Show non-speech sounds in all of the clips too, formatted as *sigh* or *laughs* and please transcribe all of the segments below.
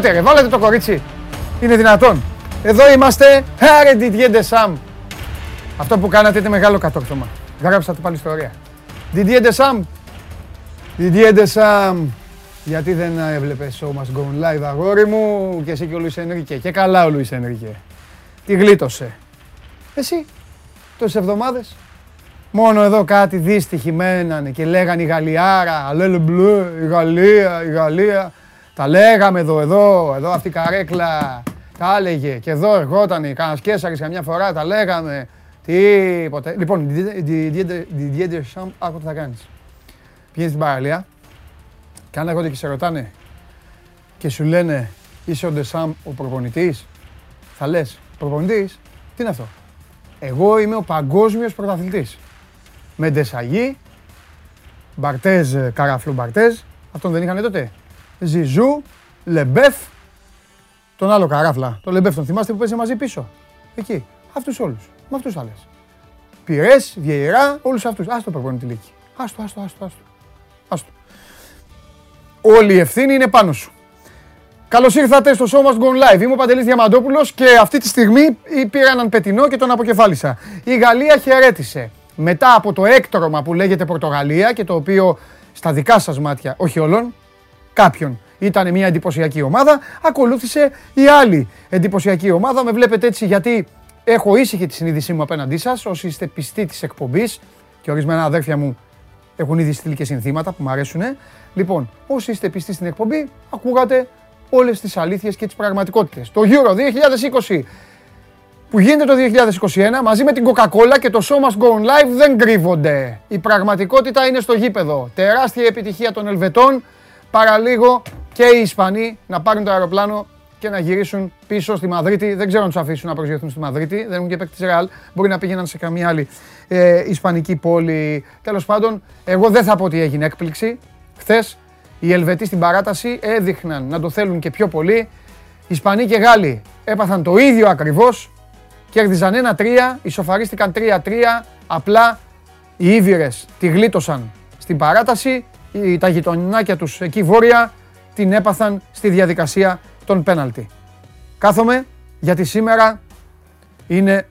κάνατε ρε, βάλατε το κορίτσι. Είναι δυνατόν. Εδώ είμαστε. Άρε Didier Deschamps. Αυτό που κάνατε είναι μεγάλο κατόρθωμα. Γράψα το πάλι ιστορία. Didier Deschamps. Didier Deschamps. Γιατί δεν έβλεπες show must go live αγόρι μου και εσύ και ο Λουίς Ενρίκε. Και καλά ο Λουίς Ενρίκε. Τι γλίτωσε. Εσύ, τόσες εβδομάδες. Μόνο εδώ κάτι δύστιχοι μένανε και λέγανε η Γαλλιάρα, αλέλε μπλε, η Γαλλία, η Γαλλία. Τα λέγαμε εδώ, εδώ, εδώ αυτή η καρέκλα. Τα έλεγε και εδώ ερχόταν κανένας Κέσσαρης καμιά φορά, τα λέγαμε. Τίποτε. Λοιπόν, Didier Deschamps, άκου τι θα κάνεις. Πηγαίνεις στην παραλία και αν έρχονται και σε ρωτάνε και σου λένε είσαι ο Ντεσάμ ο προπονητής, θα λες προπονητής, τι είναι αυτό; Εγώ είμαι ο παγκόσμιος πρωταθλητής. Με Ντεσαγί, Μπαρτέζ, Καράφλο Μπαρτέζ, αυτόν δεν είχαν τότε. Ζιζού, Λεμπέφ, τον άλλο καράφλα. Το Λεμπέφ τον θυμάστε που παίζει μαζί πίσω. Εκεί. Αυτούς όλους. Με αυτούς θα λες. Πυρές, Βιεϊρά, όλους αυτούς. Άστο προπονητή λύκη. Άστο, άστο, άστο, άστο. άστο. Όλη η ευθύνη είναι πάνω σου. Καλώς ήρθατε στο Show Must Go Live. Είμαι ο Παντελής Διαμαντόπουλος και αυτή τη στιγμή πήρα έναν πετεινό και τον αποκεφάλισα. Η Γαλλία χαιρέτησε. Μετά από το έκτρωμα που λέγεται Πορτογαλία και το οποίο στα δικά σας μάτια, όχι όλων, κάποιον ήταν μια εντυπωσιακή ομάδα, ακολούθησε η άλλη εντυπωσιακή ομάδα. Με βλέπετε έτσι γιατί έχω ήσυχη τη συνείδησή μου απέναντί σας, όσοι είστε πιστοί της εκπομπής και ορισμένα αδέρφια μου έχουν ήδη στείλει και συνθήματα που μου αρέσουν. Λοιπόν, όσοι είστε πιστοί στην εκπομπή, ακούγατε όλες τις αλήθειες και τις πραγματικότητες. Το Euro 2020 που γίνεται το 2021 μαζί με την Coca-Cola και το Show Must Go Live δεν κρύβονται. Η πραγματικότητα είναι στο γήπεδο. Τεράστια επιτυχία των Ελβετών. Παραλίγο και οι Ισπανοί να πάρουν το αεροπλάνο και να γυρίσουν πίσω στη Μαδρίτη. Δεν ξέρω αν τους αφήσουν να προσγειωθούν στη Μαδρίτη. Δεν έχουν και παίκτη τη Ρεάλ. Μπορεί να πήγαιναν σε καμία άλλη ε, Ισπανική πόλη. Τέλος πάντων, εγώ δεν θα πω ότι έγινε έκπληξη. Χθες οι Ελβετοί στην παράταση έδειχναν να το θέλουν και πιο πολύ. Οι Ισπανοί και Γάλλοι έπαθαν το ίδιο ακριβώς. Κέρδιζαν 1-3, ισοφαρίστηκαν 3-3. Απλά οι Ήβυρε τη γλίτωσαν στην παράταση. Τα γειτονινάκια τους εκεί βόρεια την έπαθαν στη διαδικασία των πέναλτι. Κάθομαι γιατί σήμερα είναι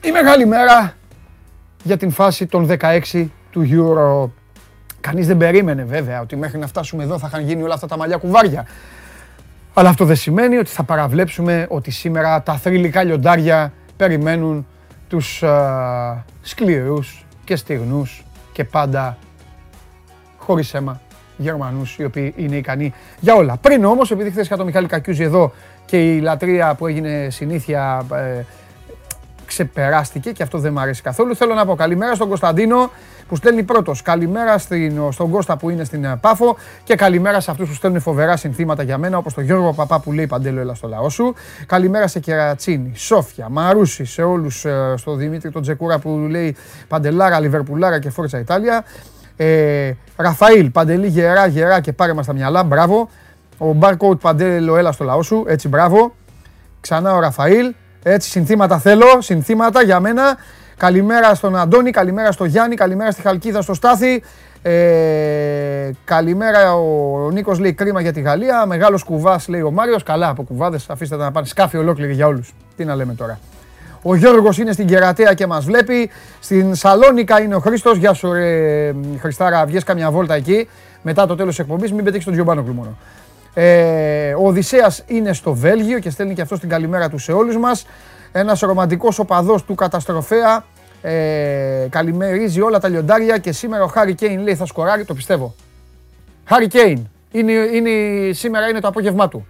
η μεγάλη μέρα για την φάση των 16 του Euro. Κανείς δεν περίμενε βέβαια ότι μέχρι να φτάσουμε εδώ θα είχαν γίνει όλα αυτά τα μαλλιά κουβάρια. Αλλά αυτό δεν σημαίνει ότι θα παραβλέψουμε ότι σήμερα τα θρηλυκά λιοντάρια περιμένουν τους α, σκληρούς και στιγνούς και πάντα χωρίς αίμα Γερμανούς οι οποίοι είναι ικανοί για όλα. Πριν όμως, επειδή χθες είχα τον Μιχάλη Κακιούζη εδώ και η λατρεία που έγινε συνήθεια ε, ξεπεράστηκε και αυτό δεν μου αρέσει καθόλου. Θέλω να πω καλημέρα στον Κωνσταντίνο που στέλνει πρώτος. Καλημέρα στην, στον Κώστα που είναι στην ε, Πάφο και καλημέρα σε αυτούς που στέλνουν φοβερά συνθήματα για μένα, όπως τον Γιώργο Παπά που λέει Παντέλο, έλα στο λαό σου. Καλημέρα σε Κερατσίνη, Σόφια, Μαρούση, σε όλους, ε, στο Δημήτρη τον Τζεκούρα που λέει Παντελάρα, Λιβερπουλάρα και Φόρτσα Ιτάλια. Ε, Ραφαήλ, Παντελή, γερά, γερά και πάρε μας τα μυαλά, μπράβο. Ο Barcode Παντέλο, έλα στο λαό σου, έτσι μπράβο. Ξανά ο Ραφαήλ, έτσι συνθήματα θέλω, συνθήματα για μένα. Καλημέρα στον Αντώνη, καλημέρα στο Γιάννη, καλημέρα στη Χαλκίδα, στο Στάθη. Ε, καλημέρα ο, ο Νίκος λέει κρίμα για τη Γαλλία. Μεγάλος κουβάς λέει ο Μάριος. Καλά από κουβάδες, αφήστε τα να πάνε σκάφη ολόκληρη για όλους. Τι να λέμε τώρα. Ο Γιώργος είναι στην Κερατέα και μας βλέπει. Στην Σαλόνικα είναι ο Χρήστος. Γεια σου, ρε, Χριστάρα, βγες καμιά βόλτα εκεί. Μετά το τέλος της εκπομπής, μην πετύχεις τον Τζιομπάνο μόνο. Ε, ο Οδυσσέας είναι στο Βέλγιο και στέλνει και αυτό την καλημέρα του σε όλους μας. Ένας ρομαντικός οπαδός του καταστροφέα ε, καλημερίζει όλα τα λιοντάρια και σήμερα ο Χάρι Κέιν λέει θα σκοράρει, το πιστεύω. Χάρι Κέιν, είναι, είναι, σήμερα είναι το απόγευμά του.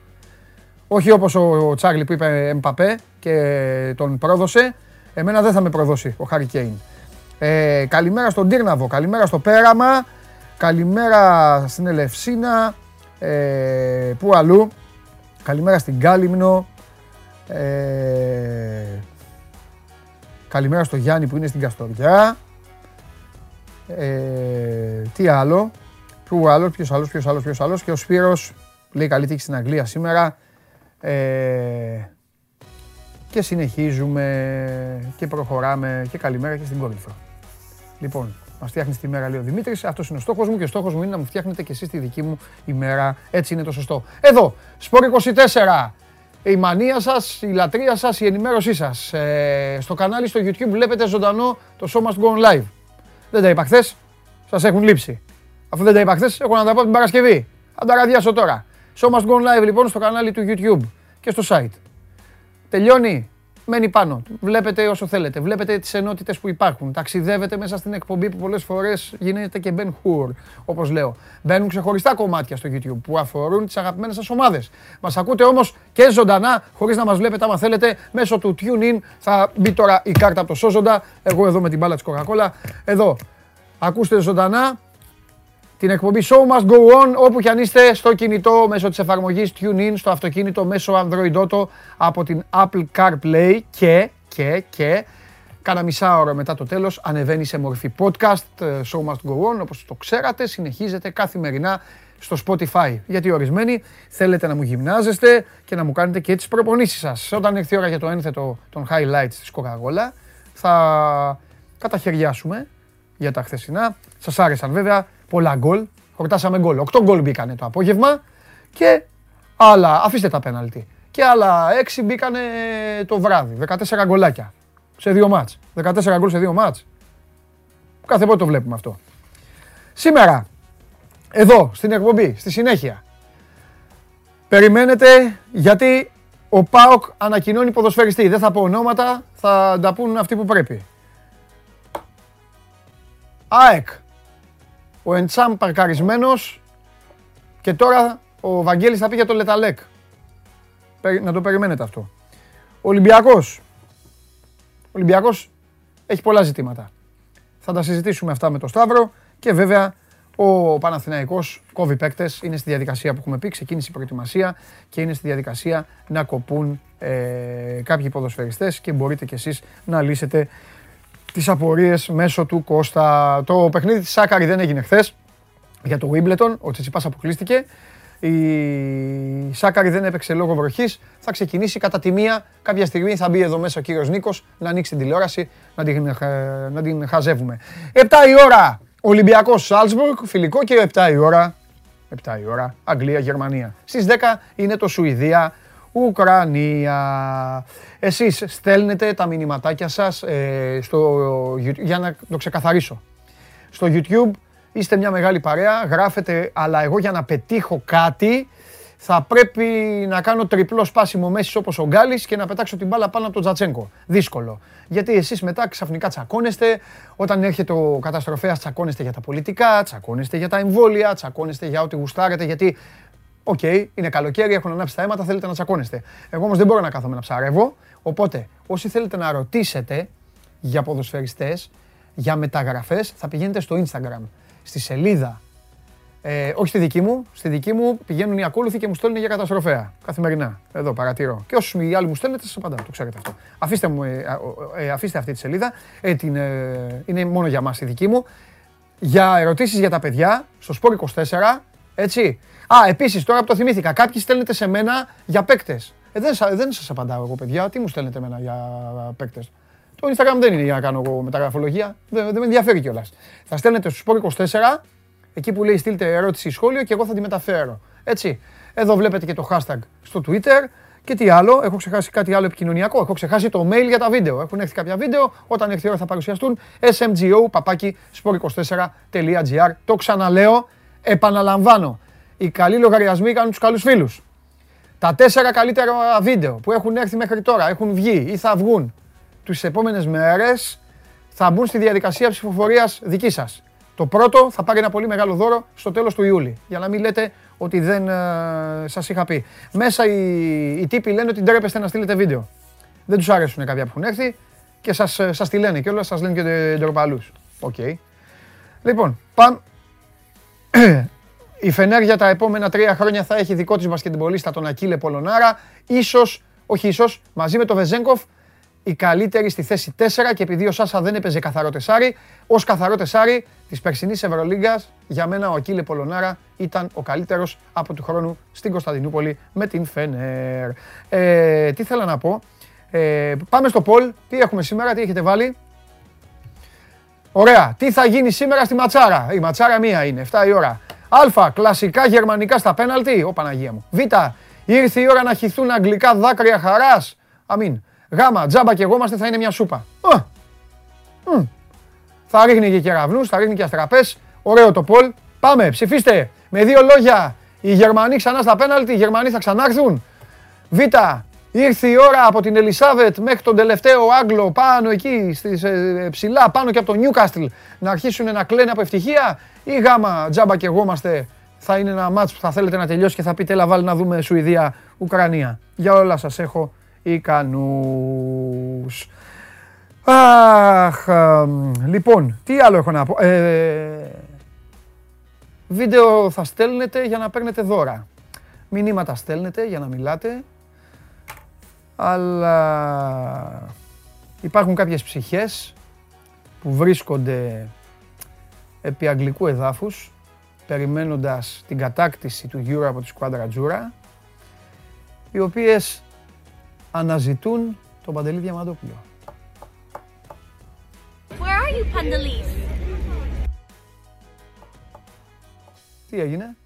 Όχι όπως ο Τσάρλι που είπε Εμπαπέ και τον πρόδωσε. Εμένα δεν θα με προδώσει ο Χάρι Κέιν. Ε, καλημέρα στον Τύρναβο, καλημέρα στο Πέραμα, καλημέρα στην Ελευσίνα, ε, πού αλλού. Καλημέρα στην Κάλυμνο. Ε, καλημέρα στο Γιάννη που είναι στην Καστοριά. Ε, τι άλλο. Πού άλλο, ποιος άλλος, ποιος άλλος, ποιος άλλος. Και ο Σπύρος λέει καλή τύχη στην Αγγλία σήμερα. Ε, και συνεχίζουμε και προχωράμε και καλημέρα και στην Κόρυφα. Λοιπόν, Μας φτιάχνεις τη μέρα, λέει ο Δημήτρης. Αυτός είναι ο στόχος μου και ο στόχος μου είναι να μου φτιάχνετε και εσείς τη δική μου ημέρα. Έτσι είναι το σωστό. Εδώ, Σπορ 24. Η μανία σας, η λατρεία σας, η ενημέρωσή σας. Ε, στο κανάλι στο YouTube βλέπετε ζωντανό το Show Must Go On Live. Δεν τα είπα χθες. Σας έχουν λείψει. Αφού δεν τα είπα χθες, έχω να τα πω την Παρασκευή. Θα τα ραδιάσω τώρα. Show Must Go On Live λοιπόν στο κανάλι του YouTube και στο site. Τελειώνει μένει πάνω. Βλέπετε όσο θέλετε. Βλέπετε τις ενότητες που υπάρχουν. Ταξιδεύετε μέσα στην εκπομπή που πολλές φορές γίνεται και Ben Hur, όπως λέω. Μπαίνουν ξεχωριστά κομμάτια στο YouTube που αφορούν τις αγαπημένες σας ομάδες. Μας ακούτε όμως και ζωντανά, χωρίς να μας βλέπετε, άμα θέλετε, μέσω του TuneIn. Θα μπει τώρα η κάρτα από το Σόζοντα. Εγώ εδώ με την μπάλα της Coca-Cola. Εδώ. Ακούστε ζωντανά την εκπομπή Show Must Go On όπου κι αν είστε στο κινητό μέσω της εφαρμογής TuneIn, στο αυτοκίνητο μέσω Android Auto από την Apple CarPlay και, και, και κάνα μισά ώρα μετά το τέλος ανεβαίνει σε μορφή podcast ε, Show Must Go On όπως το ξέρατε συνεχίζεται καθημερινά στο Spotify. Γιατί ορισμένοι θέλετε να μου γυμνάζεστε και να μου κάνετε και τις προπονήσεις σας. Όταν έρθει η ώρα για το ένθετο των highlights της Coca-Cola θα καταχαιριάσουμε για τα χθεσινά. Σας άρεσαν βέβαια πολλά γκολ. Χορτάσαμε γκολ. 8 γκολ μπήκανε το απόγευμα και άλλα, αφήστε τα πέναλτι. Και άλλα 6 μπήκανε το βράδυ. 14 γκολάκια σε δύο μάτς. 14 γκολ σε δύο μάτς. Κάθε πότε το βλέπουμε αυτό. Σήμερα, εδώ, στην εκπομπή, στη συνέχεια, περιμένετε γιατί ο ΠΑΟΚ ανακοινώνει ποδοσφαιριστή. Δεν θα πω ονόματα, θα τα πούν αυτοί που πρέπει. ΑΕΚ, ο Εντσάμ παρκαρισμένος και τώρα ο Βαγγέλης θα πει για το Λεταλέκ. Να το περιμένετε αυτό. Ο Ολυμπιακός. Ο Ολυμπιακός έχει πολλά ζητήματα. Θα τα συζητήσουμε αυτά με τον Σταύρο και βέβαια ο Παναθηναϊκός κόβει παίκτες, είναι στη διαδικασία που έχουμε πει, ξεκίνησε η προετοιμασία και είναι στη διαδικασία να κοπούν ε, κάποιοι ποδοσφαιριστές και μπορείτε κι εσείς να λύσετε τις απορίες μέσω του Κώστα. Το παιχνίδι της Σάκαρη δεν έγινε χθες για το Wimbledon. Ο Τσιτσιπάς αποκλείστηκε. Η Σάκαρη δεν έπαιξε λόγω βροχής. Θα ξεκινήσει κατά τη μία. Κάποια στιγμή θα μπει εδώ μέσα ο κύριος Νίκος να ανοίξει την τηλεόραση να την, ε, να την χαζεύουμε. 7 η ώρα Ολυμπιακός Σάλτσμπουργκ, φιλικό και 7 η ώρα. 7 η ώρα Αγγλία-Γερμανία. Στις 10 είναι το Σουηδία Ουκρανία. Εσείς στέλνετε τα μηνυματάκια σας ε, στο YouTube, για να το ξεκαθαρίσω. Στο YouTube είστε μια μεγάλη παρέα, γράφετε, αλλά εγώ για να πετύχω κάτι θα πρέπει να κάνω τριπλό σπάσιμο μέσης όπως ο Γκάλης και να πετάξω την μπάλα πάνω από τον Τζατσέγκο. Δύσκολο. Γιατί εσείς μετά ξαφνικά τσακώνεστε, όταν έρχεται ο καταστροφέας τσακώνεστε για τα πολιτικά, τσακώνεστε για τα εμβόλια, τσακώνεστε για ό,τι γουστάρετε, γιατί OK, okay, είναι καλοκαίρι, έχουν ανάψει τα αίματα, θέλετε να τσακώνεστε. Εγώ όμως δεν μπορώ να κάθομαι να ψαρεύω. Οπότε, όσοι θέλετε να ρωτήσετε για ποδοσφαιριστές, για μεταγραφές, θα πηγαίνετε στο Instagram, στη σελίδα. Ε, όχι στη δική μου, στη δική μου πηγαίνουν οι ακόλουθοι και μου στέλνουν για καταστροφέα. Καθημερινά. Εδώ παρατηρώ. Και όσους οι άλλοι μου στέλνετε, σας απαντάω. Το ξέρετε αυτό. Αφήστε, μου, ε, ε, αφήστε αυτή τη σελίδα. Ε, την, ε, είναι μόνο για μας η δική μου. Για ερωτήσεις για τα παιδιά, στο Sport 24, έτσι. Α, επίσης τώρα που το θυμήθηκα, κάποιοι στέλνετε σε μένα για παίκτες. Ε, δεν, δεν σας απαντάω εγώ, παιδιά. Τι μου στέλνετε εμένα για παίκτες; Το Instagram δεν είναι για να κάνω εγώ μεταγραφολογία. Δεν, δεν με ενδιαφέρει κιόλας. Θα στέλνετε στο Sport 24, εκεί που λέει στείλτε ερώτηση ή σχόλιο και εγώ θα τη μεταφέρω. Έτσι. Εδώ βλέπετε και το hashtag στο Twitter. Και τι άλλο, έχω ξεχάσει κάτι άλλο επικοινωνιακό. Έχω ξεχάσει το mail για τα βίντεο. Έχουν έρθει κάποια βίντεο. Όταν έρθει η ώρα θα παρουσιαστούν. smgo παπάκι sport24.gr. Το ξαναλέω, επαναλαμβάνω οι καλοί λογαριασμοί κάνουν τους καλούς φίλους. Τα τέσσερα καλύτερα βίντεο που έχουν έρθει μέχρι τώρα, έχουν βγει ή θα βγουν τις επόμενες μέρες, θα μπουν στη διαδικασία ψηφοφορίας δική σας. Το πρώτο θα πάρει ένα πολύ μεγάλο δώρο στο τέλος του Ιούλη, για να μην λέτε ότι δεν ε, σας είχα πει. Μέσα οι, οι τύποι λένε ότι ντρέπεστε να στείλετε βίντεο. Δεν τους άρεσουν κάποια που έχουν έρθει και σας, ε, σας τη λένε και όλα σας λένε και ντροπαλούς. OK. Okay. Λοιπόν, πάμε. *clears throat* Η Φενέρ για τα επόμενα τρία χρόνια θα έχει δικό της μπασκετμπολίστα τον Ακίλε Πολωνάρα. Ίσως, όχι ίσως, μαζί με τον Βεζένκοφ, η καλύτερη στη θέση 4 και επειδή ο Σάσα δεν έπαιζε καθαρό τεσσάρι, ως καθαρό τεσσάρι της περσινής Ευρωλίγκας, για μένα ο Ακίλε Πολωνάρα ήταν ο καλύτερος από του χρόνου στην Κωνσταντινούπολη με την Φενέρ. Ε, τι θέλω να πω, ε, πάμε στο Πολ, τι έχουμε σήμερα, τι έχετε βάλει; Ωραία. Τι θα γίνει σήμερα στη Ματσάρα; Η Ματσάρα μία είναι, 7 η ώρα. Α. Κλασικά γερμανικά στα πέναλτι. Ω Παναγία μου. Β. Ήρθε η ώρα να χυθούν αγγλικά δάκρυα χαράς. Αμήν. Γ. Τζάμπα και εγώ είμαστε θα είναι μια σούπα. Θα ρίχνει και κεραυνούς, θα ρίχνει και αστραπές. Ωραίο το πολ. Πάμε, ψηφίστε. Με δύο λόγια. Οι Γερμανοί ξανά στα πέναλτι. Οι Γερμανοί θα ξανάρθουν. Β. Ήρθε η ώρα από την Ελισάβετ μέχρι τον τελευταίο Άγγλο πάνω εκεί στις, ε, ψηλά, πάνω και από το Νιούκαστλ να αρχίσουν να κλαίνε από ευτυχία ή γάμα τζάμπα και εγώ είμαστε θα είναι ένα μάτς που θα θέλετε να τελειώσει και θα πείτε έλα βάλει να δούμε Σουηδία, Ουκρανία. Για όλα σας έχω ικανούς. Αχ, λοιπόν, τι άλλο έχω να πω; Ε, βίντεο θα στέλνετε για να παίρνετε δώρα. Μηνύματα στέλνετε για να μιλάτε αλλά υπάρχουν κάποιες ψυχές που βρίσκονται επί αγγλικού εδάφους περιμένοντας την κατάκτηση του Euro από τη σκουάντρα Τζούρα οι οποίες αναζητούν τον Παντελή Διαμαντόπουλο. Where are you, Τι έγινε;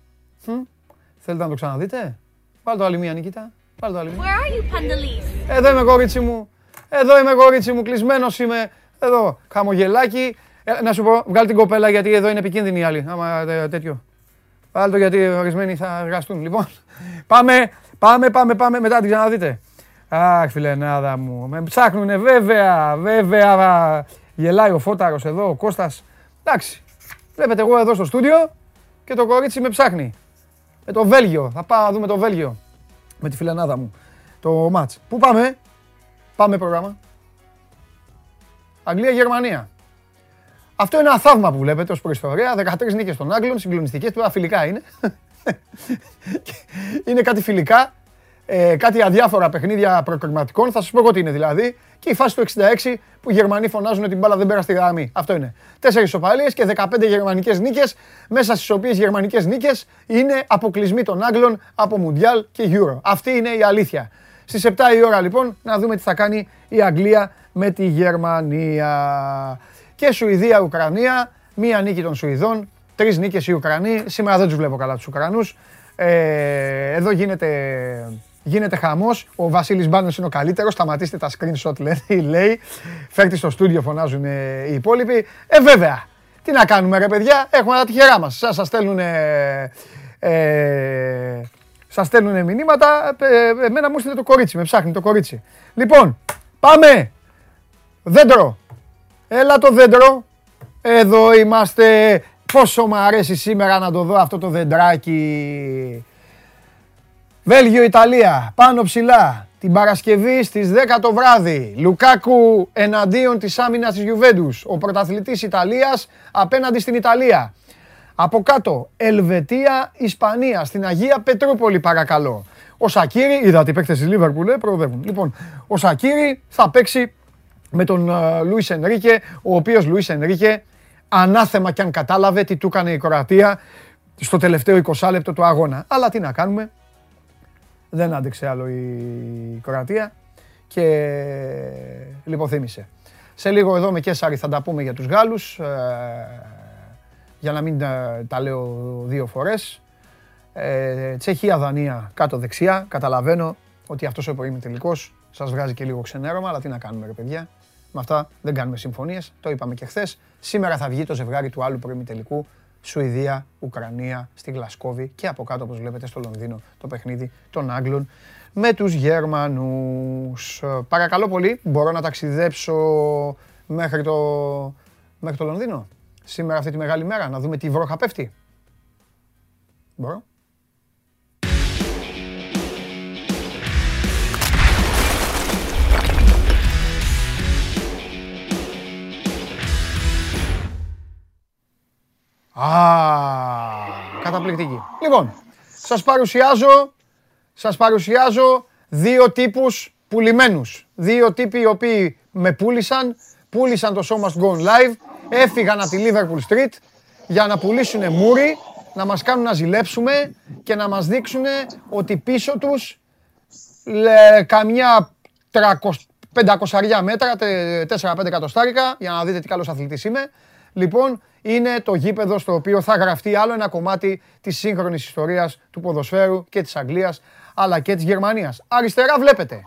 Θέλετε να το ξαναδείτε; Βάλτε το άλλη μία Νικήτα. Πάλι το άλλο. Where are you, Pandelis? Εδώ είμαι κορίτσι μου. Εδώ είμαι κορίτσι μου. Κλεισμένος είμαι. Εδώ. Χαμογελάκι. Ε, να σου πω, βγάλει την κοπέλα γιατί εδώ είναι επικίνδυνη η άλλη. Άμα ε, τέτοιο. Βάλτε το γιατί ορισμένοι θα εργαστούν. Λοιπόν, πάμε, πάμε, πάμε, πάμε. Μετά την ξαναδείτε. Αχ, φιλενάδα μου. Με ψάχνουνε βέβαια, βέβαια. Γελάει ο Φώταρος εδώ, ο Κώστας. Εντάξει. Βλέπετε εγώ εδώ στο στούντιο και το κορίτσι με ψάχνει. Με το Βέλγιο. Θα πάω να δούμε το Βέλγιο με τη φιλανάδα μου το μάτς. Πού πάμε, πάμε πρόγραμμα. Αγγλία-Γερμανία. Αυτό είναι ένα θαύμα που βλέπετε ως προϊστορία. 13 νίκες των Άγγλων, συγκλονιστικές, τώρα φιλικά είναι. *laughs* είναι κάτι φιλικά, ε, κάτι αδιάφορα παιχνίδια προκριματικών. Θα σας πω εγώ τι είναι δηλαδή. Και η φάση του 66 που οι Γερμανοί φωνάζουν ότι η μπάλα δεν πέρα στη γραμμή. Αυτό είναι. Τέσσερις ισοπαλίες και 15 γερμανικές νίκες, μέσα στις οποίες γερμανικές νίκες είναι αποκλεισμοί των Άγγλων από Μουντιάλ και Euro. Αυτή είναι η αλήθεια. Στις 7 η ώρα λοιπόν να δούμε τι θα κάνει η Αγγλία με τη Γερμανία. Και Σουηδία-Ουκρανία, μία νίκη των Σουηδών, τρεις νίκες οι Ουκρανοί. Σήμερα δεν τους βλέπω καλά τους Ουκρανούς. Ε, εδώ γίνεται Γίνεται χαμός. Ο Βασίλης Μπάνος είναι ο καλύτερος. Σταματήστε τα screenshot, λέει. λέει. Φέρτε στο στούντιο, φωνάζουν οι υπόλοιποι. Ε, βέβαια. Τι να κάνουμε, ρε παιδιά. Έχουμε τα τυχερά μας. Σας στέλνουν. Ε, σας στέλνουν μηνύματα. Ε, εμένα μου στείλε το κορίτσι. Με ψάχνει το κορίτσι. Λοιπόν, πάμε. Δέντρο. Έλα το δέντρο. Εδώ είμαστε. Πόσο μου αρέσει σήμερα να το δω αυτό το δεντράκι. Βέλγιο-Ιταλία, πάνω ψηλά. Την Παρασκευή στις 10 το βράδυ. Λουκάκου εναντίον της άμυνας της Γιουβέντους. Ο πρωταθλητής Ιταλίας απέναντι στην Ιταλία. Από κάτω, Ελβετία, Ισπανία, στην Αγία Πετρούπολη παρακαλώ. Ο Σακύρη, είδατε οι παίκτες της Λίβερπουλ, ε, προοδεύουν. Λοιπόν, ο Σακύρη θα παίξει με τον uh, Λουίς Ενρίκε, ο οποίος Λουίς Ενρίκε, ανάθεμα κι αν κατάλαβε τι του έκανε η Κροατία στο τελευταίο 20 λεπτό του αγώνα. Αλλά τι να κάνουμε, δεν άντεξε άλλο η Κροατία και λιποθύμησε. Σε λίγο εδώ με Κέσσαρη θα τα πούμε για τους Γάλλους, ε, για να μην τα, λέω δύο φορές. Ε, Τσεχία-Δανία κάτω δεξιά, καταλαβαίνω ότι αυτός ο τελικός σας βγάζει και λίγο ξενέρωμα, αλλά τι να κάνουμε ρε παιδιά. Με αυτά δεν κάνουμε συμφωνίες, το είπαμε και χθες. Σήμερα θα βγει το ζευγάρι του άλλου τελικού Σουηδία, Ουκρανία, στη Γλασκόβη και από κάτω όπως βλέπετε στο Λονδίνο το παιχνίδι των Άγγλων με τους Γερμανούς. Παρακαλώ πολύ, μπορώ να ταξιδέψω μέχρι το, μέχρι το Λονδίνο; Σήμερα αυτή τη μεγάλη μέρα, να δούμε τι βρόχα πέφτει. Μπορώ. Α, καταπληκτική. Λοιπόν, σας παρουσιάζω, σας παρουσιάζω δύο τύπους πουλημένους. Δύο τύποι οι οποίοι με πούλησαν, πούλησαν το show must go live, έφυγαν από τη Liverpool Street για να πουλήσουν μούρι, να μας κάνουν να ζηλέψουμε και να μας δείξουν ότι πίσω τους λε, καμιά 500 μέτρα, 4-5 εκατοστάρικα, για να δείτε τι καλός αθλητής είμαι, λοιπόν είναι το γήπεδο στο οποίο θα γραφτεί άλλο ένα κομμάτι της σύγχρονης ιστορίας του ποδοσφαίρου και της Αγγλίας αλλά και της Γερμανίας. Αριστερά βλέπετε,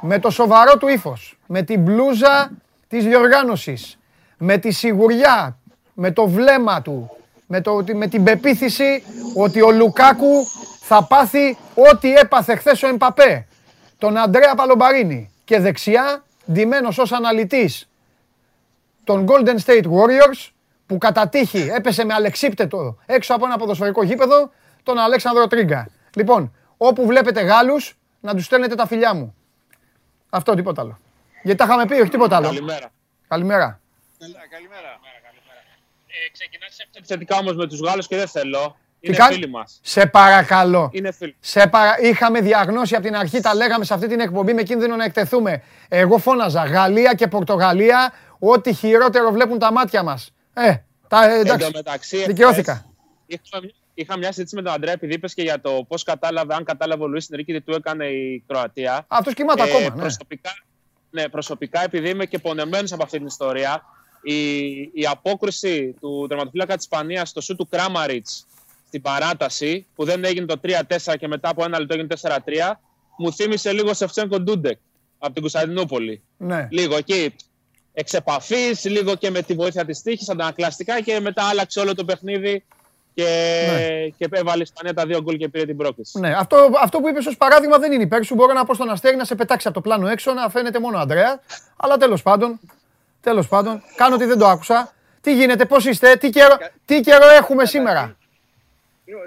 με το σοβαρό του ύφος, με την μπλούζα της διοργάνωσης, με τη σιγουριά, με το βλέμμα του, με, το, με την πεποίθηση ότι ο Λουκάκου θα πάθει ό,τι έπαθε χθες ο Εμπαπέ. Τον Αντρέα Παλομπαρίνη. Και δεξιά, ντυμένος ως αναλυτής των Golden State Warriors, που κατά τύχη έπεσε με αλεξίπτετο έξω από ένα ποδοσφαιρικό γήπεδο, τον Αλέξανδρο Τρίγκα. Λοιπόν, όπου βλέπετε Γάλλους, να τους στέλνετε τα φιλιά μου. Αυτό, τίποτα άλλο. Γιατί τα είχαμε πει, όχι τίποτα άλλο. Καλημέρα. Καλημέρα. Καλημέρα. Ε, ξεκινάς επιθετικά όμως με τους Γάλλους και δεν θέλω. Τι Είναι κα- φίλοι μας. Σε παρακαλώ. Είναι φίλοι. Σε παρα... Είχαμε διαγνώσει από την αρχή, τα λέγαμε σε αυτή την εκπομπή με κίνδυνο να εκτεθούμε. Εγώ φώναζα Γαλλία και Πορτογαλία, ό,τι χειρότερο βλέπουν τα μάτια μας. Ε, τα, ε, Εν εντάξει, τω μεταξύ, δικαιώθηκα. εχθές Είχα, είχα μια συζήτηση με τον Αντρέα επειδή είπες και για το πώς κατάλαβε, αν κατάλαβε ο Λουίς Ενρίκη τι του έκανε η Κροατία. Αυτός κοιμάται Ε, ακόμα, ναι. προσωπικά, ναι, προσωπικά επειδή είμαι και πονεμένος από αυτή την ιστορία, η, η απόκριση του τερματοφύλακα της Ισπανίας στο σου του Κράμαριτς στην παράταση, που δεν έγινε το 3-4 και μετά από ένα λεπτό έγινε 4-3, μου θύμισε λίγο Σεφτσένκο Ντούντεκ από την Κωνσταντινούπολη. ναι. Λίγο εκεί εξ επαφής, λίγο και με τη βοήθεια της τύχης, αντανακλαστικά και μετά άλλαξε όλο το παιχνίδι και, Ναι. και έβαλε η Ισπανία τα δύο γκολ και πήρε την πρόκληση. Ναι, αυτό, αυτό που είπες ως παράδειγμα δεν είναι υπέρ σου. Μπορώ να πω στον Αστέρι να σε πετάξει από το πλάνο έξω, να φαίνεται μόνο ο Αντρέα. Αλλά τέλος πάντων, τέλος πάντων, κάνω ότι δεν το άκουσα. Τι γίνεται, πώς είστε, τι καιρό, τι καιρό έχουμε σήμερα;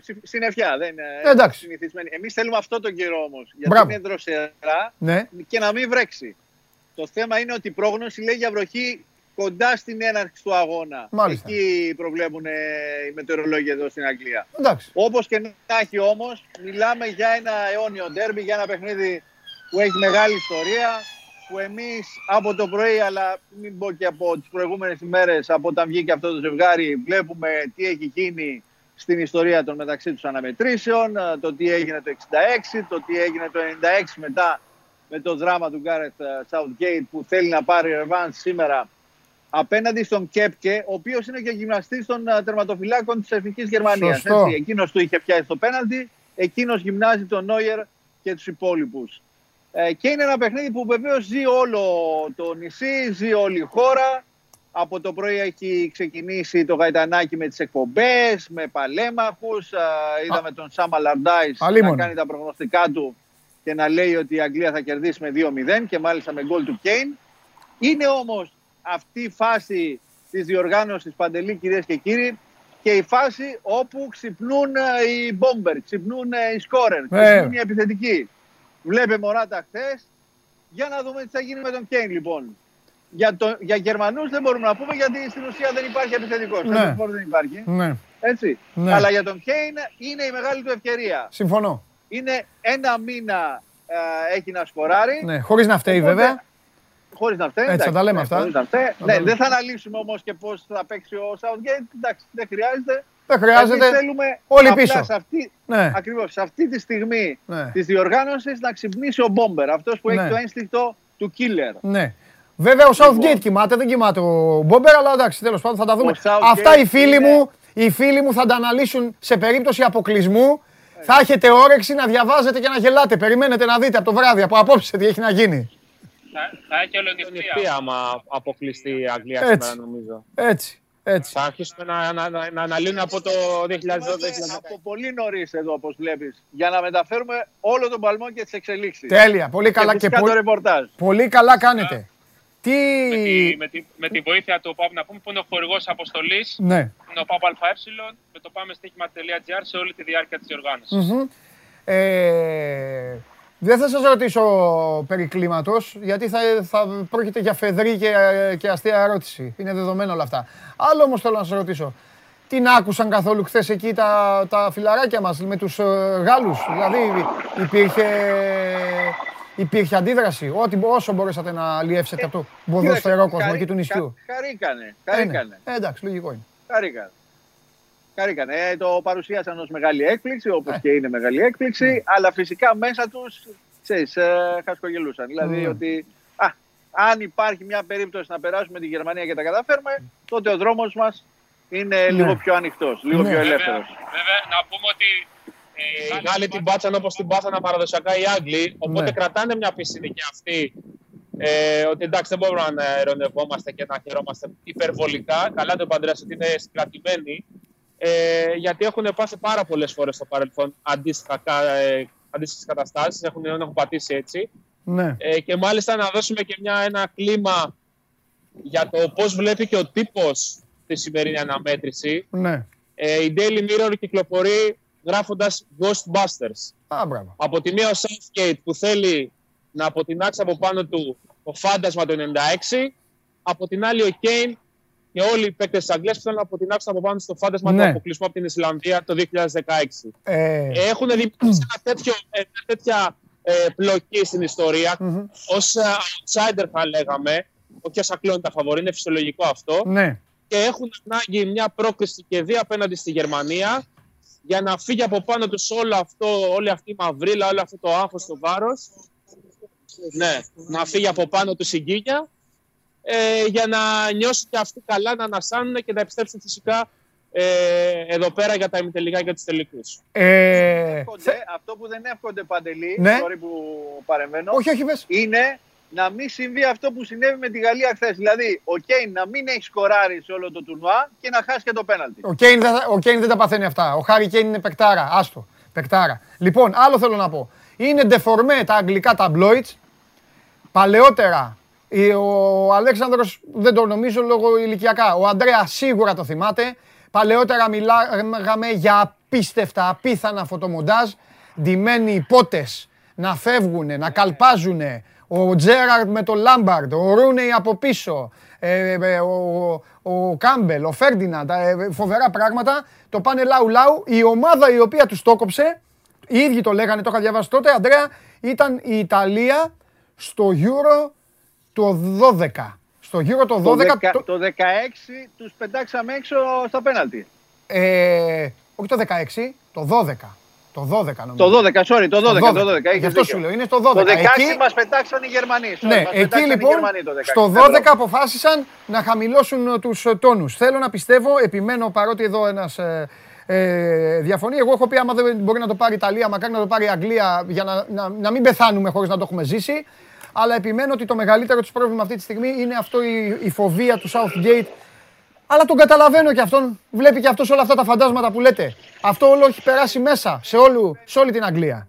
Συ- Συννεφιά, δεν είναι Εντάξει. συνηθισμένη. Εμείς θέλουμε αυτό τον καιρό όμως. Γιατί Μπράβο. είναι δροσερά Ναι, και να μην βρέξει. Το θέμα είναι ότι η πρόγνωση λέει για βροχή κοντά στην έναρξη του αγώνα. Μάλιστα. Εκεί προβλέπουν ε, οι μετεωρολόγοι εδώ στην Αγγλία. εντάξει. Όπως και να έχει όμως, μιλάμε για ένα αιώνιο ντέρμπι, για ένα παιχνίδι που έχει μεγάλη ιστορία. Που εμείς από το πρωί, αλλά μην πω και από τις προηγούμενες ημέρες, από όταν βγήκε αυτό το ζευγάρι, βλέπουμε τι έχει γίνει στην ιστορία των μεταξύ τους αναμετρήσεων, ε, το τι έγινε το 66, το τι έγινε το 96 μετά με το δράμα του Gareth ε, Southgate που θέλει να πάρει ρεβάν σήμερα απέναντι στον Κέπκε, ο οποίος είναι και γυμναστής των ε, τερματοφυλάκων της Εθνικής Γερμανίας. Σωστό. Εκείνος του είχε πιάσει το πέναλτι, εκείνος γυμνάζει τον Νόιερ και τους υπόλοιπους. Ε, και είναι ένα παιχνίδι που βεβαίως ζει όλο το νησί, ζει όλη η χώρα. Από το πρωί έχει ξεκινήσει το γαϊτανάκι με τις εκπομπές, με παλέμαχους. Α, είδαμε τον Σάμα Λαρντάις να Αλίμονο. κάνει τα προγνωστικά του και να λέει ότι η Αγγλία θα κερδίσει με 2-0 και μάλιστα με γκολ του Κέιν. Είναι όμως αυτή η φάση της διοργάνωσης Παντελή κυρίες και κύριοι και η φάση όπου ξυπνούν ε, οι μπόμπερ, ξυπνούν ε, οι σκόρερ, Ε. ξυπνούν οι επιθετικοί. Βλέπε Μωράτα χθες. Για να δούμε τι θα γίνει με τον Κέιν λοιπόν. Για, το, για Γερμανούς δεν μπορούμε να πούμε γιατί στην ουσία δεν υπάρχει επιθετικός. Ναι. δεν υπάρχει. Ναι, Έτσι. Ναι. Αλλά για τον Κέιν είναι η μεγάλη του ευκαιρία. συμφωνώ. Είναι ένα μήνα ε, έχει να σκοράρει. Ναι, χωρίς να φταίει Οπότε, βέβαια. Χωρίς να φταίει. Έτσι, θα εντάξει, τα λέμε ναι, αυτά. χωρίς να φταίει. τα Ναι, λέμε. δεν θα αναλύσουμε όμως και πώς θα παίξει ο Southgate. Εντάξει, δεν χρειάζεται. Δεν χρειάζεται. Εμείς θέλουμε Όλοι απλά πίσω. Σε αυτή, Ναι, ακριβώς, σε αυτή τη στιγμή Ναι. της διοργάνωσης να ξυπνήσει ο Μπόμπερ. Αυτός που Ναι. έχει το ένστικτο του killer. ναι. Βέβαια ο Southgate Λοιπόν. κοιμάται, δεν κοιμάται ο Μπόμπερ, αλλά εντάξει, τέλος πάντων θα τα δούμε. Ο Southgate Αυτά οι φίλοι είναι- μου, οι φίλοι μου θα τα αναλύσουν σε περίπτωση αποκλεισμού. Θα έχετε όρεξη να διαβάζετε και να γελάτε. Περιμένετε να δείτε από το βράδυ, από απόψε τι έχει να γίνει. Θα, θα έχει Είναι ολονυχτία. ευθεία άμα αποκλειστεί η Αγγλία Έτσι. σήμερα νομίζω. Έτσι, έτσι. Θα αρχίσουμε να, να, να, να αναλύουν από το 2012-2013. Από πολύ νωρίς εδώ, όπως βλέπεις, για να μεταφέρουμε όλο τον παλμό και τις εξελίξεις. Τέλεια, πολύ καλά και, φυσικά το πολύ, ρεπορτάζ. πολύ καλά κάνετε. Τι... Με τη, με, τη, με τη βοήθεια του ΠΑΠ να πούμε που είναι ο χορηγός αποστολής, Ναι. είναι ο ΠΑΠ ΑΕ, με το πάμε στοίχημα.gr σε όλη τη διάρκεια της διοργάνωσης. Μμμ. Ε, δεν θα σας ρωτήσω περί κλίματος, γιατί θα, θα πρόκειται για φεδρή και, και αστεία ερώτηση. Είναι δεδομένα όλα αυτά. Άλλο όμως θέλω να σας ρωτήσω. Την άκουσαν καθόλου χθες εκεί τα, τα φιλαράκια μας με τους ε, Γάλλους; Δηλαδή υπήρχε, υπήρχε αντίδραση. Ό,τι, όσο μπορέσατε να αλλιεύσετε από το ποδοσφαιρό κόσμο εκεί του νησιού. Χα- Χαρήκανε. Ε, ναι. Χαρήκανε. Ε, εντάξει, λογικό είναι. Χαρήκανε. Χαρήκανε. Ε, το παρουσίασαν ως μεγάλη έκπληξη, όπως Ε. και είναι μεγάλη έκπληξη, αλλά φυσικά μέσα τους, ξέρεις, ε, χασκογελούσαν. Δηλαδή Ναι. ότι, α, αν υπάρχει μια περίπτωση να περάσουμε τη Γερμανία και τα καταφέρουμε, τότε ο δρόμος μας είναι λίγο πιο ανοιχτός, λίγο Ναι. πιο Βέβαια, ελεύθερος. βέβαια, να πούμε ότι ε, Οι Γάλλοι την πάτσαν όπως την πάθανε παραδοσιακά οι Άγγλοι. Οπότε Ναι. κρατάνε μια πίστη και αυτοί. Ε, ότι εντάξει, δεν μπορούμε να ειρωνευόμαστε και να χαιρόμαστε υπερβολικά. Καλά το Παντρέας ότι είναι συγκρατημένοι. Ε, γιατί έχουν πάσει πάρα πολλές φορές στο παρελθόν αντίστοιχα, ε, αντίστοιχες καταστάσεις. Έχουν, έχουν πατήσει έτσι. Ναι. Ε, και μάλιστα να δώσουμε και μια, ένα κλίμα για το πώς βλέπει και ο τύπος τη σημερινή αναμέτρηση. Ναι. Ε, η Daily Mirror κυκλοφορεί γράφοντας Ghostbusters. Α, μπράβο. Από τη μία ο Southgate που θέλει να αποτινάξει από πάνω του το φάντασμα του 96, από την άλλη ο Kane και όλοι οι παίκτες της Αγγλίας που θέλουν να αποτινάξουν από πάνω στο φάντασμα Ναι. του αποκλεισμού από την Ισλανδία το 2016. Ε, Έχουν δημιουργήσει ένα τέτοιο, ε, μια τέτοια ε, πλοκή στην ιστορία. μμμ. Ως ε, outsider θα λέγαμε, όχι ως ακλόνη τα φαβορή, είναι φυσιολογικό αυτό. ναι. Και έχουν ανάγκη μια πρόκριση και δύο απέναντι στη Γερμανία για να φύγει από πάνω τους όλο αυτό, όλη αυτή η μαυρίλα, όλο αυτό το άγχος, το βάρος. Ναι, να φύγει από πάνω του η γκίνια, ε, για να νιώσει και αυτοί καλά, να ανασάνουν και να επιστρέψουν φυσικά ε, εδώ πέρα για τα ημιτελικά και τους τελικούς. Ε, Εύχονται, αυτό που δεν εύχονται παντελή, Ναι. sorry που παρεμβαίνω, όχι, όχι, πες. είναι να μην συμβεί αυτό που συνέβη με τη Γαλλία χθες. Δηλαδή, ο Κέιν να μην έχει σκοράρει σε όλο το τουρνουά και να χάσει και το πέναλτι. Ο Κέιν, δεν, θα- ο Κέιν δεν τα παθαίνει αυτά. Ο Χάρη Κέιν είναι παικτάρα. Άστο. Παικτάρα. Λοιπόν, άλλο θέλω να πω. Είναι ντεφορμέ τα αγγλικά ταμπλόιτς. Παλαιότερα, η- ο Αλέξανδρος δεν το νομίζω λόγω ηλικιακά. Ο Αντρέα σίγουρα το θυμάται. Παλαιότερα μιλάγαμε για απίστευτα, απίθανα φωτομοντάζ. Ντυμένοι υπότες να φεύγουν, να καλπάζουν. Ο Τζέραρντ με τον Λάμπαρντ, ο Ρούνεϊ από πίσω, ε, ε, ο, ο Κάμπελ, ο Φέρντιναντ, ε, φοβερά πράγματα. Το πάνε λαού λαού. Η ομάδα η οποία τους το κόψε, οι ίδιοι το λέγανε, το είχα διαβάσει τότε, Αντρέα, ήταν η Ιταλία στο Euro το 12. Στο Euro το 12, Το, δεκα- το- το 16 τους πετάξαμε έξω στα πέναλτι. ε, όχι το 16, το 12. Το 12 νομίζω. Το 12, sorry, το 12. Το 12, Γι' έχεις αυτό δίκιο. σου λέω, είναι στο 12. Το 16 Εκεί- μας πετάξαν οι Γερμανοί. sorry, Ναι, μας εκεί πετάξαν οι λοιπόν Γερμανοί το 16. στο Ναι, 12 μπράβο. αποφάσισαν να χαμηλώσουν ε, τους ε, τόνους. Θέλω να πιστεύω, επιμένω παρότι εδώ ένας ε, ε, διαφωνεί. Εγώ έχω πει άμα δεν μπορεί να το πάρει η Ιταλία, μακάρι να το πάρει η Αγγλία για να, να, να μην πεθάνουμε χωρίς να το έχουμε ζήσει. Αλλά επιμένω ότι το μεγαλύτερο τους πρόβλημα αυτή τη στιγμή είναι αυτό η, η φοβία του Southgate. Αλλά τον καταλαβαίνω και αυτόν. Βλέπει και αυτός όλα αυτά τα φαντάσματα που λέτε. Αυτό όλο έχει περάσει μέσα σε, όλου, σε όλη την Αγγλία.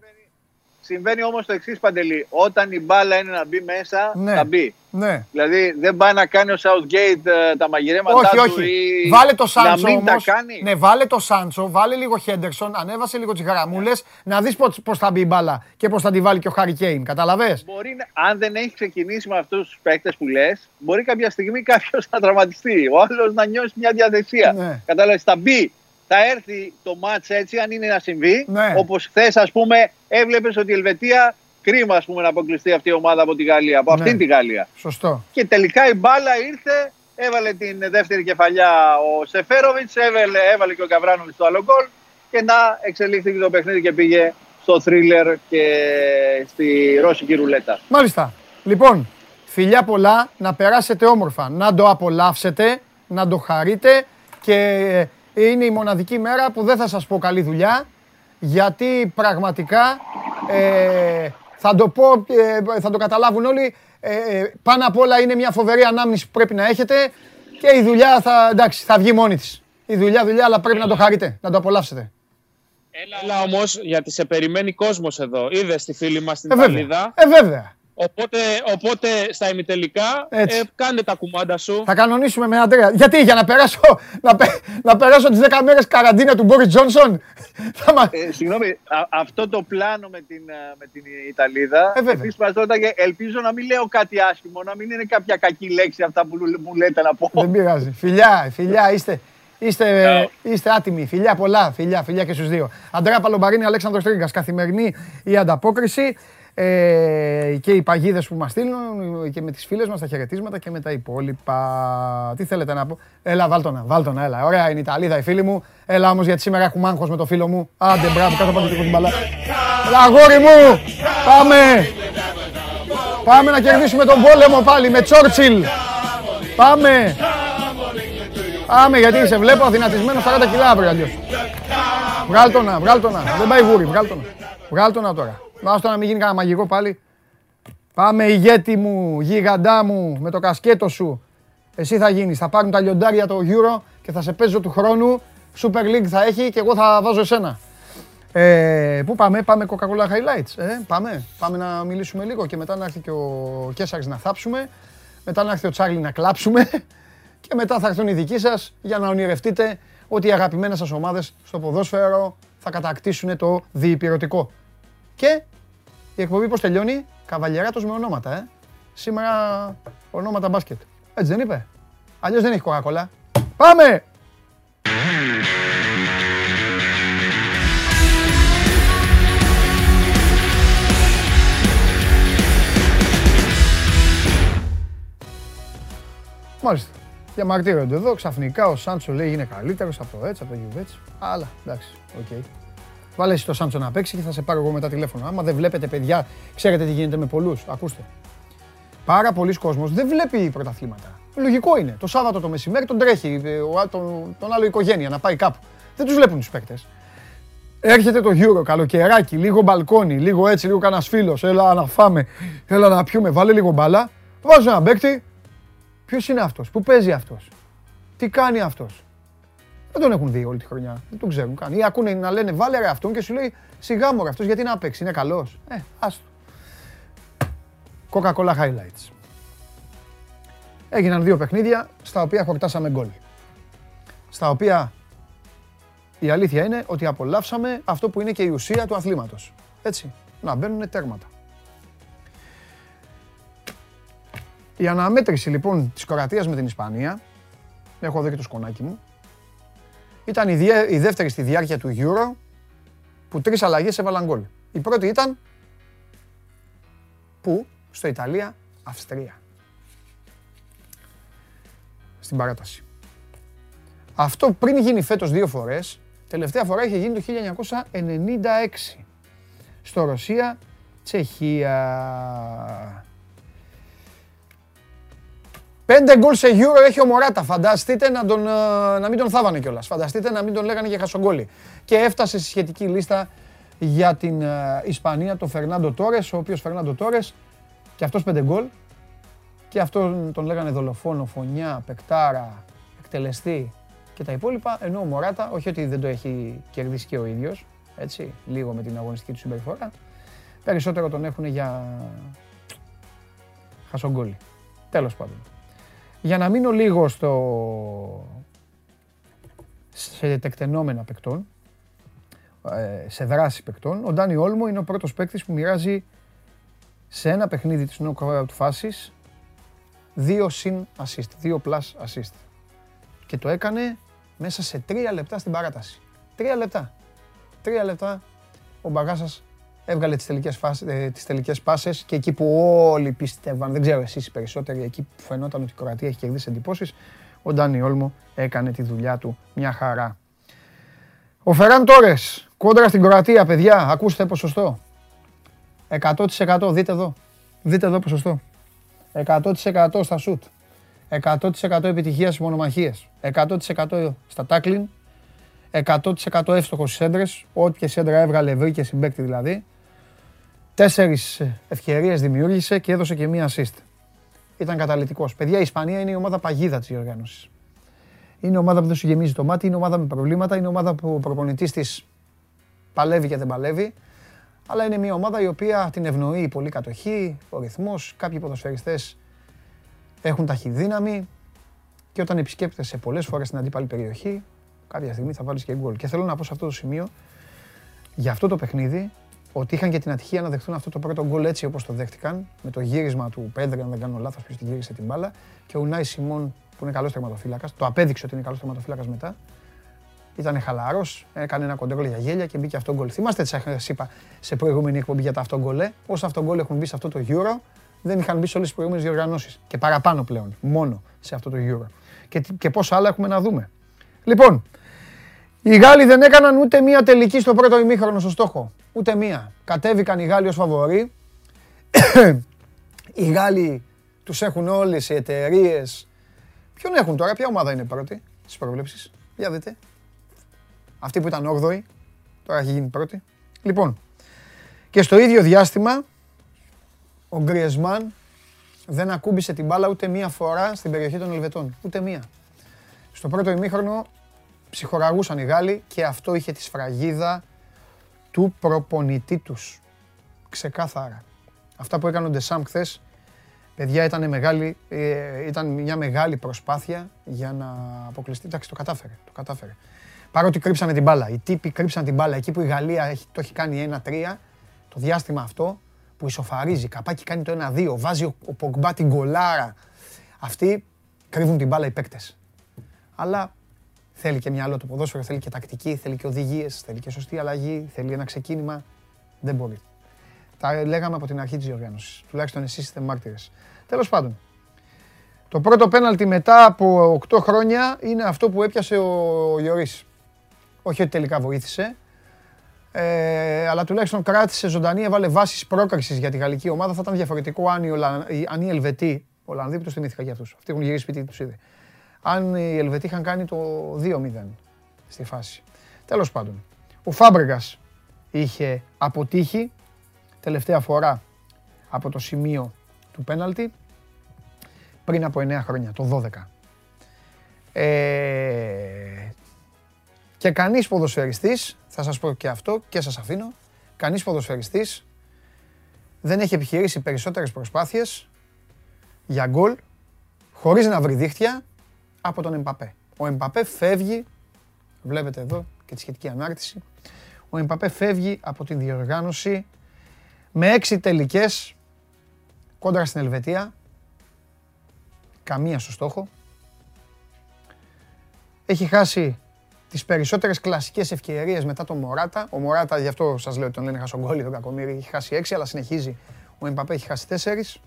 Συμβαίνει όμως το εξής Παντελή. Όταν η μπάλα είναι να μπει μέσα, Ναι. θα μπει. Ναι. Δηλαδή δεν πάει να κάνει ο Southgate ε, τα μαγειρέματά Όχι, του όχι. ή Βάλε το Σάντσο να μην όμως. τα κάνει; Ναι, βάλε το Σάντσο, βάλε λίγο Χέντερσον, ανέβασε λίγο τις γραμμούλες, να δεις πώς, πώς θα μπει η μπάλα και πώς θα τη βάλει και ο Χάρη Κέιν. Καταλαβες; Μπορεί, να- αν δεν έχει ξεκινήσει με αυτούς τους παίκτες που λες, μπορεί κάποια στιγμή κάποιος να τραυματιστεί. Ο άλλος να νιώσει μια διαδεσία. Ναι. Κατάλαβε, θα μπει, θα έρθει το μάτς έτσι, αν είναι να συμβεί. Ναι. Όπως χθες, ας πούμε, έβλεπες ότι η Ελβετία κρίμα ας πούμε, να αποκλειστεί αυτή η ομάδα από τη Γαλλία, από Ναι. αυτήν τη Γαλλία. Σωστό. Και τελικά η μπάλα ήρθε, έβαλε την δεύτερη κεφαλιά ο Σεφέροβιτς, έβαλε, έβαλε και ο Καβράνοβιτς το άλλο γκολ και να εξελίχθηκε το παιχνίδι και πήγε στο θρίλερ και στη ρώσικη ρουλέτα. Μάλιστα. Λοιπόν, φιλιά πολλά, να περάσετε όμορφα, να το απολαύσετε, να το χαρείτε και είναι η μοναδική μέρα που δεν θα σας πω καλή δουλειά γιατί πραγματικά ε, θα το πω, ε, θα το καταλάβουν όλοι, ε, ε, πάνω απ' όλα είναι μια φοβερή ανάμνηση που πρέπει να έχετε και η δουλειά θα, εντάξει, θα βγει μόνη της. Η δουλειά, δουλειά, αλλά πρέπει να το χαρείτε, να το απολαύσετε. Έλα όμως, γιατί σε περιμένει κόσμος εδώ. Είδες τη φίλη μας την Ε, βέβαια. Ιταλίδα. Ε, βέβαια. Οπότε, οπότε στα ημιτελικά Έτσι. ε, κάνε τα κουμάντα σου. Θα κανονίσουμε με Αντρέα. Γιατί, για να περάσω, να, πε- να περάσω τις 10 μέρες καραντίνα του Μπόρις Τζόνσον; Θα μα... Ε, συγγνώμη, α- αυτό το πλάνο με την, α, με την Ιταλίδα. Ε, βέβαια. επίσης μας ρώταγε, ελπίζω να μην λέω κάτι άσχημο, να μην είναι κάποια κακή λέξη αυτά που λου- μου λέτε να πω. Δεν πειράζει. Φιλιά, φιλιά, είστε, είστε, είστε άτιμοι. Φιλιά πολλά, φιλιά, φιλιά και στους δύο. Αντρέα Παλομπαρίνη, Αλέξανδρος Τρίγκας. Καθημερινή η ανταπόκριση ε, και οι παγίδες που μας στείλουν και με τις φίλες μας τα χαιρετίσματα και με τα υπόλοιπα. Τι θέλετε να πω; Έλα, βάλτονα, βάλτονα, έλα. Ωραία είναι η Ιταλίδα η φίλη μου. Έλα όμως γιατί σήμερα έχουμε άγχος με το φίλο μου. Άντε, μπράβο, κάτω από την μπαλά. Έλα, αγόρι μου, πάμε. Πάμε να κερδίσουμε τον πόλεμο πάλι με Τσόρτσιλ. Πάμε. Πάμε γιατί σε βλέπω αδυνατισμένο 40 κιλά αύριο αλλιώς. Βγάλ το να, βγάλ το να. Δεν πάει γούρι, βγάλ το να. Βγάλ το να τώρα. Βάζω το να μην γίνει κανένα μαγικό πάλι. Πάμε ηγέτη μου, γίγαντά μου, με το κασκέτο σου. Εσύ θα γίνεις, θα πάρουν τα λιοντάρια το Euro και θα σε παίζω του χρόνου. Super League θα έχει και εγώ θα βάζω εσένα. Ε, πού πάμε, πάμε Coca-Cola Highlights. Ε, πάμε, πάμε να μιλήσουμε λίγο και μετά να έρθει και ο Κέσσαρης να θάψουμε. Μετά να έρθει ο Τσάρλι να κλάψουμε. *laughs* Και μετά θα έρθουν οι δικοί σας για να ονειρευτείτε ότι οι αγαπημένες σας ομάδες στο ποδόσφαιρο θα κατακτήσουν το διυπηρωτικό. Και η εκπομπή πώς τελειώνει, καβαλιεράτος με ονόματα, ε. Σήμερα ονόματα μπάσκετ. Έτσι δεν είπε; Αλλιώς δεν έχει Coca-Cola. Πάμε! Μάλιστα. Διαμαρτύρονται εδώ. Ξαφνικά ο Σάντσο λέει είναι καλύτερος από το έτσι, από το Γιουβέτσι. Αλλά εντάξει, οκ. Βάλε εσύ το Σάντσο να παίξει και θα σε πάρω εγώ μετά τηλέφωνο. Άμα δεν βλέπετε, παιδιά, ξέρετε τι γίνεται με πολλούς. Ακούστε. Πάρα πολλοί κόσμος δεν βλέπει πρωταθλήματα. Λογικό είναι. Το Σάββατο το μεσημέρι τον τρέχει ε, ο, α- τον, τον άλλο οικογένεια να πάει κάπου. Δεν τους βλέπουν τους παίκτες. Έρχεται το Euro, καλοκαιράκι, λίγο μπαλκόνι, λίγο έτσι, λίγο κανένα φίλος. Έλα να φάμε, έλα να πιούμε, βάλε λίγο μπάλα. Βάζω ένα παίκτη. Ποιος είναι αυτός, πού παίζει αυτός, τι κάνει αυτός. Δεν τον έχουν δει όλη τη χρονιά. Δεν τον ξέρουν καν. Ή ακούνε να λένε βάλε ρε αυτόν και σου λέει σιγά μου ρε αυτός γιατί να παίξει, είναι καλός. Ε, άστο. Coca-Cola Highlights. Έγιναν δύο παιχνίδια στα οποία χορτάσαμε γκολ. Στα οποία η αλήθεια είναι ότι απολαύσαμε αυτό που είναι και η ουσία του αθλήματος. Έτσι, να μπαίνουν τέρματα. Η αναμέτρηση λοιπόν της Κροατίας με την Ισπανία, έχω εδώ και το σκονάκι μου, ήταν η, διέ- η δεύτερη στη διάρκεια του Euro που τρεις αλλαγές έβαλαν γκολ. Η πρώτη ήταν που; Στο Ιταλία-Αυστρία. Στην παράταση. Αυτό πριν γίνει φέτος δύο φορές, τελευταία φορά είχε γίνει το 1996. Στο Ρωσία-Τσεχία. Πέντε γκολ σε Euro έχει ο Μωράτα. Φανταστείτε να, τον, ε, να μην τον θάβανε κιόλας. Φανταστείτε να μην τον λέγανε και χασογκόλι. Και έφτασε στη σχετική λίστα για την ε, Ισπανία το Φερνάντο Τόρες, ο οποίος Φερνάντο Τόρες και αυτός πέντε γκολ και αυτό τον λέγανε δολοφόνο, φωνιά, πεκτάρα, εκτελεστή και τα υπόλοιπα, ενώ ο Μωράτα, όχι ότι δεν το έχει κερδίσει και ο ίδιος, έτσι, λίγο με την αγωνιστική του συμπεριφορά, περισσότερο τον έχουν για χασογκόλι. Τέλος πάντων. Για να μείνω λίγο στο... σε τεκτενόμενα παικτών, ε, σε δράση παικτών, ο Ντάνι Όλμο είναι ο πρώτος παίκτης που μοιράζει σε ένα παιχνίδι της knockout φάσης δύο συν assist, δύο plus assist. Και το έκανε μέσα σε τρία λεπτά στην παράταση. Τρία λεπτά. Τρία λεπτά ο Μπαγάσας έβγαλε τις τελικές, φάσεις, ε, τις τελικές πάσες και εκεί που όλοι πίστευαν, δεν ξέρω εσείς οι περισσότεροι, εκεί που φαινόταν ότι η Κροατία έχει κερδίσει εντυπώσεις, ο Ντάνι Όλμο έκανε τη δουλειά του μια χαρά. Ο Φεράν Τόρες, κόντρα στην Κροατία, παιδιά, ακούστε ποσοστό. 100% δείτε εδώ. Δείτε εδώ ποσοστό. 100% στα σουτ. 100% επιτυχίας στις μονομαχίες. 100% στα τάκλιν. 100% εύστοχος στις έντρες. Όποια σέντρα έβγαλε βρήκε συμπέκτη δηλαδή. Τέσσερις ευκαιρίες δημιούργησε και έδωσε και μία assist. Ήταν καταλητικός. Παιδιά, η Ισπανία είναι η ομάδα παγίδα της διοργάνωσης. Είναι ομάδα που δεν σου γεμίζει το μάτι, είναι ομάδα με προβλήματα, είναι ομάδα που ο προπονητής της παλεύει και δεν παλεύει. Αλλά είναι μια ομάδα η οποία την ευνοεί η πολλή κατοχή, ο ρυθμός, κάποιοι ποδοσφαιριστές έχουν ταχυδύναμη και όταν επισκέπτεσαι πολλές φορές στην αντίπαλη περιοχή, κάποια στιγμή θα βάλεις και γκολ. Και θέλω να πω σε αυτό το σημείο, για αυτό το παιχνίδι, ότι είχαν και την ατυχία να δεχτούν αυτό το πρώτο γκολ έτσι όπως το δέχτηκαν, με το γύρισμα του Πέντρε, αν δεν κάνω λάθος, ποιος την γύρισε την μπάλα, και ο Ουνάι Σιμών, που είναι καλός τερματοφύλακας, το απέδειξε ότι είναι καλός τερματοφύλακας μετά, ήταν χαλαρός, έκανε ένα κοντρόλ για γέλια και μπήκε αυτό γκολ. Θυμάστε τις σα είπα σε προηγούμενη εκπομπή για τα αυτογκολ. ε; Όσα αυτογκολ έχουν μπει σε αυτό το Euro, δεν είχαν μπει σε όλες τις προηγούμενες διοργανώσεις. Και παραπάνω πλέον. Μόνο σε αυτό το Euro. Και, τι- και πόσα άλλα έχουμε να δούμε. Λοιπόν, οι Γάλλοι δεν έκαναν ούτε μία τελική στο πρώτο ημίχρονο στο στόχο. Ούτε μία. Κατέβηκαν οι Γάλλοι ως φαβοροί. *clears throat* Οι Γάλλοι τους έχουν όλες οι εταιρείες. Ποιον έχουν τώρα, ποια ομάδα είναι πρώτη στις προβλέψεις. Για δείτε. Αυτή που ήταν 8η, τώρα έχει γίνει πρώτη. Λοιπόν, και στο ίδιο διάστημα, ο Γκριεσμάν δεν ακούμπησε την μπάλα ούτε μία φορά στην περιοχή των Ελβετών. Ούτε μία. Στο πρώτο ημίχρονο ψυχοραγούσαν οι Γάλλοι και αυτό είχε τη σφραγίδα του προπονητή τους. Ξεκάθαρα. Αυτά που έκανε ο Ντεσάμ χθες, παιδιά, ήταν, μεγάλη, ε, ήταν μια μεγάλη προσπάθεια για να αποκλειστεί. Εντάξει, το κατάφερε. Το κατάφερε. Παρότι κρύψανε την μπάλα. Οι τύποι κρύψαν την μπάλα. Εκεί που η Γαλλία έχει, το έχει κάνει 1-3, το διάστημα αυτό που ισοφαρίζει, καπάκι κάνει το 1-2, βάζει ο, ο Πογκμπά την κολάρα. Αυτοί κρύβουν την μπάλα οι παίκτες. Αλλά θέλει και μυαλό το ποδόσφαιρο, θέλει και τακτική, θέλει και οδηγίες, θέλει και σωστή αλλαγή, θέλει ένα ξεκίνημα. Δεν μπορεί. Τα λέγαμε από την αρχή της διοργάνωσης. Τουλάχιστον εσείς είστε μάρτυρες. Τέλος πάντων, το πρώτο πέναλτι μετά από 8 χρόνια είναι αυτό που έπιασε ο Γιωρίς. Όχι ότι τελικά βοήθησε, ε, αλλά τουλάχιστον κράτησε ζωντανή, έβαλε βάσεις πρόκρισης για τη γαλλική ομάδα. Θα ήταν διαφορετικό αν οι, Ολα... αν οι Ελβετοί, Ολλανδοί που το θυμήθηκα για αυτούς, αυτοί έχουν γυρίσει σπίτι τους ήδη. Αν οι Ελβετοί είχαν κάνει το 2-0 στη φάση. Τέλος πάντων, ο Φάμπρεγκα είχε αποτύχει τελευταία φορά από το σημείο του πέναλτι πριν από 9 χρόνια, το 12. Ε, και κανείς ποδοσφαιριστής, θα σας πω και αυτό και σας αφήνω, κανείς ποδοσφαιριστής δεν έχει επιχειρήσει περισσότερες προσπάθειες για γκολ χωρίς να βρει δίχτυα από τον Εμπαπέ. Ο Εμπαπέ φεύγει, βλέπετε εδώ και τη σχετική ανάρτηση, ο Εμπαπέ φεύγει από την διοργάνωση με έξι τελικές κόντρα στην Ελβετία, καμία στο στόχο. Έχει χάσει τις περισσότερες κλασικές ευκαιρίες μετά τον Μωράτα. Ο Μωράτα, γι' αυτό σας λέω ότι τον λένε Χασογκόλη, τον Κακομύρη, έχει χάσει έξι, αλλά συνεχίζει. Ο Εμπαπέ έχει χάσει τέσσερις.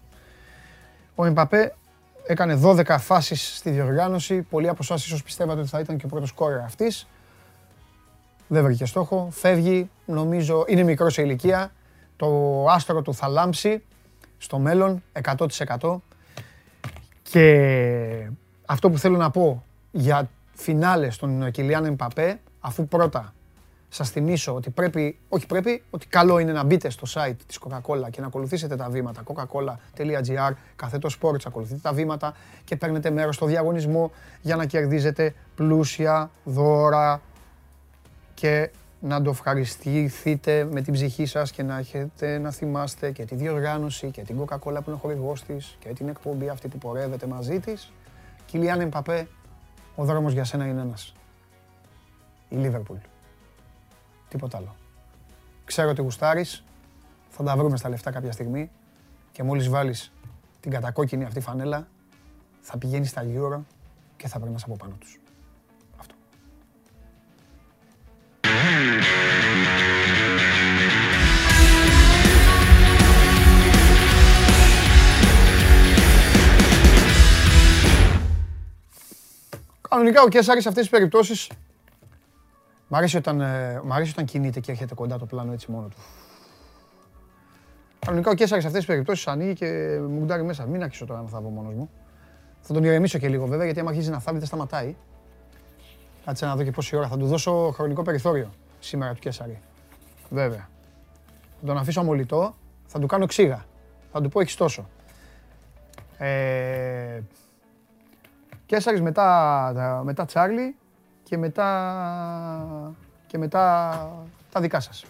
Ο Εμπαπέ έκανε 12 φάσεις στη διοργάνωση. Πολλοί από εσάς ίσως πιστεύατε ότι θα ήταν και ο πρώτος κόρεα αυτής. Δεν βρήκε στόχο. Φεύγει, νομίζω, είναι μικρός σε ηλικία. Το άστρο του θα λάμψει στο μέλλον 100%. Και αυτό που θέλω να πω για φινάλε στον Κιλιάν Εμπαπέ, αφού πρώτα σας θυμίσω ότι πρέπει, όχι πρέπει, ότι καλό είναι να μπείτε στο site της Coca-Cola και να ακολουθήσετε τα βήματα coca-cola.gr, καθέτο sports, ακολουθείτε τα βήματα και παίρνετε μέρος στο διαγωνισμό για να κερδίζετε πλούσια δώρα και να το ευχαριστηθείτε με την ψυχή σας και να έχετε να θυμάστε και τη διοργάνωση και την Coca-Cola που είναι ο χορηγός της και την εκπομπή αυτή που πορεύεται μαζί της. Κιλιάν Εμπαπέ, ο δρόμος για σένα είναι ένας. Η Λίβερπουλ. Τίποτα άλλο. Ξέρω ότι γουστάρεις, θα τα βρούμε στα λεφτά κάποια στιγμή και μόλις βάλεις την κατακόκκινη αυτή φανέλα, θα πηγαίνεις στα Euro και θα περνάς από πάνω τους. Αυτό. Κανονικά ο Κέσσαρης σε αυτές τις περιπτώσεις Μ' αρέσει όταν, ε, μ' αρέσει όταν κινείται και έρχεται κοντά το πλάνο έτσι μόνο του. Κανονικά ο Κέσσαρης σε αυτές τις περιπτώσεις ανοίγει και μου κουντάρει μέσα. Μην άρχισω τώρα να θάβω μόνος μου. Θα τον ηρεμήσω και λίγο βέβαια γιατί άμα αρχίζει να θάβει δεν σταματάει. Κάτσε να δω και πόση ώρα. Θα του δώσω χρονικό περιθώριο σήμερα του Κέσσαρη. Βέβαια. Θα τον αφήσω αμολυτό, θα του κάνω ξύγα. Θα του πω έχεις τόσο. Ε, Κέσσαρης μετά, μετά Τσάρλι και μετά, και μετά τα δικά σας.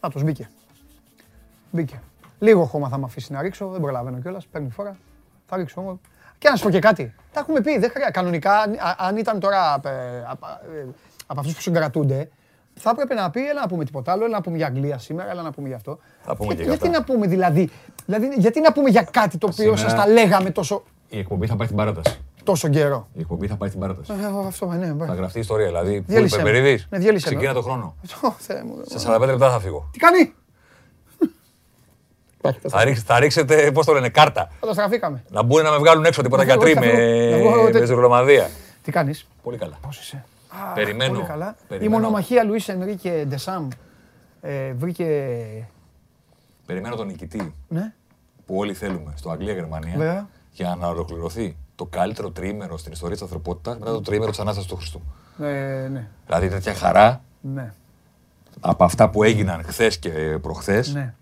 Να τους μπήκε. Μπήκε. Λίγο χώμα θα με αφήσεις να ρίξω, δεν προλαβαίνω κιόλας, παίρνει φορά. Θα ρίξω όμως. Και να σου πω και κάτι. Τα έχουμε πει, δεν χρειάζεται. Κανονικά, αν- αν ήταν τώρα ε, από, ε, από αυτούς που συγκρατούνται, θα έπρεπε να πει, έλα να πούμε τίποτα άλλο, έλα να πούμε για Αγγλία σήμερα, έλα να πούμε για αυτό. Θα πούμε Για- και για γιατί αυτά. να πούμε δηλαδή, δηλαδή, γιατί να πούμε για κάτι το οποίο Σήμερα- σας τα λέγαμε τόσο, Η εκπομπή θα πάει στην παράταση. Τόσο καιρό. Η εκπομπή θα πάει στην παράταση. Ε, αυτό, ναι, Θα μπράβο. γραφτεί ιστορία. Δηλαδή, που Διέλυσέ είπε με. Περίδης, Ναι, διέλυσέ με. ξεκίνα το χρόνο. Ω, Θεέ μου. Σε 45 λεπτά θα φύγω. Τι κάνει! Θα, ρίξ- θα ρίξετε, πώς το λένε, κάρτα. Καταστραφήκαμε. Να μπουν να με βγάλουν έξω τίποτα Να βγω, γιατροί θα βγω. Να βγω, με, με τέτοιο. ζυγρομαδία. Τι κάνεις; Πολύ καλά. Πώς είσαι; Περιμένω. Πολύ καλά. Η Περιμένω. μονομαχία Λουίς Ενρίκε Ντεσάμ ε, βρήκε... Περιμένω τον νικητή Ναι. που όλοι θέλουμε στο Αγγλία-Γερμανία Βέβαια. για να ολοκληρωθεί το καλύτερο τριήμερο στην ιστορία της ανθρωπότητας μετά το τριήμερο της Ανάστασης του Χριστού. Ε, ναι, Δηλαδή τέτοια χαρά ναι, από αυτά που έγιναν χθες και προχθές. ναι.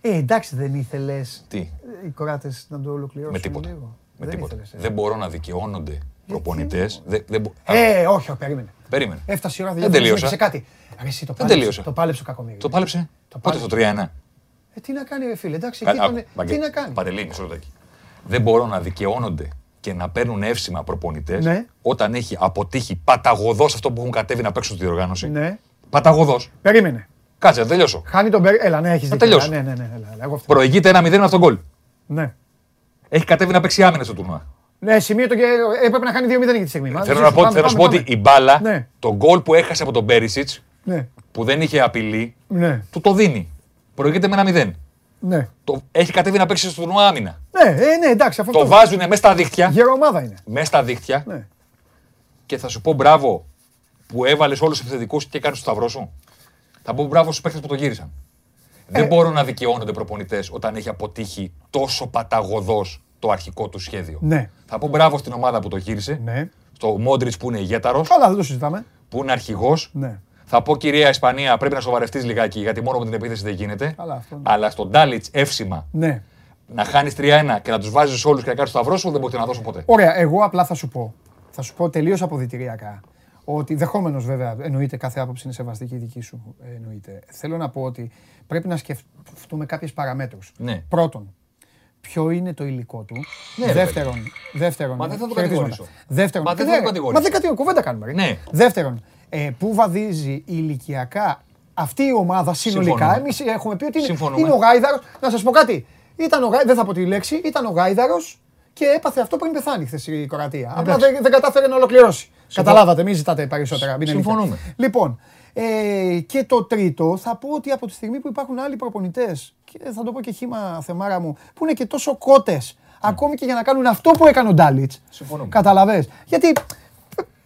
Ε, εντάξει, δεν ήθελες Τι, οι κοράτε να το ολοκληρώσουν με τίποτα. λίγο; Με δεν τίποτα. ήθελες, ε. Δεν μπορώ να δικαιώνονται προπονητές. Δεν, δεν μπο- Α, Ε, όχι, όχι, περίμενε. Περίμενε. Έφτασε η ώρα Δεν δηλαδή τελείωσα. σε κάτι. Ρε, εσύ το Δεν πάλεψε, τελείωσα. Το πάλεψε ο Κακομοίρης. Το πάλεψε; Το Πότε στο πάλεψε. 3-1. Ε, τι να κάνει, ρε φίλε, εντάξει, Κα- εκεί άκου, ήταν. Βαγγέλη, Τι να κάνει. Παντελή, μισό λεπτάκι. Δεν μπορώ να δικαιώνονται και να παίρνουν εύσημα προπονητές Ναι. όταν έχει αποτύχει παταγωδός αυτό που έχουν κατέβει να παίξουν στη διοργάνωση. Ναι. Παταγωδός. Περίμενε. Κάτσε, να τελειώσω. Χάνει τον Μπέρ. Έλα, ναι, έχεις δίκιο. τελειώσω. Ναι, ναι, ναι, έλα, έλα, εγώ φταίω. Προηγείται ένα 0 με αυτόν τον γκολ. Ναι. Έχει κατέβει να παίξει άμυνα στο τουρνουά. Ναι, σημείο το και έπρεπε να χάνει 2-0 για τη στιγμή. Μα, Θέλω ζήσου, να, πω, πάμε, θέλω να σου πω πάμε, ότι πάμε. η μπάλα, Ναι. το γκολ που έχασε από τον Πέρισιτ, Ναι, που δεν είχε απειλή, ναι, του το δίνει. Προηγείται με ένα 0. Ναι. Το, έχει κατέβει να παίξει στο τουρνουά άμυνα. Ναι, ε, ναι, εντάξει, αυτό. Το βάζουν μέσα στα δίχτυα. Γερομάδα είναι. Μέσα στα δίχτυα. Ναι. Και θα σου πω μπράβο που έβαλες όλους τους επιθετικούς και έκανε το σταυρό σου. Θα πω μπράβο στους παίκτες που το γύρισαν. Ε. Δεν μπορούν να δικαιώνονται προπονητές όταν έχει αποτύχει τόσο παταγωδός το αρχικό του σχέδιο. Ναι. Θα πω μπράβο στην ομάδα που το γύρισε. Ναι. Στο Μόντριτς που είναι ηγέταρος, Καλά, δεν το συζητάμε. που είναι αρχηγός. Ναι. Θα πω κυρία Ισπανία, πρέπει να σοβαρευτείς λιγάκι γιατί μόνο με την επίθεση δεν γίνεται. Καλά, αυτό ναι. Αλλά στον Ντάλιτ εύσημα Ναι. να χάνεις 3-1 και να τους βάζεις όλους και να κάνεις το σταυρό σου δεν μπορεί να δώσω ποτέ. Ωραία, εγώ απλά θα σου πω. Θα σου πω τελείως αποδητηριακά. Ότι δεχόμενος βέβαια, εννοείται κάθε άποψη είναι σεβαστή και η δική σου. ε, Εννοείται. Θέλω να πω ότι πρέπει να σκεφτούμε κάποιες παραμέτρους. Ναι. Πρώτον, ποιο είναι το υλικό του. ρε δεύτερον, δεύτερον. Μα δεν θα το χαιρετίσματα. κατηγορήσω. Δεύτερον, Μα δεν ναι, θα το ρε, κατηγορήσω. Μα δεν κατηγορήσω, κουβέντα κάνουμε. ρε. Ναι. Δεύτερον, ε, πού βαδίζει ηλικιακά αυτή η ομάδα συνολικά; Συμφωνούμε. Εμείς έχουμε πει ότι είναι, Συμφωνούμε. είναι ο Γάιδαρος. Να σας πω κάτι. Ήταν ο Γάι- δεν θα πω τη λέξη, ήταν ο Γάιδαρος και έπαθε αυτό πριν πεθάνει χθες η Κροατία. Απλά δεν, δεν κατάφερε να ολοκληρώσει. Καταλάβατε, μην ζητάτε περισσότερα. μην είναι Συμφωνούμε. αλήθεια. Λοιπόν, ε, και το τρίτο, θα πω ότι από τη στιγμή που υπάρχουν άλλοι προπονητές, και θα το πω και χήμα θεμάρα μου, που είναι και τόσο κότες, ακόμη και για να κάνουν αυτό που έκανε ο Ντάλιτς. Συμφωνούμε. Καταλαβες; Γιατί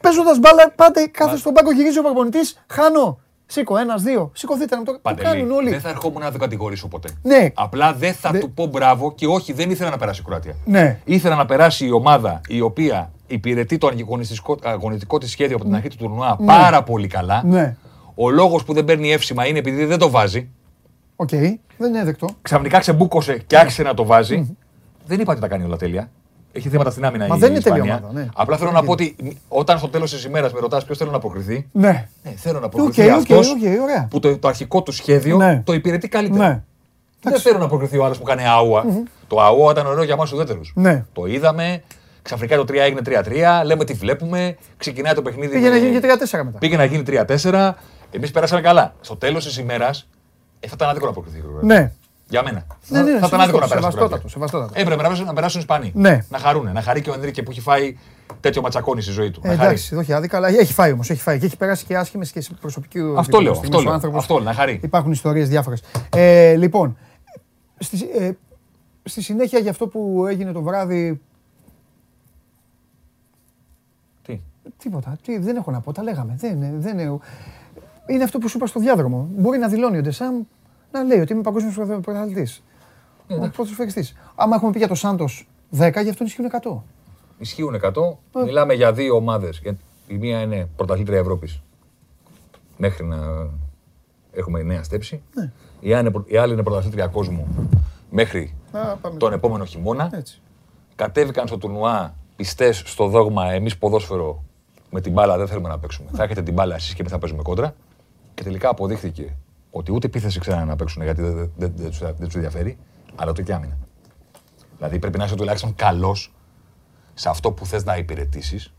παίζοντας μπάλα, πάτε κάθε στον πάγκο, γυρίζει ο προπονητής, χάνω. Σήκω, ένας, δύο. Σηκωθείτε να μου το, το Παντελή, κάνουν όλοι. δεν θα ερχόμουν να το κατηγορήσω ποτέ. Ναι. Απλά δεν θα Δε- του πω μπράβο και όχι, δεν ήθελα να περάσει η Κροατία. Ναι. Ήθελα να περάσει η ομάδα η οποία υπηρετεί το αγωνιστικό, αγωνιστικό της σχέδιο από την αρχή του τουρνουά πάρα πολύ καλά. Ναι. Ο λόγος που δεν παίρνει εύσημα είναι επειδή δεν το βάζει. Οκ, δεν είναι δεκτό. Ξαφνικά ξεμπούκωσε και άρχισε να το βάζει. Δεν είπα ότι τα κάνει όλα τέλεια. Έχει θέματα στην άμυνα Μα η δεν είναι τέλεια Ισπανία. ομάδα, ναι. Απλά θέλω Δεν να πω ότι όταν στο τέλος της ημέρας με ρωτάς ποιος θέλω να προκριθεί. Ναι. Ναι, θέλω να OK, προκριθεί ok, αυτός οκ, ωραία. που το, το αρχικό του σχέδιο Ναι. το υπηρετεί καλύτερα. Ναι. Δεν θέλω να προκριθεί ο άλλος που κάνει αούα. Το αούα ήταν ωραίο για εμά ουδέτερου. Ναι. Το είδαμε. Ξαφνικά το 3 έγινε 3-3. Λέμε τι βλέπουμε. Ξεκινάει το παιχνίδι. Πήγε να με- γίνει και 3-4 μετά. Πήγε να γίνει 3-4. Εμείς περάσαμε καλά. Στο τέλος της ημέρας ε, θα ήταν άδικο να αποκριθεί. η Κροατία. Ναι. Για μένα. Ναι, ναι, θα ήταν άδικο να σεβαστό, περάσει. η σεβαστότατο, Κροατία. σεβαστότατο. Έπρεπε να περάσουν, να περάσουν οι Ισπανοί. Ναι. Να χαρούνε. Να χαρεί και ο Ενρίκε που έχει φάει τέτοιο ματσακόνι στη ζωή του. Ε, να χαρεί. εντάξει, όχι άδικα, αλλά έχει φάει όμως. Έχει φάει και έχει περάσει και άσχημες και σε προσωπική Αυτό λέω, στιγμές αυτό ο λέω, άνθρωπος. αυτό, να χαρεί. Υπάρχουν ιστορίες διάφορες. Ε, λοιπόν, στη, ε, στη συνέχεια για αυτό που έγινε το βράδυ. Τι; Τίποτα. Τι, δεν έχω να πω. Τα λέγαμε. Δεν, είναι- δεν είναι, είναι αυτό που σου είπα στο διάδρομο. Μπορεί να δηλώνει ο Ντεσάμ να λέει ότι είμαι παγκόσμιος πρωταθλητής. Ναι, Ο ποδοσφαιριστή. Άμα έχουμε πει για το Σάντος 10, γι' αυτόν ισχύουν 100. Ισχύουν 100. Μιλάμε για δύο ομάδες. Η μία είναι πρωταθλήτρια Ευρώπης. Μέχρι να έχουμε νέα στέψη. Ναι. Η, άλλη είναι, η άλλη είναι πρωταθλήτρια κόσμου μέχρι Α, πάμε. τον επόμενο χειμώνα. Έτσι. Κατέβηκαν στο τουρνουά πιστές στο δόγμα εμείς ποδόσφαιρο με την μπάλα δεν θέλουμε να παίξουμε. Θα έχετε την μπάλα εσείς και εμείς θα παίζουμε κόντρα. Και τελικά αποδείχθηκε ότι ούτε επίθεση ξέρανε να παίξουν γιατί δεν, δεν, δεν, δεν, τους- δεν τους ενδιαφέρει, αλλά ούτε και άμυνα. Δηλαδή πρέπει να είσαι τουλάχιστον καλός σε αυτό που θες να υπηρετήσεις.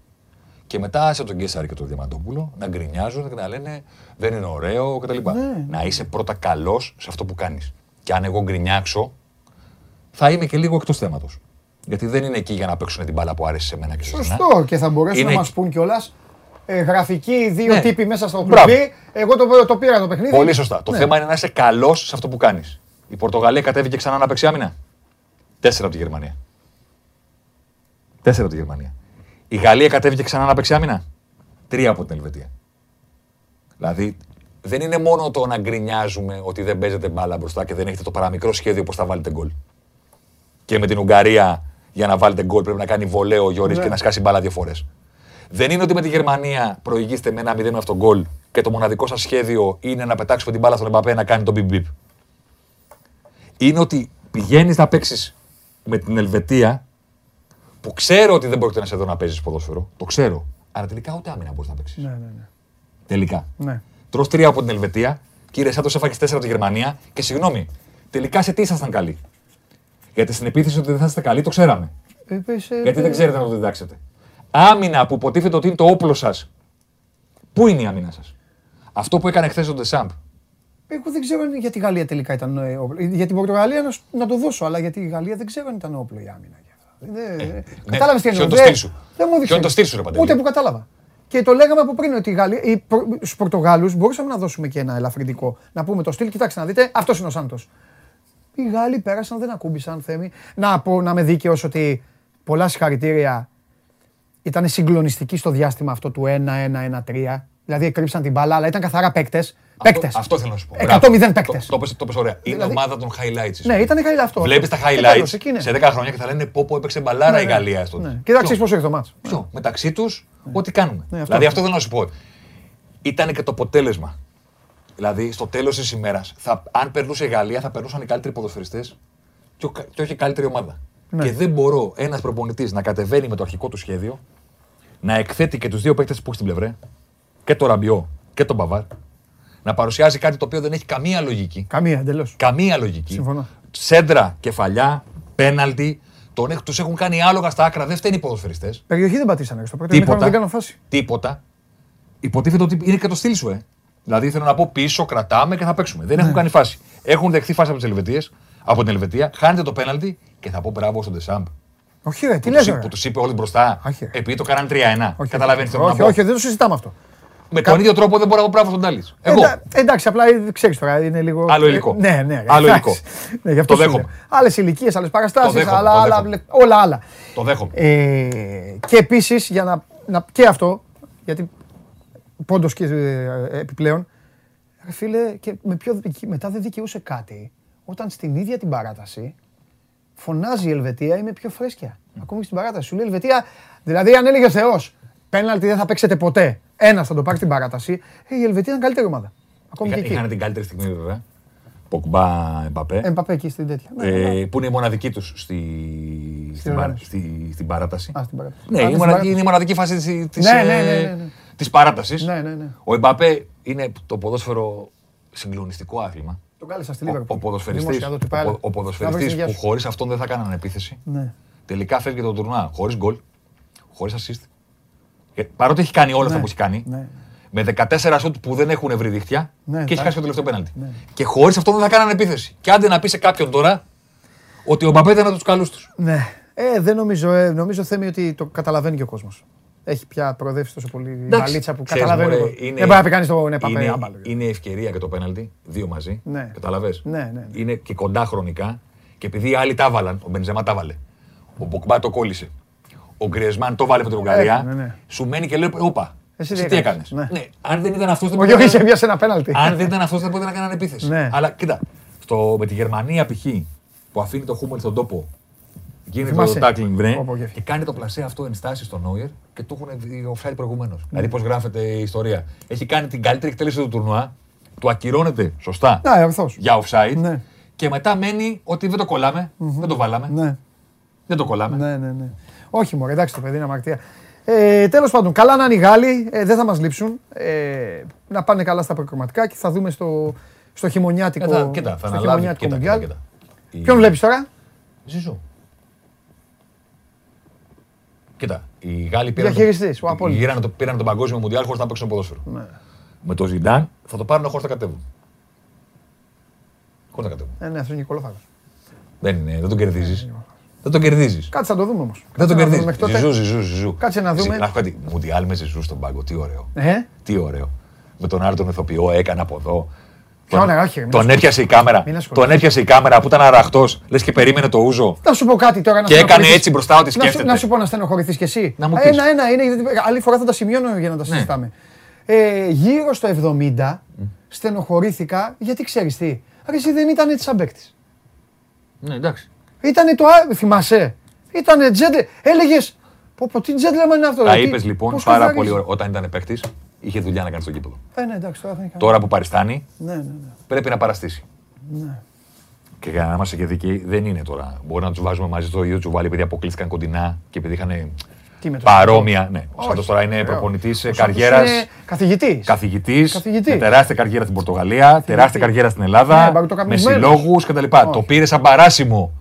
Και μετά σε τον Κέσσαρη και τον Διαμαντόπουλο να γκρινιάζουν και να λένε δεν είναι ωραίο κτλ. Ναι. Να είσαι πρώτα καλός σε αυτό που κάνεις. Και αν εγώ γκρινιάξω, θα είμαι και λίγο εκτός θέματος. Γιατί δεν είναι εκεί για να παίξουν την μπάλα που άρεσε σε μένα και σε εσένα. Σωστό και θα μπορέσουν Είναι να μας εκεί. πούν κιόλας. Ε, γραφικοί δύο Ναι. τύποι μέσα στο Μπράβο. κλουμπί. Εγώ το, το πήρα το παιχνίδι. Πολύ σωστά. Το Ναι. θέμα είναι να είσαι καλός σε αυτό που κάνεις. Η Πορτογαλία κατέβηκε ξανά να παίξει άμυνα. Τέσσερα από τη Γερμανία. Τέσσερα από τη Γερμανία. Η Γαλλία κατέβηκε ξανά να παίξει άμυνα. Τρία από την Ελβετία. Δηλαδή δεν είναι μόνο το να γκρινιάζουμε ότι δεν παίζετε μπάλα μπροστά και δεν έχετε το παραμικρό σχέδιο πώς θα βάλετε γκολ. και με την Ουγγαρία για να βάλετε γκολ πρέπει να κάνει βολέο ο Γιώργη Ναι. και να σκάσει μπάλα δύο φορές. Δεν είναι ότι με τη Γερμανία προηγείστε με ένα 0 με αυτόν γκολ και το μοναδικό σας σχέδιο είναι να πετάξουμε την μπάλα στον Εμπαπέ να κάνει τον μπιπ μπιπ. Είναι ότι πηγαίνεις να παίξεις με την Ελβετία που ξέρω ότι δεν πρόκειται να σε δω να παίζεις ποδόσφαιρο. Το ξέρω. Αλλά τελικά ούτε άμυνα μπορείς να παίξεις. Ναι, ναι, ναι. Τελικά. ναι. Τρώ τρία από την Ελβετία, κύριε Σάντος έφαγες τέσσερα από τη Γερμανία και συγγνώμη, τελικά σε τι ήσασταν καλοί; Γιατί στην επίθεση ότι δεν θα είστε καλοί το ξέραμε. Ε, πες, ε, Γιατί ε, δεν ξέρετε να το διδάξετε. Άμυνα που υποτίθεται ότι είναι το όπλο σας. Πού είναι η άμυνα σας; Αυτό που έκανε χθες ο Ντεσάμπ. Εγώ δεν ξέρω αν για τη Γαλλία τελικά ήταν ε, όπλο. Για την Πορτογαλία να, σ- να το δώσω, αλλά για τη Γαλλία δεν ξέρω αν ήταν όπλο η άμυνα. για αυτά. Δεν- ναι. Κατάλαβες τι Ποιο εννοώ. είναι το Δεν- στυλ σου; Δεν μου Ποιο έδειξε. είναι το στυλ σου, ρε Παντελή; Ούτε που κατάλαβα. Και το λέγαμε από πριν ότι οι Γαλλοί, οι Προ- στους Πορτογάλους μπορούσαμε να δώσουμε και ένα ελαφρυντικό. Να πούμε το στυλ, κοιτάξτε να δείτε, αυτός είναι ο Σάντος. Οι Γάλλοι πέρασαν, δεν ακούμπησαν θέμη. Να πω, να είμαι δίκαιος ότι πολλά συγχαρητήρια ήταν συγκλονιστική στο διάστημα αυτό του 1-1-1-3. Δηλαδή εκρύψαν την μπάλα, αλλά ήταν καθαρά παίκτες. Παίκτες. Αυτό, αυτό θέλω να σου πω. 100-0 Μπράβο. παίκτες. Το, το, πες- το πες ωραία. Είναι Δηλαδή- ομάδα των highlights. Ναι, ήταν χαϊλά αυτό. Βλέπεις τα Και highlights τέλος, εκεί είναι. σε 10 χρόνια και θα λένε πω, πω έπαιξε μπαλάρα Ναι, η ναι. Γαλλία. στο- Ναι. Κοίταξε Ποιο; πώς έχει το μάτσο. Ποιο, μεταξύ τους, ό,τι κάνουμε. Ναι, αυτό δηλαδή, αυτό. αυτό θέλω να σου πω. Ήταν και το αποτέλεσμα. Δηλαδή, στο τέλος της ημέρας, αν περνούσε η Γαλλία, θα περνούσαν οι καλύτεροι ποδοσφαιριστές και, ο- και όχι η καλύτερη ομάδα. Ναι. Και δεν μπορώ ένας προπονητής να κατεβαίνει με το αρχικό του σχέδιο, να εκθέτει και τους δύο παίκτες που έχει στην πλευρέ, και τον Ραμπιό και τον Μπαβάρ, να παρουσιάζει κάτι το οποίο δεν έχει καμία λογική. Καμία εντελώς. Καμία λογική. Συμφωνώ. Σέντρα, κεφαλιά, πέναλτι. Τον, έχ- τους έχουν κάνει άλογα στα άκρα. Δεν φταίνει οι ποδοσφαιριστές. Περιοχή δεν πατήσανε. Στο πρώτο ημίχρονο Τίποτα. δεν κάνω φάση. Τίποτα. Υποτίθεται ότι είναι και το στυλ σου, ε. Δηλαδή θέλω να πω πίσω, κρατάμε και θα παίξουμε. Δεν έχουν κάνει φάση. Έχουν δεχθεί φάση από τις Ελβετίες, από την Ελβετία, χάνετε το πέναλτι και θα πω μπράβο στον Ντεσάμπ. Όχι, ρε, τι Που, λες. τους είπε- που τους είπε όλοι μπροστά. Όχι, ρε. Επειδή το κάναν 3-1. Καταλαβαίνεις τι θέλω όχι, να πω. όχι, δεν το συζητάμε αυτό. Με τον ίδιο τρόπο δεν μπορώ να πω μπράβο στον Τάλης. Εγώ. Εντά- εντάξει, απλά ξέρεις τώρα, είναι λίγο. Άλλο υλικό. Ε, Ναι, ναι. Άλλο υλικό. Ναι, γι' αυτό Το δέχομαι. Άλλες ηλικίες, άλλες Το παραστάσει, δέχομαι, άλλα, το άλλα, δέχομαι. όλα άλλα. Το δέχομαι. Ε, και επίσης, για να, να. και αυτό, γιατί πόντος και ε, επιπλέον. Ρε φίλε, και με ποιο, μετά δεν δικαιούσε κάτι όταν στην ίδια την παράταση φωνάζει η Ελβετία είμαι πιο φρέσκια. Ακόμη και στην παράταση. Σου λέει η Ελβετία, δηλαδή αν έλεγε ο Θεός, πέναλτι δεν θα παίξετε ποτέ. Ένα θα το πάρει στην παράταση. Ε, η Ελβετία ήταν καλύτερη ομάδα. Ακόμη και Είχα- εκεί. Είχαν την καλύτερη στιγμή βέβαια. Πογκμπά, Εμπαπέ. Εμπαπέ εκεί στην τέτοια. Ναι, ναι, ναι. ε, που είναι η μοναδική τους στη, στην, παρά- οργάνωση. στη, στην παράταση. Α, στην παράταση. Ναι, Α, η στην μοναδική, παράταση. είναι η μοναδική φάση της, της, Ναι, ναι, ε, ναι, ναι, ναι. της παράτασης. Ναι, ναι, ναι. Ο Εμπαπέ είναι το ποδόσφαιρο συγκλονιστικό άθλημα. Τον κάλεσα στη Ο, Λίβερπουλ. ο ποδοσφαιριστής, Δημόσια, εδώ, τι ο, πάει πο- άλλο. ο Να ποδοσφαιριστής βρεις την που υγεία σου. χωρίς αυτόν δεν θα κάνανε επίθεση. Ναι. Τελικά φεύγει το τουρνουά χωρίς γκολ, χωρίς assist. Και παρότι έχει κάνει όλα αυτά Ναι, που έχει κάνει, ναι. με 14 σουτ που δεν έχουν βρει δίχτυα Ναι, και έχει τα- χάσει το τελευταίο πέναλτι. Ναι. Και χωρίς αυτό δεν θα κάνανε επίθεση. Και άντε να πει σε κάποιον τώρα ότι ο Μπαπέ ήταν από τους καλούς τους. Ναι. Ε, δεν νομίζω, ε, νομίζω Θέμη ότι το καταλαβαίνει και ο κόσμος. Έχει πια προοδεύσει τόσο πολύ η βαλίτσα που καταλαβαίνει. ο κόσμος. Δεν μπορεί να πει κανείς τον Επαπέ είναι, άμπαλο. είναι ευκαιρία για το πέναλτι, δύο μαζί. Ναι. Καταλαβες. Ναι, ναι, ναι. Είναι και κοντά χρονικά. Και επειδή οι άλλοι τα βάλαν, ο Μπενζεμά τα βάλε. Ο Μποκμπά το κόλλησε. Ο Γκριεσμάν το βάλε με την Ουγγαρία. Έκανε, ναι. Σου μένει και λέει: Όπα, Εσύ εσύ, τι τι έκανες;» έκανες; Ναι. Ναι. Αν δεν ήταν αυτός, δεν Ο μπορούσε Γιώργης να- έβιασε ένα πέναλτι. αν δεν ήταν αυτός, δεν μπορούσε να κάνανε επίθεση. Ναι. Αλλά κοίτα, στο, με τη Γερμανία π.χ. που αφήνει το Χούμελ στον τόπο, γίνεται Θυμάσαι. το tackling βρε, Πω, πω, γεύση. και κάνει το πλασέ αυτό εν στάση στον Νόιερ και του έχουν δει offside προηγουμένως. Δηλαδή, πώς γράφεται η ιστορία. Έχει κάνει την καλύτερη εκτέλεση του τουρνουά, του ακυρώνεται σωστά Ναι, ορθώς. για offside Ναι. και μετά μένει ότι δεν το κολλάμε, δεν το βάλαμε, Ναι, δεν το κολλάμε. ναι, ναι, ναι. Όχι μωρέ, εντάξει το παιδί είναι αμαρτία. Ε, Τέλος πάντων, καλά να είναι οι Γάλλοι, ε, δεν θα μας λείψουν. Ε, να πάνε καλά στα προκριματικά και θα δούμε στο, στο Ε, χειμωνιάτικο, θα, κοίτα, θα στο αναλάβει. χειμωνιάτικο Κοίτα, κοίτα, Μουντιάλ. κοίτα. Η- Ποιον βλέπεις τώρα, Ζήσου. Κοίτα, οι Γάλλοι πήραν, Διαχειριστής, ο απόλυτος. πήραν, το, πήραν τον παγκόσμιο μουντιάλ χωρίς να παίξουν ποδόσφαιρο. Ναι. Με το Ζιντάν θα το πάρουν χωρίς να κατέβουν. Χωρίς να κατέβουν. Ε, ναι, αυτό είναι Νικολόφαγο. Δεν, είναι, δεν τον κερδίζεις. Δεν τον κερδίζεις. Κάτσε να το δούμε όμως. Δεν τον κερδίζεις. Μέχρι τότε. Ζιζού, ζιζού, ζιζού. Κάτσε να δούμε. Να σου πω κάτι. Μουντιάλ με ζιζού στον πάγκο. Τι ωραίο. Ε, Τι ωραίο. Με τον άλλο τον ηθοποιό έκανε από εδώ. Ποιο Τον- είναι, όχι, μην Τον ασχολείσαι. έπιασε η κάμερα. Μην ασχολείσαι. Τον έπιασε η κάμερα που ήταν αραχτός. Λες και περίμενε το ούζο. Να σου πω κάτι τώρα να Και έκανε στενοχωρηθείς. έτσι μπροστά ότι Να σου- σκέφτεται. Να σου πω να στενοχωρηθείς κι εσύ. Να μου Α, πεις. Ένα-ένα είναι, γιατί άλλη φορά θα τα σημειώνω για να τα Ναι. συζητάμε. Ε, γύρω στο 70 στενοχωρήθηκα γιατί ξέρεις τι. Ρε, εσύ δεν ήταν έτσι σαν παίκτης. Ναι, εντάξει. Ήτανε το. α- Θυμάσαι. Ήτανε τζέντλε. Έλεγες. Πω, πω, τι τζέντλεμαν είναι αυτό. Τα ρε, τι- είπες λοιπόν πώς πάρα καθαρίζεις. πολύ ωραία. Όταν ήταν παίκτης, είχε δουλειά να κάνει στο κήπεδο. Ε, ναι, εντάξει, τώρα δεν είναι Τώρα που παριστάνει, Ναι, ναι, ναι. πρέπει να παραστήσει. Και για να είμαστε και δικαίοι, δεν είναι τώρα. Μπορεί να τους βάζουμε μαζί στο ίδιο τσουβάλι επειδή αποκλείστηκαν κοντινά και επειδή είχαν Τι με το παρόμοια. Ναι, ο Όχι, Σάντο τώρα είναι ωραίο. προπονητής Ο Σάντος καριέρας. είναι καθηγητής. Καθηγητής, Καθηγητής. με τεράστια καριέρα στην Πορτογαλία, τεράστια καριέρα στην Ελλάδα, Ναι, μπαρτοκαπνισμένος. με συλλόγους κτλ. Το πήρε σαν παράσημο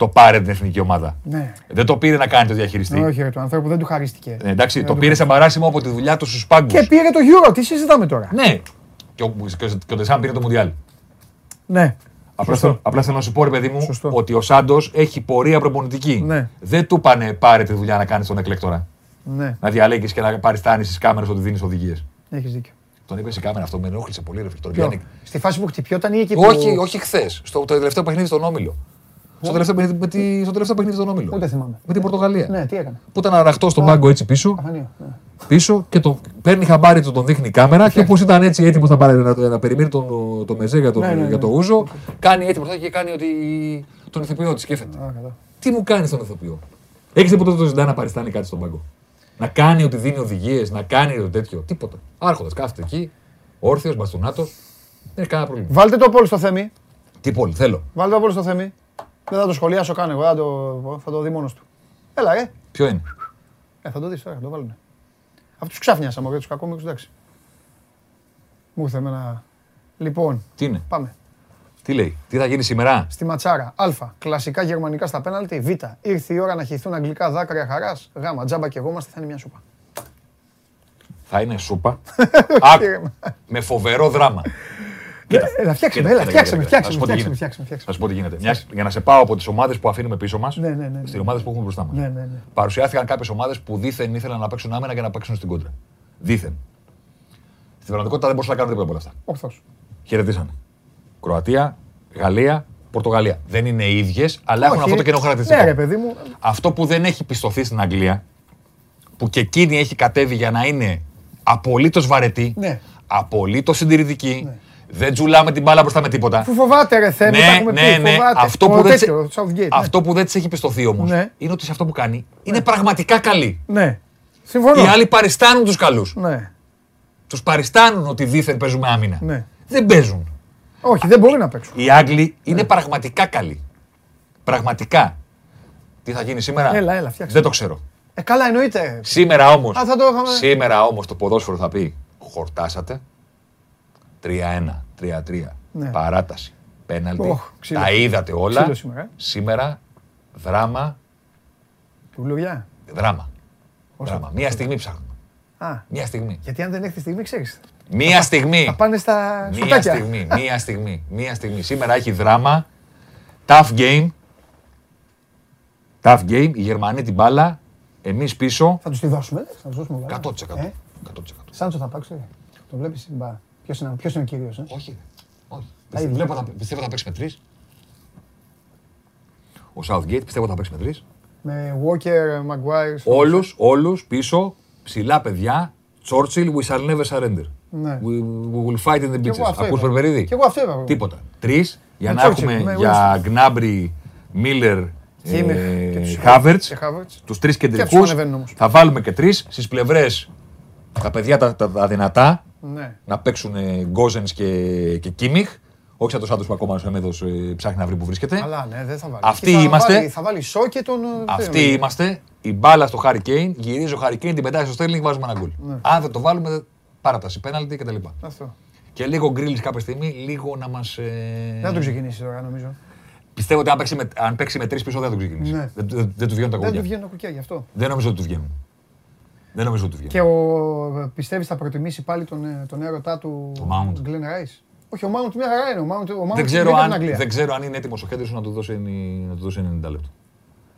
το πάρε την εθνική ομάδα. Ναι. Δεν το πήρε να κάνει το διαχειριστή. Όχι, ρε, του ανθρώπου δεν του χαρίστηκε. Ε, εντάξει, Δεν το του πήρε σαν παράσημο από τη δουλειά του στους πάγκους. Και πήρε το Euro, τι συζητάμε τώρα; Ναι. Και ο, και ο, και ο Ντεσάμ πήρε το Μουντιάλ. Ναι. Απλά, θέλω- απλά θέλω να σου πω, ρε παιδί μου, Σωστό. ότι ο Σάντος έχει πορεία προπονητική. Ναι. Δεν του πάνε πάρε τη δουλειά να κάνεις τον εκλέκτορα. Ναι, Να διαλέγεις και να πάρεις στάνη στις κάμερες ότι δίνεις οδηγίες. έχεις δίκιο. Τον είπες η κάμερα αυτό, με ενόχλησε πολύ, ρε φίλε. Τον Ποιο; πιάνει- Στη φάση που χτυπιόταν ή εκεί που. Όχι, όχι χθες. Στο το τελευταίο παιχνίδι στον Όμιλο. Στο τελευταίο, παιχνίδι, με τη, στο τελευταίο παιχνίδι στον Όμιλο. Ούτε θυμάμαι. Με την Πορτογαλία. Ναι, τι έκανε. Που ήταν αραχτό στον πάγκο έτσι πίσω, Καφανείο. Ναι. πίσω και το παίρνει χαμπάρι του, τον δείχνει η κάμερα και όπως ήταν έτσι έτοιμος να, πάρει, να, να περιμένει τον, το μεζέ για, τον, Ναι, ναι, ναι. για το ούζο, κάνει έτοιμο και κάνει ότι τον ηθοποιό της σκέφτεται. Α, καλά. Τι μου κάνει τον ηθοποιό; Έχεις δει ποτέ το ζητάει να παριστάνει κάτι στον πάγκο. Να κάνει ότι δίνει οδηγίες, να κάνει το τέτοιο; Τίποτα. Άρχοντας κάθεται εκεί, όρθιος, μπαστούνάτο. Δεν έχει κανένα πρόβλημα. Βάλτε το πόλ στο θέμη. Τι πολύ, θέλω. Βάλτε το πόλ στο θέμη. Δεν θα το σχολιάσω καν εγώ, θα το, θα το δει μόνος του. Έλα, ε. Ποιο είναι; Ε, θα το δεις τώρα, θα το βάλουνε. Αυτούς ξάφνιασα μωρέ, τους κακόμικους, εντάξει. Μου ήρθε εμένα. Λοιπόν, Τι είναι; πάμε. Τι λέει; Τι θα γίνει σήμερα; Στη ματσάρα. Α. Κλασικά γερμανικά στα πέναλτι. Β. Ήρθε η ώρα να χυθούν αγγλικά δάκρυα χαράς. Γ. Τζάμπα και εγώ είμαστε, θα είναι μια σούπα. Θα είναι σούπα. Άκου. Κύριε μου. με φοβερό δράμα. Έλα, φτιάξε με, Κοίτα, έλα, κοίτα, φτιάξε με, κοίτα, φτιάξε θα σου με, πω τι φτιάξε με, γίνεται. φτιάξε με, φτιάξε Θα σου πω τι γίνεται. Μιας- για να σε πάω από τις ομάδες που αφήνουμε πίσω μας Ναι, ναι, ναι. στι ομάδε που έχουμε μπροστά μας. Ναι, ναι, ναι. Παρουσιάστηκαν κάποιες ομάδες που δίθεν ήθελαν να παίξουν άμυνα και να παίξουν στην κόντρα. Δίθεν. Στην πραγματικότητα δεν μπορούσαν να κάνουν τίποτα από όλα αυτά. Ορθώς. Χαιρετήσανε. Κροατία, Γαλλία, Πορτογαλία. Δεν είναι οι ίδιες, αλλά έχουν Όχι. αυτό το κοινό χαρακτηριστικό. Ναι, ρε παιδί μου. Αυτό που δεν έχει πιστωθεί στην Αγγλία, που και εκείνη έχει κατέβει για να είναι απολύτως βαρετή, Ναι. απολύτως συντηρητική, δεν τζουλάμε την μπάλα μπροστά με τίποτα. Αφού φοβάται ρε Θέμη, τα Ναι, έχουμε ναι, πει, ναι. φοβάται. Αυτό Ο που, δεν, τέτοιο, της- το Southgate, ναι. αυτό που δεν της έχει πιστωθεί όμως Ναι. είναι ότι σε αυτό που κάνει είναι πραγματικά καλή. Ναι. Συμφωνώ. Οι άλλοι παριστάνουν τους καλούς. Ναι. Τους παριστάνουν ότι δίθεν παίζουμε άμυνα. Ναι. Δεν παίζουν. Όχι, δεν μπορεί να παίξουν. Οι Άγγλοι Ναι. είναι πραγματικά καλοί. Πραγματικά. Τι θα γίνει σήμερα; Έλα, έλα, φτιάξε. Δεν το ξέρω. Ε, καλά, εννοείται. Σήμερα όμως. Α, θα το είχαμε- Σήμερα όμως το ποδόσφαιρο θα πει χορτάσατε. 3-1, 3-3. Ναι. Παράταση. Πέναλτι. Οχ, ξύλο. Τα είδατε όλα. Ξύλο σήμερα, ε. Σήμερα δράμα. Κουλουριά. Δράμα. δράμα. Μία στιγμή ψάχνουμε. Α, Μία στιγμή. γιατί αν δεν έχεις τη στιγμή, ξέρεις. Μία στιγμή. Θα πάνε στα Μία σουτάκια. στιγμή. *laughs* Μία στιγμή. Μία στιγμή. Σήμερα έχει δράμα. Tough game. Tough game. Οι Γερμανοί την μπάλα. Εμείς πίσω. Θα τους τη δώσουμε, θα τους δώσουμε. βέβαια. 100%. Ε, 100%. Σάντσο θα παίξει. Το βλέπεις. Μπα. Ποιος είναι, ποιος είναι ο κύριος, ε; Όχι. Όχι. ίδια. Βλέπω, θα, πιστεύω θα παίξει με τρεις. Ο Southgate πιστεύω θα παίξει με τρεις. Με Walker, Maguire. Όλους, όλους πίσω, ψηλά παιδιά. Churchill, we shall never surrender. Ναι. We, we will fight in the Κι εγώ beaches. αυτό Ακούς είπα. Περπερίδη. Κι εγώ αυτό είπα. Τίποτα. Τρεις για Με να Churchill, έχουμε με για Gnabry, Miller, Kimmich ε, και τους- Havertz. και Havertz. Τους τρεις Και αυτούς κεντρικούς. ανεβαίνουν όμως. Θα βάλουμε και τρεις στις πλευρές. Τα παιδιά τα, τα, τα δυνατά Ναι. να παίξουν Γκόζενς και, και Κίμιχ. Όχι σαν το Σάντο που ακόμα ο Σεμέδο ψάχνει να βρει που βρίσκεται. Αλλά ναι, δεν θα βάλει. Αυτοί Εκεί θα είμαστε. Βάλει, θα βάλει σο και τον. ε, Αυτοί δεν- είμαστε. Η μπάλα στο Harry Kane, γυρίζει ο Harry Kane, την πετάει στο Στέρλινγκ, βάζουμε ένα γκολ. Ναι. Αν δεν το βάλουμε, παράταση, πέναλτι κτλ. Αυτό. Και λίγο γκρίλι κάποια στιγμή, λίγο να μας. Δεν θα το ξεκινήσει τώρα νομίζω. Πιστεύω ότι αν παίξει με, αν παίξει με τρεις πίσω δεν θα το ξεκινήσει. Ναι. Δεν, δεν, δεν του βγαίνουν τα Δεν του κομμάτια. βγαίνουν τα κουκιά γι' αυτό. Δεν νομίζω ότι του βγαίνουν. Δεν νομίζω ότι του βγαίνουν. Και ο πιστεύεις θα προτιμήσει πάλι τον, ε, τον έρωτά του Το Mount. Glenn Rice; Όχι, ο Mount μια χαρά είναι. Ο Mount, ο Mount δεν, ξέρω είναι από αν, την Αγγλία. δεν ξέρω αν είναι έτοιμος ο Χέντερσον να του δώσει, να του δώσει 90 λεπτό.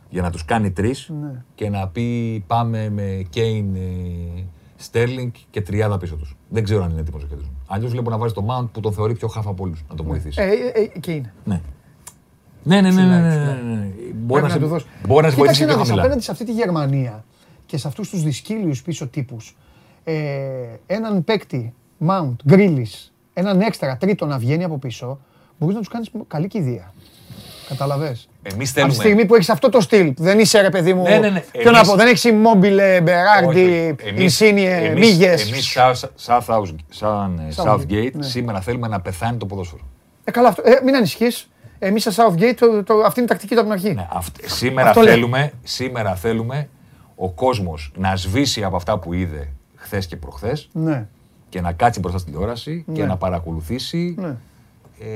Για να τους κάνει τρεις Ναι. και να πει πάμε με Κέιν, Στέρλινγκ και τριάδα πίσω τους. Δεν ξέρω αν είναι έτοιμος ο Χέντερσον. Αλλιώς βλέπω να βάζει το Mount που τον θεωρεί πιο χάφα από όλους να τον βοηθήσει. Ε, ε, ε, και είναι. Ναι. Ναι, ναι, ναι, ναι, ναι, Ψηλά, ναι, ναι. Μπορεί να, Πρέπει σε, του δώσει. μπορεί να σε βοηθήσει Κοίταξε πιο να δεις, χαμηλά. απέναντι σε αυτή τη Γερμανία και σε αυτούς τους δυσκύλιους πίσω τύπους, ε, έναν παίκτη, Mount, Grealish, έναν έξτρα τρίτο να βγαίνει από πίσω, μπορείς να τους κάνεις καλή κηδεία. Καταλαβες; Εμείς Από τη θέλουμε. στιγμή που έχεις αυτό το στυλ, δεν είσαι ρε παιδί μου. Ναι, ναι, ναι. Ποιο να Εμείς- πω, δεν έχεις Immobile, Μπεράρντι, Ινσίνιε, Μίγε. Εμεί, σαν ε, Southgate, Southgate, ναι. σήμερα θέλουμε να πεθάνει το ποδόσφαιρο. Ε, καλά, αυτό. Ε, μην ανησυχείς. Εμείς σε Southgate, το, το, αυτή είναι η τακτική του από την αρχή. Ναι, αυτ- σήμερα, Αυτό λέω. θέλουμε, σήμερα θέλουμε ο κόσμος να σβήσει από αυτά που είδε χθες και προχθές Ναι. και να κάτσει μπροστά στην τηλεόραση και Ναι. να παρακολουθήσει. ναι.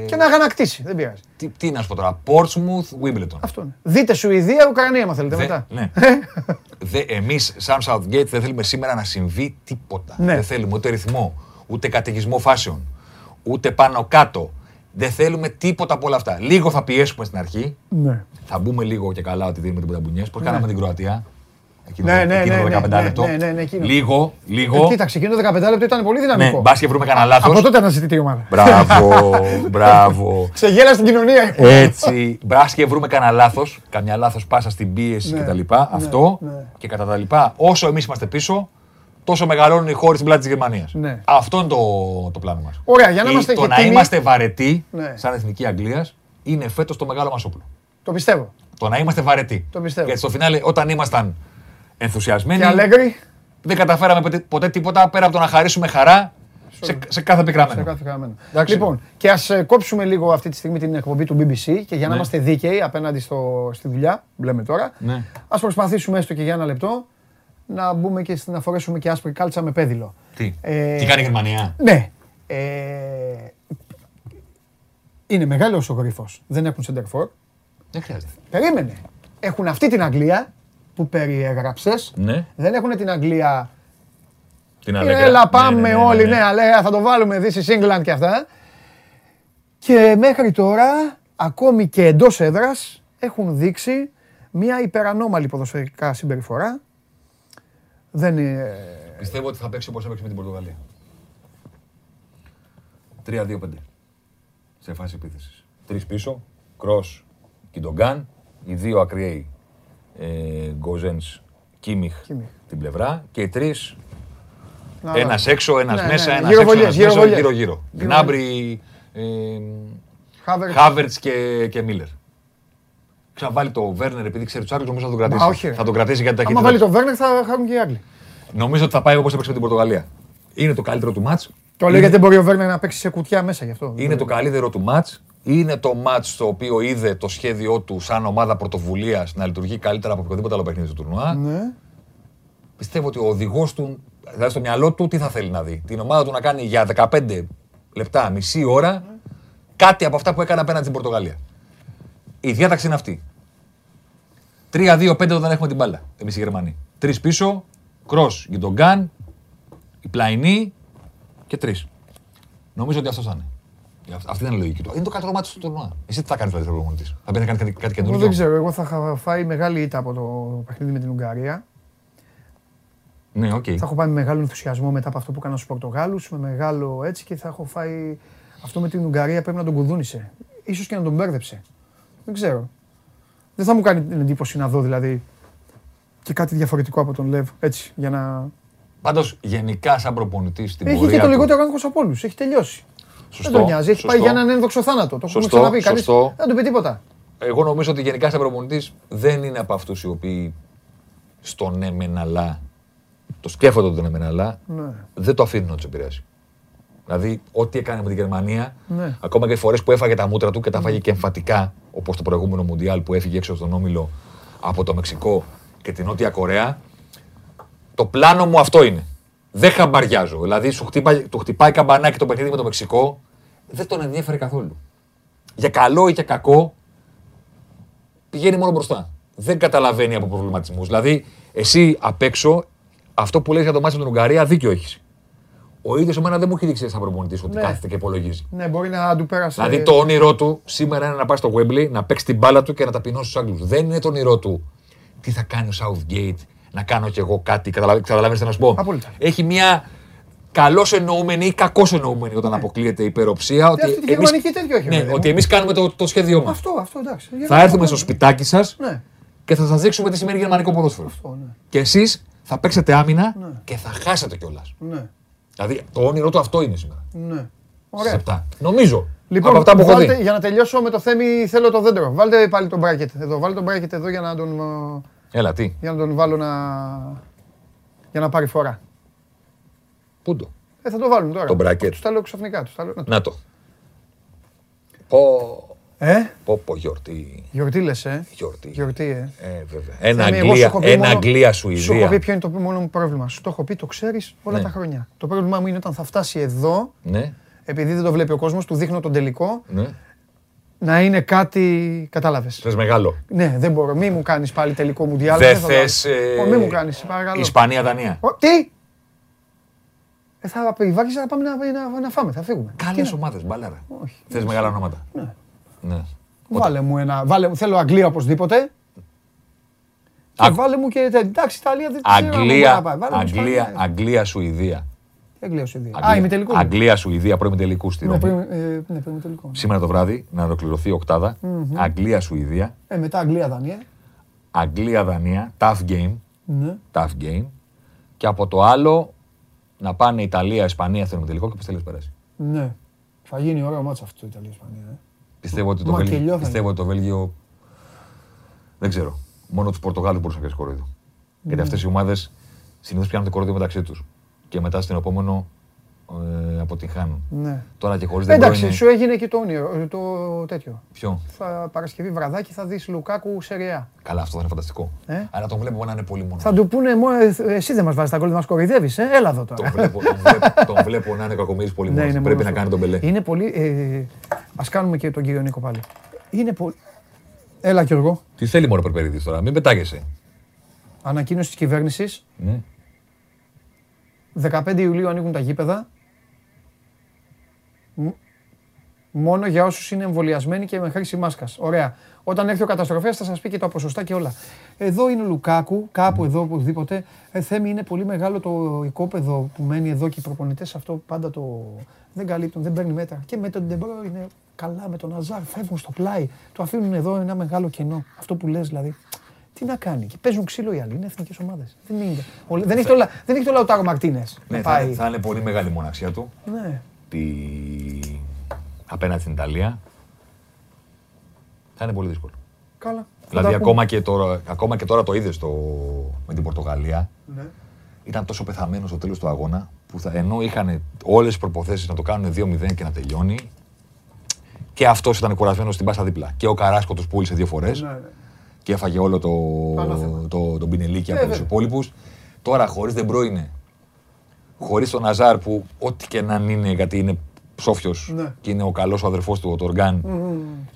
ε, Και να αγανακτήσει, δεν πειράζει. τι, τι να σου πω τώρα, Portsmouth, Wimbledon. Αυτό είναι. Δείτε Σουηδία, Ουκρανία, αν θέλετε Δε- μετά. ναι. *laughs* Δε, εμείς σαν Southgate δεν θέλουμε σήμερα να συμβεί τίποτα. Ναι. Δεν θέλουμε ούτε ρυθμό, ούτε καταιγισμό φάσεων, ούτε πάνω κάτω. Δεν θέλουμε τίποτα από όλα αυτά. Λίγο θα πιέσουμε στην αρχή. Ναι. Θα μπούμε λίγο και καλά ότι δίνουμε τίποτα μπουνιές. Πώς κάναμε την Κροατία; Εκείνο, Ναι, το- ναι, εκείνο ναι, το ναι, 15 ναι, λεπτό. ναι, ναι, ναι, εκείνο. Λίγο, λίγο. Ε, κοίταξε, εκείνο το 15 λεπτό ήταν πολύ ναι, δυναμικό. μπας και βρούμε κανένα Από λάθος. τότε αναζητείται η ομάδα. Μπράβο, *laughs* μπράβο. Ξεγέλα στην κοινωνία. Έτσι. Μπας και βρούμε κανένα λάθος, καμιά λάθος πάσα στην πίεση Ναι, κτλ. ναι, Αυτό ναι. και κατά τα λοιπά, όσο εμείς είμαστε πίσω, τόσο μεγαλώνουν οι χώροι στην πλάτη της Γερμανίας. Ναι. Αυτό είναι το, το πλάνο μας. Ωραία, για να είμαστε Το και να τίμοι- είμαστε βαρετοί, Ναι. σαν εθνική Αγγλίας, είναι φέτος το μεγάλο μας όπλο. Το πιστεύω. Το να είμαστε βαρετοί. Το πιστεύω. Γιατί στο φινάλε, όταν ήμασταν ενθουσιασμένοι, Και Αλέγκρι, δεν καταφέραμε ποτέ, ποτέ τίποτα πέρα από το να χαρίσουμε χαρά σε, σε κάθε πικραμένο. σε κάθε γραμμένο. Εντάξει. Λοιπόν, και ας κόψουμε λίγο αυτή τη στιγμή την εκπομπή του BBC και για να Ναι. είμαστε δίκαιοι απέναντι στο, στη δουλειά που λέμε τώρα, Ναι. ας προσπαθήσουμε έστω και για ένα λεπτό να μπούμε και στην- να φορέσουμε και άσπρη κάλτσα με πέδιλο. Τι, Ε, τι κάνει η Γερμανία; Ναι. Ε, είναι μεγάλος ο γρίφο. Δεν έχουν center for. Δεν χρειάζεται. Περίμενε. Έχουν αυτή την Αγγλία που περιέγραψες. Ναι. Δεν έχουν την Αγγλία Την Έλα πάμε όλοι, ναι, αλλά θα το βάλουμε This is England και αυτά. Και μέχρι τώρα, ακόμη και εντός έδρας, έχουν δείξει μια υπερανόμαλη ποδοσφαιρικά συμπεριφορά. Δεν είναι... Πιστεύω ότι θα παίξει όπως έπαιξε με την Πορτογαλία. 3-2-5. Σε φάση επίθεσης. Τρεις πίσω, Κρός, Κιντογκάν, οι δύο ακριαίοι, ε, Γκόζενς, Κίμιχ Κίμιχ. την πλευρά και οι τρεις, Να, ένας έξω, ένας Ναι, μέσα, ναι, ένας γυροβολιές, έξω, ένας μέσα, γυροβολιές. γύρω-γύρω. Γκνάμπρι, ε, Χάβερτς. Χάβερτς και, και Μίλλερ. Ξαναβάλει το Βέρνερ επειδή ξέρει τους άλλους, νομίζω θα τον κρατήσει. Μα όχι, ρε. θα τον κρατήσει για την Άμα ταχύτητα. βάλει το Βέρνερ θα χάνουν και οι Άγγλοι. Νομίζω ότι θα πάει όπως έπαιξε με την Πορτογαλία. Είναι το καλύτερο του μάτς. Το λέω γιατί δεν μπορεί ο Βέρνερ να παίξει σε κουτιά μέσα γι' αυτό. Είναι το καλύτερο του μάτς. Είναι το μάτς το οποίο είδε το σχέδιό του σαν ομάδα πρωτοβουλίας να λειτουργεί καλύτερα από οποιοδήποτε άλλο παιχνίδι του τουρνουά. Ναι. Πιστεύω ότι ο οδηγός του, δηλαδή στο μυαλό του, τι θα θέλει να δει; Την ομάδα του να κάνει για 15 λεπτά, μισή ώρα, κάτι από αυτά που έκανε απέναντι στην Πορτογαλία. Η διάταξη είναι αυτή. 3-2-5 όταν έχουμε την μπάλα, εμείς οι Γερμανοί. Τρεις πίσω, Κρος, Γκιουντογκάν, η πλαϊνή και τρεις. Νομίζω ότι αυτό θα είναι. Αυτή αυτή ήταν η λογική του. Είναι το καλύτερο μάτι του τουρνουά. Εσύ τι θα κάνεις δηλαδή, προπονητή. Θα μπαίνει να κάνει κάτι, κάτι Εγώ καινούργιο; δεν ξέρω, εγώ θα είχα φάει μεγάλη ήττα από το παιχνίδι με την Ουγγαρία. Ναι, οκ. Θα έχω πάει με μεγάλο ενθουσιασμό μετά από αυτό που έκανα στους Πορτογάλους, με μεγάλο έτσι και θα έχω φάει. Αυτό με την Ουγγαρία πρέπει να τον κουδούνισε. σω και να τον μπέρδεψε. Δεν ξέρω. Δεν θα μου κάνει την εντύπωση να δω δηλαδή και κάτι διαφορετικό από τον Λεβ. Έτσι, για να. Πάντως, γενικά, σαν προπονητής στην Έχει πορεία και το του- λιγότερο άγχος από όλους. Έχει τελειώσει. Σωστό, δεν τον νοιάζει. Έχει σωστό. πάει για έναν ένδοξο θάνατο. Το έχουμε Σωστό, ξαναπεί. Κανείς σωστό. δεν του πει τίποτα. Εγώ νομίζω ότι γενικά σαν προπονητής δεν είναι από αυτούς οι οποίοι στο ναι μεν αλλά, το σκέφτονται το ναι μεν αλλά, Ναι. δεν το αφήνουν να τους επηρεάσει. Δηλαδή, ό,τι έκανε με την Γερμανία, Ναι. ακόμα και φορές που έφαγε τα μούτρα του και τα φάγε και εμφατικά, όπως το προηγούμενο Μουντιάλ που έφυγε έξω στον όμιλο από το Μεξικό και την Νότια Κορέα, το πλάνο μου αυτό είναι. Δεν χαμπαριάζω. Δηλαδή, σου χτυπάει, του χτυπάει καμπανάκι το παιχνίδι με το Μεξικό, δεν τον ενδιαφέρει καθόλου. Για καλό ή για κακό, πηγαίνει μόνο μπροστά. Δεν καταλαβαίνει από προβληματισμούς. Δηλαδή, εσύ απ' έξω, αυτό που λες για το μάτι με την Ουγγαρία, δίκιο έχεις. Ο ίδιος εμένα δεν μου έχει δείξει σαν προπονητής ότι Ναι. κάθεται και υπολογίζει. Ναι, μπορεί να του πέρασε. Δηλαδή, το όνειρό του σήμερα είναι να πάει στο Wembley, να παίξει την μπάλα του και να ταπεινώσει τους Άγγλους. Δεν είναι το όνειρό του τι θα κάνει ο Southgate, να κάνω κι εγώ κάτι. Καταλαβαίνετε τι να σου πω; Απόλυτα. Έχει μια καλώς εννοούμενη ή κακώς εννοούμενη όταν αποκλείεται υπεροψία. Ότι Ναι. αυτή τη εμείς- γερμανική τέτοιο έχει, Ναι, βέβαια. ότι εμείς κάνουμε το, το σχέδιό μας. Αυτό, αυτό εντάξει. Θα έρθουμε στο σπιτάκι σας Ναι, και θα σας δείξουμε τι σημαίνει γερμανικό ποδόσφαιρο. αυτό, ναι. Και εσείς θα παίξετε άμυνα και θα χάσετε κιόλας. Ναι, Δηλαδή το όνειρό του αυτό είναι σήμερα. ναι. Στις Ωραία. 7. Νομίζω. Λοιπόν, Από αυτά που έχω βάλτε, δει. για να τελειώσω με το θέμη, θέλω το δέντρο. Βάλτε πάλι τον bracket εδώ. Βάλτε τον bracket εδώ για να τον, ε, Έλα, τι. για να τον βάλω να, για να πάρει φορά. Πού το; Ε, θα το βάλουμε τώρα. Το bracket. Τους τα λέω ξαφνικά. Τους τα λέω. Να το. Πω, Ε, πω, πω, γιορτή. γιορτή λες, ε; Γιορτή. Γιορτή, ε. Ε, βέβαια. Ένα Θέμη, εγώ σου Αγγλία, έχω πει ένα μόνο- Αγγλία Σου έχω πει Σουηδία. ποιο είναι το μόνο μου πρόβλημα. Σου το έχω πει, το ξέρεις όλα Ναι. τα χρόνια. Το πρόβλημά μου είναι όταν θα φτάσει εδώ, Ναι, επειδή δεν το βλέπει ο κόσμος, του δείχνω τον τελικό, ναι. Να είναι κάτι, κατάλαβες. Θες μεγάλο. Ναι, δεν μπορώ. Μη μου κάνεις πάλι τελικό μουντιάλ. Δεν θα το θες, βάλω. ε, Ω, Μη μου κάνεις, παρακαλώ. Ισπανία-Δανία. Ω, Τι! Ε, θα πει, Βάκης, θα πάμε να, να, να φάμε, θα φύγουμε. Καλές Τι να- ομάδες, μπάλαρα. Όχι. Θες μεγάλα ονόματα. Ναι. Ναι. Βάλε μου ένα, βάλε, μου- θέλω Αγγλία οπωσδήποτε. Και Άκου. βάλε μου και, εντάξει, Ιταλία δεν ξέρω αν μπορεί Αγγλία, να πάει. Βάλε μου Αγγλία, Ισπανία. Αγγλία, Σουηδία. Αγγλία, Σουηδία. Α, είμαι τελικός. Αγγλία, Σουηδία, πρώιμη τελικού στη Ναι, Ρώμη. πριν, ε, ναι, πριν τελικός. Σήμερα το βράδυ να ολοκληρωθεί η οκτάδα. Αγγλία, Σουηδία. Ε, μετά Αγγλία, Δανία. Αγγλία, Δανία. Tough game. Ναι. Tough game. Και από το άλλο να πάνε Ιταλία, Ισπανία στο τελικός και πώ θέλει περάσει. Ναι. Θα γίνει ωραίο μάτσα αυτό το Ιταλία-Ισπανία. Ε. Πιστεύω ότι το, Μακελιό Βέλγιο, θα πιστεύω ότι το Βέλγιο. Δεν ξέρω. Μόνο τους Πορτογάλους μπορούσαν να πιάσει κοροϊδό. Ναι. Γιατί αυτές οι ομάδες συνήθως πιάνουν το κοροϊδό μεταξύ τους. Και μετά στην επόμενο ε, αποτυγχάνουν. Ναι. Τώρα και χωρίς δεν Εντάξει, σου έγινε και το όνειρο, ε, το τέτοιο. Ποιο; Θα Παρασκευή βραδάκι θα δεις Λουκάκου σε ρεά. Καλά, αυτό θα είναι φανταστικό. Ε; Αλλά τον βλέπω να είναι πολύ μόνος. Θα του πούνε, «Μω, ε, εσύ δεν μας βάζεις τα γκολ, δεν μας κοροϊδεύεις, ε, έλα εδώ Τον τώρα. βλέπω, τον, βλέπω, τον βλέπω να είναι κακομοίρης πολύ Ναι, μόνος. είναι Πρέπει μόνος να του. κάνει τον μπελέ. Είναι πολύ, ε, ας κάνουμε και τον κύριο Νίκο πάλι. Είναι πολύ, έλα Γιώργο, Τι θέλει μόνο Περπερίδης τώρα, μην πετάγεσαι. ανακοίνωση της κυβέρνησης, Ναι. 15 Ιουλίου ανοίγουν τα γήπεδα. Μ- Μόνο για όσους είναι εμβολιασμένοι και με χρήση μάσκας. Ωραία. Όταν έρθει ο καταστροφέας θα σας πει και τα ποσοστά και όλα. Εδώ είναι ο Λουκάκου, κάπου εδώ οπουδήποτε. Ε, Θέμη είναι πολύ μεγάλο το οικόπεδο που μένει εδώ και οι προπονητές αυτό πάντα το δεν καλύπτουν, δεν παίρνει μέτρα. Και με τον Ντεμπρό είναι καλά, με τον Αζάρ φεύγουν στο πλάι. Το αφήνουν εδώ ένα μεγάλο κενό. Αυτό που λες δηλαδή. Τι να κάνει. Και παίζουν ξύλο οι άλλοι. Είναι εθνικές ομάδες. Δεν, είναι. Ο- δεν, έχει το, Λα- δεν έχει το Λαουτάρο Μαρτίνες. Ναι, να θα, πάει. είναι- θα είναι πολύ μεγάλη η μοναξιά του Ναι. τη... απέναντι στην Ιταλία. Θα είναι πολύ δύσκολο. Καλά. Θα Δηλαδή, τα πούμε. ακόμα και, τώρα, ακόμα και τώρα το είδες με την Πορτογαλία. Ναι. Ήταν τόσο πεθαμένος στο τέλος του αγώνα που θα, ενώ είχαν όλες τις προποθέσει να το κάνουν 2-0 και να τελειώνει. Και αυτός ήταν κουρασμένος στην πάσα δίπλα. Και ο Καράσκο του πούλησε δύο φορές. Ναι, ναι. Και έφαγε όλο το, Άλλο θέμα. το, τον πινελίκι από τους Βέβαια. υπόλοιπους. Τώρα χωρίς δεν είναι, χωρίς τον Αζάρ που ό,τι και να είναι, γιατί είναι ψόφιος Ναι. και είναι ο καλός αδερφός του, ο Τοργάν,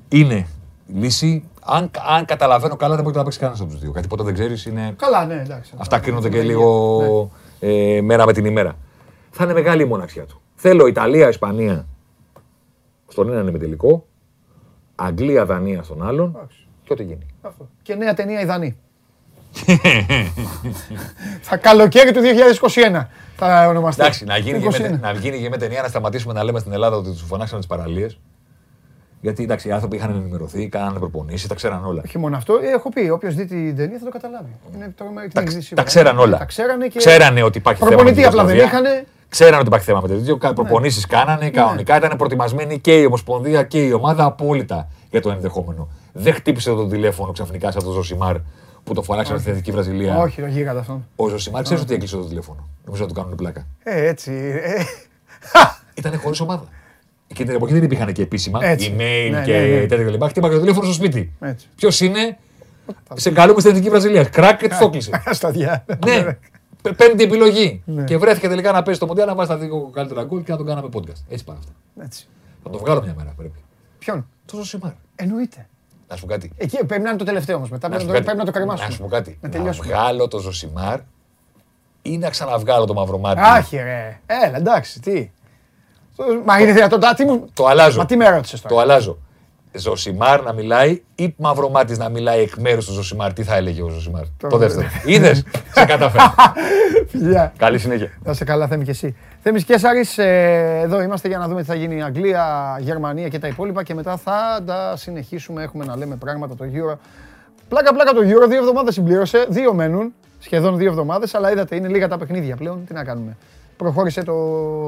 είναι λύση. Αν, αν καταλαβαίνω καλά, δεν μπορεί να παίξει κανένας από τους δύο. Γιατί ποτέ δεν ξέρεις, είναι. Καλά, ναι, εντάξει. Αυτά κρίνονται και Ναι. λίγο ε, μέρα με την ημέρα. Θα είναι μεγάλη η μοναξιά του. Θέλω Ιταλία, Ισπανία στον έναν ημιτελικό, Αγγλία, Δανία στον άλλον Εντάξει. και ό,τι γίνει. Αυτό. Και νέα ταινία Ιδανή. θα καλοκαίρι του 2021 θα ονομαστεί. Εντάξει, να γίνει, και 21. με, να γίνει και με ταινία να σταματήσουμε να λέμε στην Ελλάδα ότι τους φωνάξανε τις παραλίες. Γιατί εντάξει, οι άνθρωποι είχαν ενημερωθεί, κάνανε προπονήσεις, τα ξέραν όλα. Όχι μόνο αυτό, ε, έχω πει, όποιος δει την ταινία θα το καταλάβει. Είναι τρομερή την Τα, είδηση τα σίγουρα. ξέραν όλα. Τα ξέρανε και. Ξέρανε ότι υπάρχει θέμα. με Προπονητή την απλά δεν Ιουγκοσλαβία. είχανε. Ξέρανε ότι υπάρχει θέμα με το τέτοιο. Προπονήσεις κάνανε κανονικά. Ήταν προετοιμασμένοι και η Ομοσπονδία και η ομάδα απόλυτα για το ενδεχόμενο. Δεν χτύπησε το τηλέφωνο ξαφνικά σαν τον Ζωσιμάρ που το φωνάξανε στην Εθνική Βραζιλία. Όχι, το γίγαντα αυτόν. Ο Ζωσιμάρ ξέρεις ότι έκλεισε το τηλέφωνο. Νομίζω να του κάνουν πλάκα. Ε, έτσι. ε, *laughs* Ήταν χωρίς ομάδα. Εκείνη την εποχή δεν υπήρχαν και επίσημα Έτσι. email Ναι, και ναι, ναι. τέτοια κλπ. Χτύπαγε το τηλέφωνο στο σπίτι. Έτσι. Ποιος είναι, σε καλούμε στην Εθνική Βραζιλία. Κράκ και του το έκλεισε. *laughs* Στα διά. ναι, π- πέμπτη επιλογή. Ναι. Και βρέθηκε τελικά να παίζει το Μοντιάλ να βάζει τα δύο καλύτερα γκολ και να τον κάναμε podcast. Έτσι πάνε αυτά. Έτσι. Θα το βγάλω μια μέρα πρέπει. Ποιον; Το Ζωσιμάρ. Εννοείται. Να σου πω κάτι. Εκεί πρέπει να είναι το τελευταίο όμως. Μετά Να πρέπει σου να πω το- κάτι. πρέπει να το Να σου πω κρεμάσουμε. κάτι. Να Να τελειώσουμε. βγάλω το Ζωσιμάρ ή να ξαναβγάλω το Μαυρομάτι. Άχι ρε. Έλα, εντάξει, τι. Μα είναι δυνατόν. τα- Τι μου... Το αλλάζω. Μα τι με ρώτησες Το τώρα. αλλάζω. Ζωσιμάρ να μιλάει ή Μαυρομάτι να μιλάει εκ μέρους του Ζωσιμάρ. Τι θα έλεγε ο Ζωσιμάρ; Το δεύτερο. Είδες; Σε καταφέρει. *laughs* Φιλιά. Καλή συνέχεια. Να 'σαι καλά, Θέμη και εσύ. Θέμης Κέσαρης, ε, εδώ είμαστε για να δούμε τι θα γίνει η Αγγλία, Γερμανία και τα υπόλοιπα και μετά θα τα συνεχίσουμε. Έχουμε να λέμε πράγματα το Euro. Πλάκα πλάκα το Euro, δύο εβδομάδες συμπλήρωσε, δύο μένουν, σχεδόν δύο εβδομάδες, αλλά είδατε είναι λίγα τα παιχνίδια πλέον, τι να κάνουμε. Προχώρησε το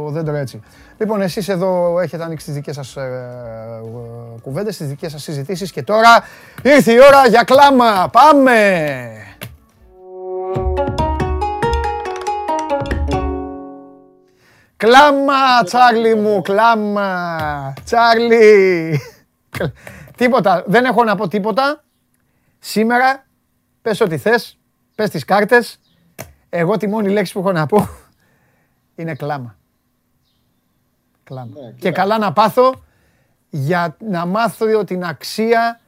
δέντρο έτσι. Λοιπόν, εσείς εδώ έχετε ανοίξει τις δικές σας ε, ε, κουβέντες, τις δικές σας συζητήσεις και τώρα ήρθε η ώρα για κλάμα. Πάμε! Κλάμα, Τσάρλι μου, κλάμα. Τσάρλι. τίποτα, δεν έχω να πω τίποτα. Σήμερα, πες ό,τι θες, πες τις κάρτες. Εγώ τη μόνη λέξη που έχω να πω είναι κλάμα. Κλάμα. Ναι, και κοίτα. καλά να πάθω για να μάθω την αξία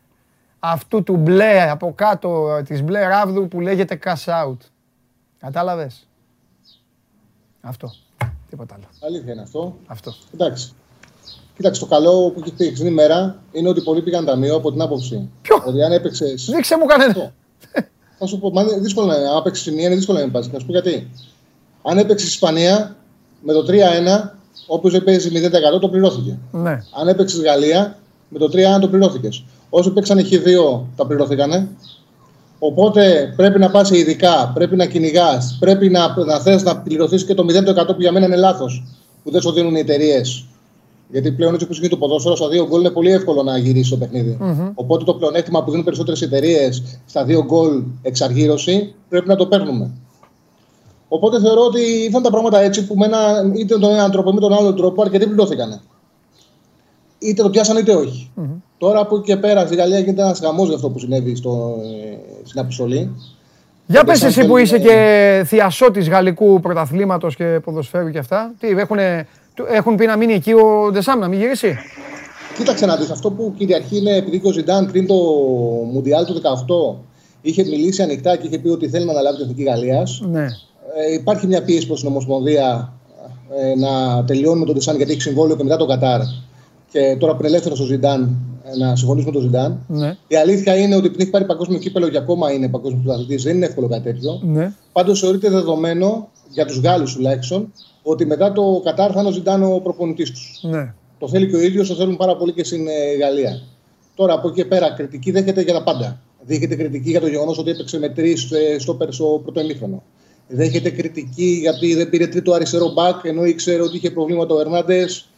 αυτού του μπλε από κάτω, της μπλε ράβδου που λέγεται cash out. Κατάλαβες; Αυτό. Τίποτα άλλο. Αλήθεια είναι αυτό. Αυτό. Εντάξει. Κοίταξε, το καλό που έχεις πει την ημέρα είναι ότι πολλοί πήγαν ταμείο από την άποψη. Ποιο; Ότι αν έπαιξε. Δείξε μου κανένα. Θα σου πω, μα είναι δύσκολο να αν παίξει μία είναι δύσκολο να μην πας. Θα σου πω γιατί. Αν έπαιξε Ισπανία με το 3-1, όποιο δεν παίζει 0% το πληρώθηκε. Ναι. Αν έπαιξες Γαλλία, με το 3-1 το πληρώθηκες. Όσοι παίξαν Χ2 τα πληρώθηκανε. Οπότε πρέπει να πας ειδικά, πρέπει να κυνηγάς, πρέπει να, να θες να πληρωθείς και το 0% που για μένα είναι λάθος, που δεν σου δίνουν οι εταιρείες. Γιατί πλέον έτσι όπως γίνεται το ποδόσφαιρος, στα δύο γκολ είναι πολύ εύκολο να γυρίσει το παιχνιδι Οπότε το πλεονέκτημα που δίνουν περισσότερες εταιρείες στα δύο γκολ εξαργύρωση πρέπει να το παίρνουμε. Οπότε θεωρώ ότι ήρθαν τα πράγματα έτσι που με ένα, είτε τον έναν τρόπο είτε τον άλλο τρόπο αρκετοί πληρώθηκαν. Είτε το πιάσαν είτε όχι. Τώρα από εκεί και πέρα στη Γαλλία γίνεται ένας χαμός για αυτό που συνέβη στο, ε, στην αποστολή. Για Οπότε πες σαν εσύ που θέλουμε- είσαι και θειασότης γαλλικού πρωταθλήματος και ποδοσφαίρου και αυτά. Τι, έχουνε, του- έχουν πει να μείνει εκεί ο Ντεσάμ, να μην γυρίσει; Κοίταξε να δεις, αυτό που κυριαρχεί είναι επειδή και ο Ζιντάν πριν το Μουντιάλ του 18 είχε μιλήσει ανοιχτά και είχε πει ότι θέλει να αναλάβει την Εθνική Γαλλίας. Ναι. Ε, υπάρχει μια πίεση προς την Ομοσπονδία ε, να τελειώνουμε τον Τεσάν γιατί έχει συμβόλαιο και μετά τον Κατάρ. Και τώρα που είναι ελεύθερος ο Ζιντάν, ε, να συμφωνήσουμε με τον Ζιντάν. Ναι. Η αλήθεια είναι ότι επειδή έχει πάρει παγκόσμιο κύπελο και ακόμα είναι παγκόσμιος πρωταθλητής, δεν είναι εύκολο κάτι τέτοιο. Ναι. Πάντως θεωρείται δεδομένο για τους Γάλλους τουλάχιστον ότι μετά το Κατάρ θα είναι ο Ζιντάν ο προπονητής τους. Ναι. Το θέλει και ο ίδιος, το θέλουν πάρα πολύ και στην ε, Γαλλία. Τώρα από εκεί και πέρα, κριτική δέχεται για τα πάντα. Δέχεται κριτική για το γεγονός ότι έπαιξε με τρεις στόπερ στο πρώτο ημίχρονο. Δέχεται κριτική γιατί δεν πήρε τρίτο αριστερό μπακ ενώ ήξερε ότι είχε προβλήματα ο Ερνάντες.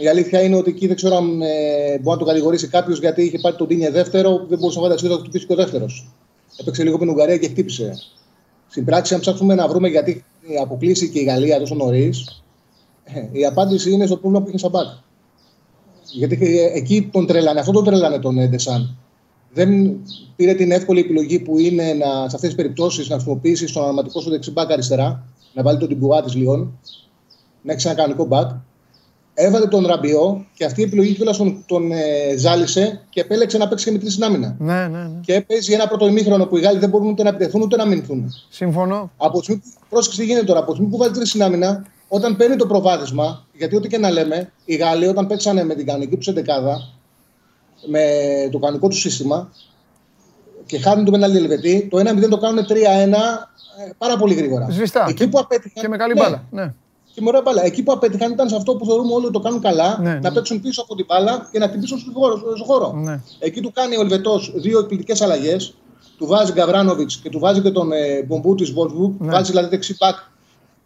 Η αλήθεια είναι ότι εκεί δεν ξέρω αν ε, μπορεί να το κατηγορήσει κάποιος γιατί είχε πάρει τον Τίνιε δεύτερο, δεν μπορούσε να φανταστεί ότι θα χτυπήσει και ο δεύτερος. Έπαιξε λίγο με την Ουγγαρία και χτύπησε. Στην πράξη, αν ψάξουμε να βρούμε γιατί αποκλείσει και η Γαλλία τόσο νωρίς, η απάντηση είναι στο πρόβλημα που είχε σαν μπακ. Γιατί ε, εκεί τον τρελάνε, αυτό τον τρελάνε τον ε, Ντεσάν. Δεν πήρε την εύκολη επιλογή που είναι να, σε αυτές τις περιπτώσεις να χρησιμοποιήσει τον αναματικό σου δεξιμπάκ αριστερά, να βάλει τον Τιμπουά της Λιόν, να έχει ένα κανονικό μπακ. Έβαλε τον Ραμπιό και αυτή η επιλογή κιόλας τον, τον ε, ζάλισε και επέλεξε να παίξει και με τρει στην άμυνα. Ναι, ναι, ναι. Και παίζει ένα πρώτο ημίχρονο που οι Γάλλοι δεν μπορούν ούτε να επιτεθούν ούτε να μηνθούν. Συμφωνώ. Από τη στιγμή που πρόσεξε τι γίνεται τώρα, από τη στιγμή που βάζει τρει στην άμυνα, όταν παίρνει το προβάδισμα, γιατί ό,τι και να λέμε, οι Γάλλοι όταν παίξανε με την κανονική τους εντεκάδα, με το κανονικό του σύστημα και χάνουν το πέναλτι Ελβετή, το 1-0 το κάνουν 3-1 ε, πάρα πολύ γρήγορα. Σβηστά. Εκεί που απέτυχαν. Και με καλή ναι, μπάλα. Ναι. Και με ωραία μπάλα. Εκεί που απέτυχαν ήταν σε αυτό που θεωρούμε όλοι ότι το κάνουν καλά, Ναι, να ναι. παίξουν πίσω από την μπάλα και να χτυπήσουν στο χώρο. Στο χώρο. Ναι. Εκεί του κάνει ο Ελβετός δύο εκπληκτικές αλλαγές. Του βάζει Γκαβράνοβιτς και του βάζει και τον ε, Μπομπού της Βόλσβουργκ. Ναι. Βάζει δηλαδή δεξί πακ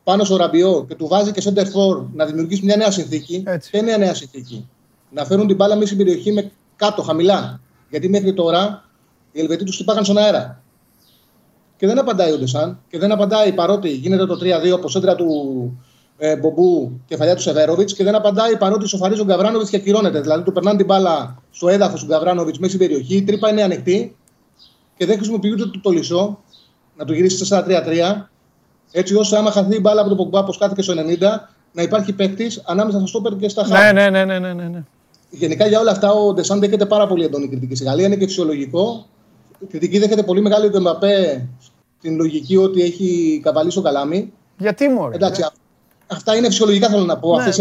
πάνω στο Ραμπιό και του βάζει και center for να δημιουργήσει μια νέα συνθήκη. Έτσι. Και μια νέα συνθήκη. Να φέρουν την μπάλα μέσα στην περιοχή με κάτω, χαμηλά. Γιατί μέχρι τώρα οι Ελβετοί τους χτυπάγαν στον αέρα. Και δεν απαντάει ο Ντεσάν και δεν απαντάει παρότι γίνεται το 3-2 από σέντρα του ε, Μπομπού κεφαλιά του Σεβέροβιτς και δεν απαντάει παρότι σοφαρίζει ο Γκαβράνοβιτ και ακυρώνεται. Δηλαδή του περνάνε την μπάλα στο έδαφος του Γκαβράνοβιτ μέσα στην περιοχή, η τρύπα είναι ανοιχτή και δεν χρησιμοποιείται το, το λισό να του γυρίσει 4-3-3. Έτσι ώστε άμα χαθεί η μπάλα από τον Πογκμπά, όπως κάθηκε στο 90, να υπάρχει παίκτης ανάμεσα στο στόπερ και στα χάρη. Ναι, ναι, ναι, ναι, ναι, ναι, ναι. Γενικά για όλα αυτά ο Ντεσάν δέχεται πάρα πολύ έντονη κριτική. Στη Γαλλία είναι και φυσιολογικό. Η κριτική δέχεται πολύ μεγάλη ο Εμπαπέ την λογική ότι έχει καβαλήσει ο καλάμι. Γιατί μωρέ; Εντάξει, α- αυτά είναι φυσιολογικά θέλω να πω. Ναι. Αυτές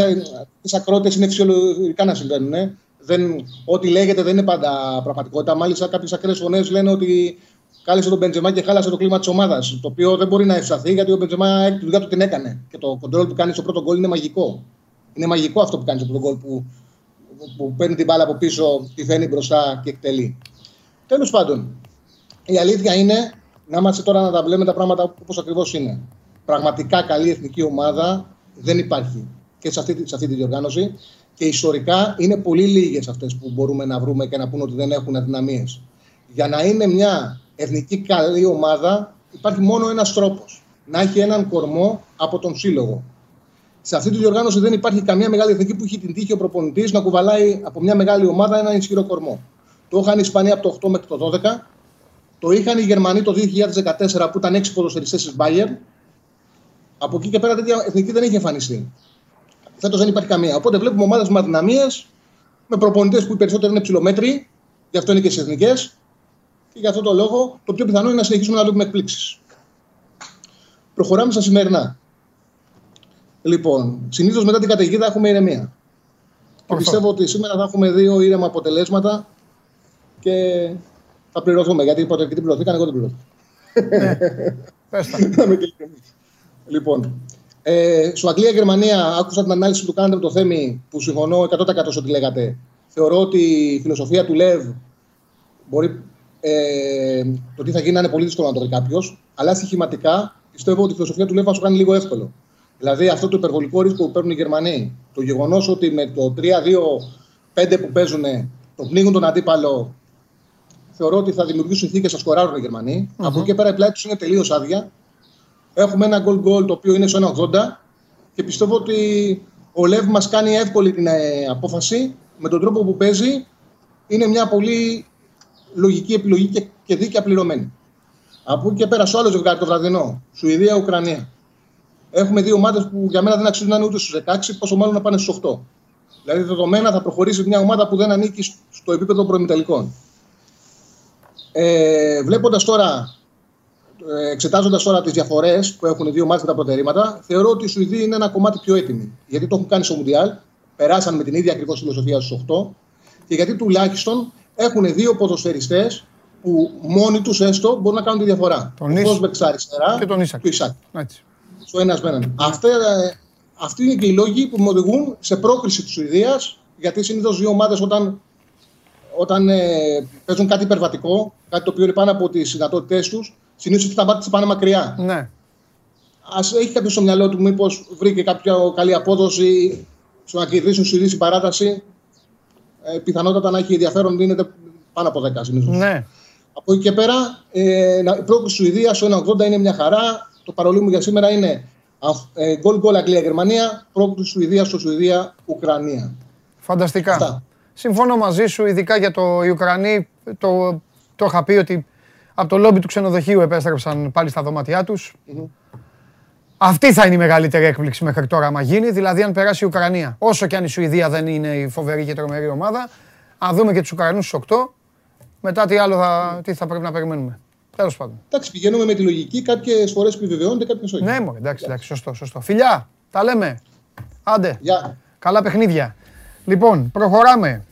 οι ακρότητες είναι φυσιολογικά να συμβαίνουν. ε. Δεν, ό,τι λέγεται δεν είναι πάντα πραγματικότητα. Μάλιστα, κάποιες ακραίες φωνές λένε ότι κάλεσε τον Μπεντζεμά και χάλασε το κλίμα της ομάδας. Το οποίο δεν μπορεί να ευσταθεί γιατί ο Μπεντζεμά ε, τη δουλειά του την έκανε. Και το κοντρόλ που κάνει στο πρώτο γκολ είναι μαγικό. Είναι μαγικό αυτό που κάνει στο πρώτο γκολ που, που παίρνει την μπάλα από πίσω, τη φαίνει μπροστά και εκτελεί. Τέλος πάντων, η αλήθεια είναι να είμαστε τώρα να τα βλέπουμε τα πράγματα όπως ακριβώς είναι. πραγματικά καλή εθνική ομάδα δεν υπάρχει και σε αυτή, σε αυτή τη διοργάνωση. Και ιστορικά είναι πολύ λίγες αυτές που μπορούμε να βρούμε και να πούμε ότι δεν έχουν αδυναμίες. Για να είναι μια εθνική καλή ομάδα, υπάρχει μόνο ένας τρόπος. Να έχει έναν κορμό από τον σύλλογο. Σε αυτή τη διοργάνωση δεν υπάρχει καμία μεγάλη εθνική που έχει την τύχη ο προπονητής να κουβαλάει από μια μεγάλη ομάδα έναν ισχυρό κορμό. Το είχαν οι Ισπανοί από το 8 μέχρι το 12. Το είχαν οι Γερμανοί το 2014 που ήταν 6 ποδοσφαιριστές της Bayern. Από εκεί και πέρα τέτοια εθνική δεν έχει εμφανιστεί. Φέτος δεν υπάρχει καμία. Οπότε βλέπουμε ομάδες με αδυναμίες, με προπονητές που οι περισσότεροι είναι ψηλομέτροι, γι' αυτό είναι και στις εθνικές. Και για αυτόν τον λόγο το πιο πιθανό είναι να συνεχίσουμε να βλέπουμε εκπλήξεις. Προχωράμε στα σημερινά. Λοιπόν, συνήθως μετά την καταιγίδα έχουμε ηρεμία. Και πιστεύω ότι σήμερα θα έχουμε δύο ήρεμα αποτελέσματα και θα πληρωθούμε. Γιατί είπατε και την πληρωθήκαν, εγώ δεν πληρωθήκα. *laughs* λοιπόν, ε, στο Αγγλία-Γερμανία, άκουσα την ανάλυση που του κάνατε με το Θέμη, που συμφωνώ 100% σε ό,τι λέγατε. Θεωρώ ότι η φιλοσοφία του Λεβ μπορεί ε, το τι θα γίνει να είναι πολύ δύσκολο να το δει κάποιος. Αλλά στοιχηματικά πιστεύω ότι η φιλοσοφία του Λεβ θα σου κάνει λίγο εύκολο. Δηλαδή αυτό το υπερβολικό ρίσκο που παίρνουν οι Γερμανοί, το γεγονός ότι με το 3-2-5 που παίζουν το πνίγουν τον αντίπαλο, θεωρώ ότι θα δημιουργήσουν συνθήκε να σκοράρουν οι Γερμανοί. Mm-hmm. Από εκεί και πέρα η πλάτη τους είναι τελείως άδεια. Έχουμε ένα goal goal το οποίο είναι στο 1,80 και πιστεύω ότι ο Λεύ μας κάνει εύκολη την ε, απόφαση με τον τρόπο που παίζει. Είναι μια πολύ λογική επιλογή και, και δίκαια πληρωμένη. Από εκεί και πέρα, στο άλλο ζευγάρι το βραδινό, Σουηδία-Ουκρανία. Έχουμε δύο ομάδες που για μένα δεν αξίζουν να είναι ούτε στους 16, πόσο μάλλον να πάνε στους 8. Δηλαδή, δεδομένα θα προχωρήσει μια ομάδα που δεν ανήκει στο επίπεδο προημιτελικών. Ε, Βλέποντας τώρα ε, εξετάζοντας τώρα τις διαφορές που έχουν οι δύο μάτια τα προτερήματα, θεωρώ ότι οι Σουηδοί είναι ένα κομμάτι πιο έτοιμοι. Γιατί το έχουν κάνει στο Μουντιάλ, περάσαν με την ίδια ακριβώς φιλοσοφία στους 8 και γιατί τουλάχιστον έχουν δύο ποδοσφαιριστές που μόνοι τους έστω μπορούν να κάνουν τη διαφορά. Τον Φόσμπερκ αριστερά και τον Ισακ. Και Ισακ. Στο ένας με έναν. Αυτοί είναι και οι λόγοι που με οδηγούν σε πρόκριση της Σουηδίας, γιατί συνήθως δύο ομάδες όταν, όταν ε, παίζουν κάτι υπερβατικό, κάτι το οποίο είναι πάνω από τις δυνατότητές τους, Συνήθως τα μάτια πάνε μακριά. Ναι. Α έχει κάποιος στο μυαλό του μήπως βρήκε κάποια καλή απόδοση στο να κερδίσει Σουηδή η παράταση; Ε, πιθανότατα να έχει ενδιαφέρον δίνεται πάνω από 10 συνήθως. Ναι. Από εκεί και πέρα, ε, η πρώτη Σουηδίας στο 1,80 είναι μια χαρά. Το παρολί μου για σήμερα είναι γκολ γκολ Αγγλία-Γερμανία, πρώτη Σουηδία στο Σουηδία-Ουκρανία. Φανταστικά. Αυτά. Συμφωνώ μαζί σου, ειδικά για το Ουκρανί. Το, το είχα πει ότι από το λόμπι του ξενοδοχείου επέστρεψαν πάλι στα δωμάτια τους. Αυτή θα είναι η μεγαλύτερη έκπληξη μέχρι τώρα, άμα γίνει. Δηλαδή, αν περάσει η Ουκρανία. Όσο και αν η Σουηδία δεν είναι η φοβερή και τρομερή ομάδα, αν δούμε και τους Ουκρανούς στου 8, μετά τι άλλο θα, τι θα πρέπει να περιμένουμε. Τέλος πάντων. Εντάξει, πηγαίνουμε με τη λογική. Κάποιες φορές επιβεβαιώνεται, κάποιες όχι. Ναι, μόνο εντάξει, εντάξει, σωστό, σωστό. Φιλιά, τα λέμε. Άντε. Καλά παιχνίδια. Λοιπόν, προχωράμε.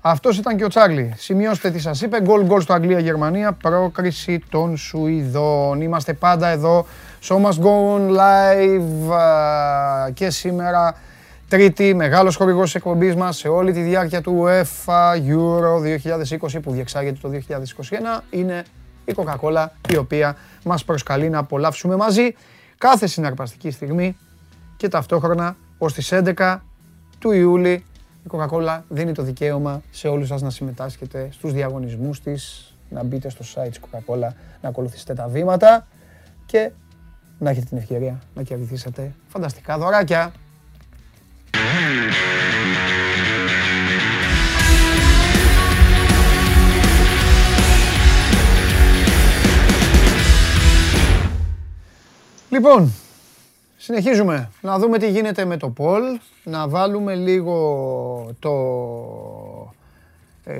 Αυτός ήταν και ο Τσάρλι. Σημειώστε τι σας είπε. Γκολ γκολ στο Αγγλία-Γερμανία. Πρόκριση των Σουηδών. Είμαστε πάντα εδώ. So must go on live. Και σήμερα Τρίτη, μεγάλος χορηγός της εκπομπής μας σε όλη τη διάρκεια του UEFA Euro 2020 που διεξάγεται το 2021 είναι η Coca-Cola η οποία μας προσκαλεί να απολαύσουμε μαζί κάθε συναρπαστική στιγμή και ταυτόχρονα ως τις 11 του Ιούλη η Coca-Cola δίνει το δικαίωμα σε όλους σας να συμμετάσχετε στους διαγωνισμούς της, να μπείτε στο site της Coca-Cola, να ακολουθήσετε τα βήματα και να έχετε την ευκαιρία να κερδίσετε φανταστικά δωράκια. Λοιπόν, Συνεχίζουμε. Να δούμε τι γίνεται με το Πολ. Να βάλουμε λίγο το, ε,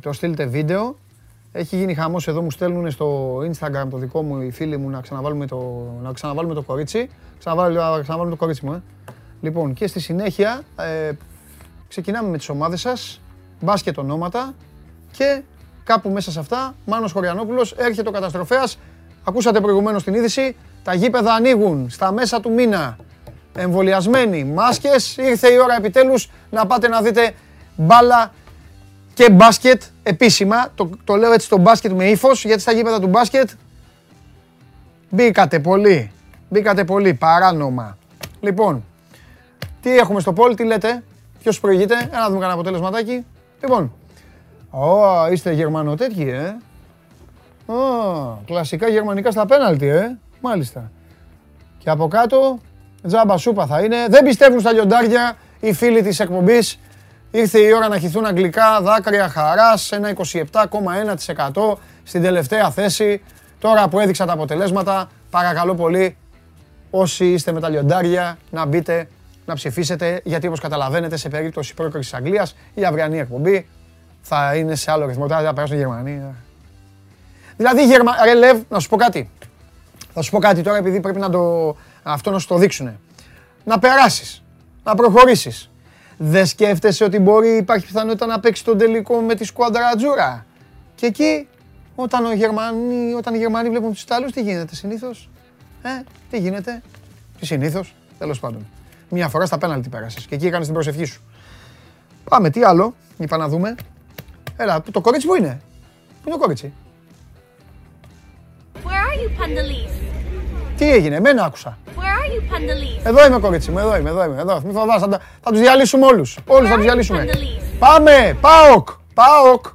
το στείλτε βίντεο. Έχει γίνει χαμός εδώ, μου στέλνουν στο Instagram το δικό μου οι φίλοι μου να ξαναβάλουμε το, να ξαναβάλουμε το κορίτσι. Ξαναβάλουμε, να ξαναβάλουμε το κορίτσι μου, ε. Λοιπόν, και στη συνέχεια ε, ξεκινάμε με τις ομάδες σας, μπάσκετ ονόματα και κάπου μέσα σε αυτά, Μάνος Χωριανόπουλος, έρχεται ο καταστροφέας. Ακούσατε προηγουμένως την είδηση, τα γήπεδα ανοίγουν στα μέσα του μήνα. Εμβολιασμένοι, μάσκες. Ήρθε η ώρα επιτέλους να πάτε να δείτε μπάλα και μπάσκετ επίσημα. Το, το λέω έτσι το μπάσκετ με ύφος, γιατί στα γήπεδα του μπάσκετ μπήκατε πολύ. Μπήκατε πολύ, παράνομα. Λοιπόν, τι έχουμε στο πόλ, τι λέτε, ποιος προηγείται, ένα να δούμε κανένα αποτελεσματάκι. Λοιπόν, Ω, είστε Γερμανοτέτοιοι, ε. Ω, κλασικά γερμανικά στα πέναλτι, ε. Μάλιστα. Και από κάτω, τζάμπα σούπα θα είναι. Δεν πιστεύουν στα λιοντάρια οι φίλοι της εκπομπής. Ήρθε η ώρα να χυθούν αγγλικά δάκρυα χαράς, ένα 27,1% στην τελευταία θέση. Τώρα που έδειξα τα αποτελέσματα, παρακαλώ πολύ όσοι είστε με τα λιοντάρια να μπείτε να ψηφίσετε, γιατί όπως καταλαβαίνετε σε περίπτωση πρόκρισης Αγγλίας η αυριανή εκπομπή θα είναι σε άλλο ρυθμό. Τώρα θα περάσουν Γερμανία. Δηλαδή, Γερμα... ρε Λεύ, να σου πω κάτι. Θα σου πω κάτι τώρα επειδή πρέπει να το... αυτό να σου το δείξουνε. Να περάσεις, να προχωρήσεις. Δεν σκέφτεσαι ότι μπορεί, υπάρχει πιθανότητα να παίξει τον τελικό με τη σκουάντρα Τζούρα. Και εκεί, όταν, ο Γερμανοί, όταν οι Γερμανοί βλέπουν τους Ιταλούς, τι γίνεται συνήθως; Ε, τι γίνεται; Τι συνήθως, τέλος πάντων. Μια φορά στα πέναλτι πέρασες και εκεί έκανες την προσευχή σου. Πάμε, τι άλλο, είπα να δούμε. Έλα, το κορίτσι που είναι. Πού είναι το κορίτσι; Where are you, Pandalis? Τι έγινε, εμένα άκουσα. Where are you, Pandalis? Εδώ είμαι κορίτσι μου, εδώ είμαι, εδώ είμαι. Εδώ. Μη φοβάσαι, θα, τα- θα τους διαλύσουμε όλους. Όλους θα τους διαλύσουμε. Πανδελής. Πάμε, ΠΑΟΚ, ΠΑΟΚ.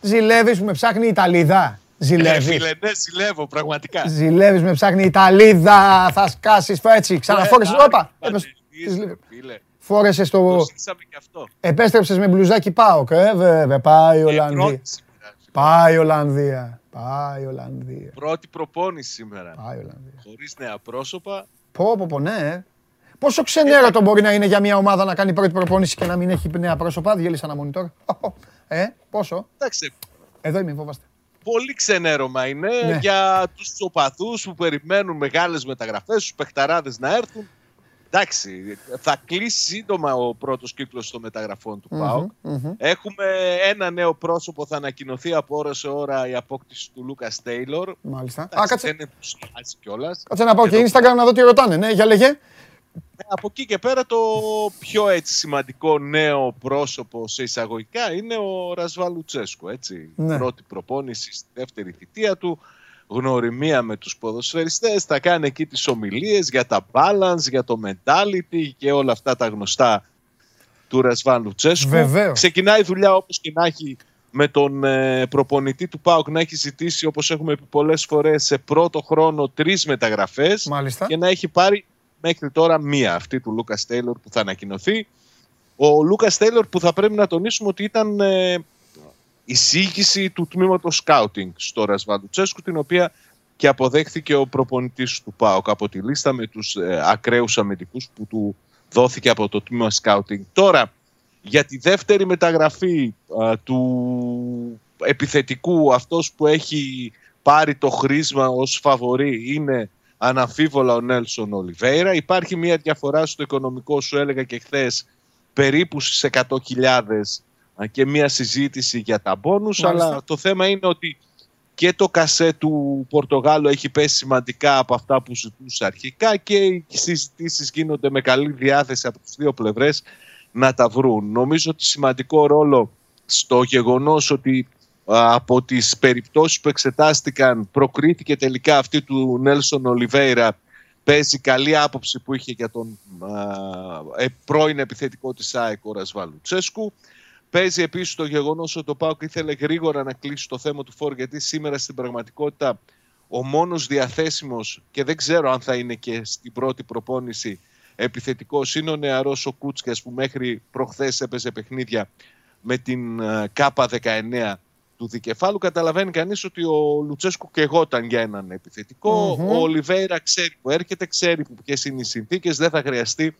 Ζηλεύεις που με ψάχνει η Ιταλίδα; Ε, Ζηλεύεις. φίλε, ναι, ζηλεύω, πραγματικά. Ζηλεύεις με ψάχνει η Ιταλίδα. Θα σκάσεις έτσι. Ξαναφόρεσες. Ε, Όπα. Παντελής, έπεσες. Της Λίβερ. Φίλε, Φόρεσες το το... ζήσαμε και αυτό. Επέστρεψες με μπλουζάκι ΠΑΟΚ, ε, βέβαια. Πάει η Ε, Ολλανδία. πρώτη σήμερα, φίλε. Πάει η Ολλανδία. Πάει η Ολλανδία. Πρώτη προπόνηση σήμερα. Πάει η Ολλανδία. Χωρίς νέα πρόσωπα. Πω, πω, πω, ναι. ε. Πόσο ξενέρωτο μπορεί να είναι για μια ομάδα να κάνει πρώτη προπόνηση και να μην έχει νέα πρόσωπα. Διέλυσα ένα monitor. Ε, πόσο; Εντάξει, Εδώ είμαι, φοβάστε. Πολύ ξενέρωμα είναι Ναι. για τους οπαδούς που περιμένουν μεγάλες μεταγραφές, τους παιχταράδες να έρθουν. Εντάξει, θα κλείσει σύντομα ο πρώτος κύκλος των μεταγραφών του ΠΑΟΚ. μμμ. Έχουμε ένα νέο πρόσωπο, θα ανακοινωθεί από ώρα σε ώρα η απόκτηση του Λούκα Τέιλορ. Μάλιστα. Α, Εντάξει, κάτσε, δεν ενθουσιάζει κιόλας. κάτσε να πάω και Instagram να δω τι ρωτάνε. Ναι, για λέγε. Από εκεί και πέρα το πιο έτσι σημαντικό νέο πρόσωπο σε εισαγωγικά είναι ο Ρασβά Λουτσέσκο. Έτσι. Ναι. Πρώτη προπόνηση στη δεύτερη θητεία του, γνωριμία με τους ποδοσφαιριστές, θα κάνει εκεί τις ομιλίες για τα balance, για το mentality και όλα αυτά τα γνωστά του Ρασβάν Λουτσέσκου. Βεβαίως. Ξεκινάει η δουλειά όπως και να έχει με τον ε, προπονητή του ΠΑΟΚ να έχει ζητήσει όπως έχουμε πει πολλές φορές σε πρώτο χρόνο τρεις μεταγραφές Μάλιστα. και να έχει πάρει μέχρι τώρα μία, αυτή του Λούκα Τέιλορ που θα ανακοινωθεί. Ο Λούκα Τέιλορ που θα πρέπει να τονίσουμε ότι ήταν ε, εισήγηση του τμήματος σκάουτινγκ στο Ρασβαντουτσέσκου, την οποία και αποδέχθηκε ο προπονητής του ΠΑΟΚ από τη λίστα με τους ε, ακραίους αμυντικούς που του δόθηκε από το τμήμα σκάουτινγκ. Τώρα, για τη δεύτερη μεταγραφή α, του επιθετικού, αυτός που έχει πάρει το χρήσμα ως φαβορή είναι αναμφίβολα ο Νέλσον Ολιβέηρα. Υπάρχει μια διαφορά στο οικονομικό, σου έλεγα και χθες περίπου στις 100.000 και μια συζήτηση για τα μπόνους, Μάλιστα. αλλά το θέμα είναι ότι και το κασέ του Πορτογάλου έχει πέσει σημαντικά από αυτά που ζητούσε αρχικά και οι συζητήσεις γίνονται με καλή διάθεση από τις δύο πλευρές να τα βρουν. Νομίζω ότι σημαντικό ρόλο στο γεγονός ότι α, από τις περιπτώσεις που εξετάστηκαν προκρίθηκε τελικά αυτή του Νέλσον Ολιβέηρα παίζει καλή άποψη που είχε για τον α, ε, πρώην επιθετικό της ΑΕΚ ο Ρασβάλου Τσέσκου. Παίζει επίσης το γεγονός ότι ο Πάοκ ήθελε γρήγορα να κλείσει το θέμα του φόρ γιατί σήμερα στην πραγματικότητα ο μόνος διαθέσιμος και δεν ξέρω αν θα είναι και στην πρώτη προπόνηση επιθετικός είναι ο νεαρός ο Κούτσκας που μέχρι προχθές έπαιζε παιχνίδια με την ε, ΚΑΠΑ 19 του δικεφάλου. Καταλαβαίνει κανείς ότι ο Λουτσέσκου κεγόταν για έναν επιθετικό. Μμμ. Ο Ολιβέηρα ξέρει που έρχεται, ξέρει ποιες είναι οι συνθήκες, δεν θα χρειαστεί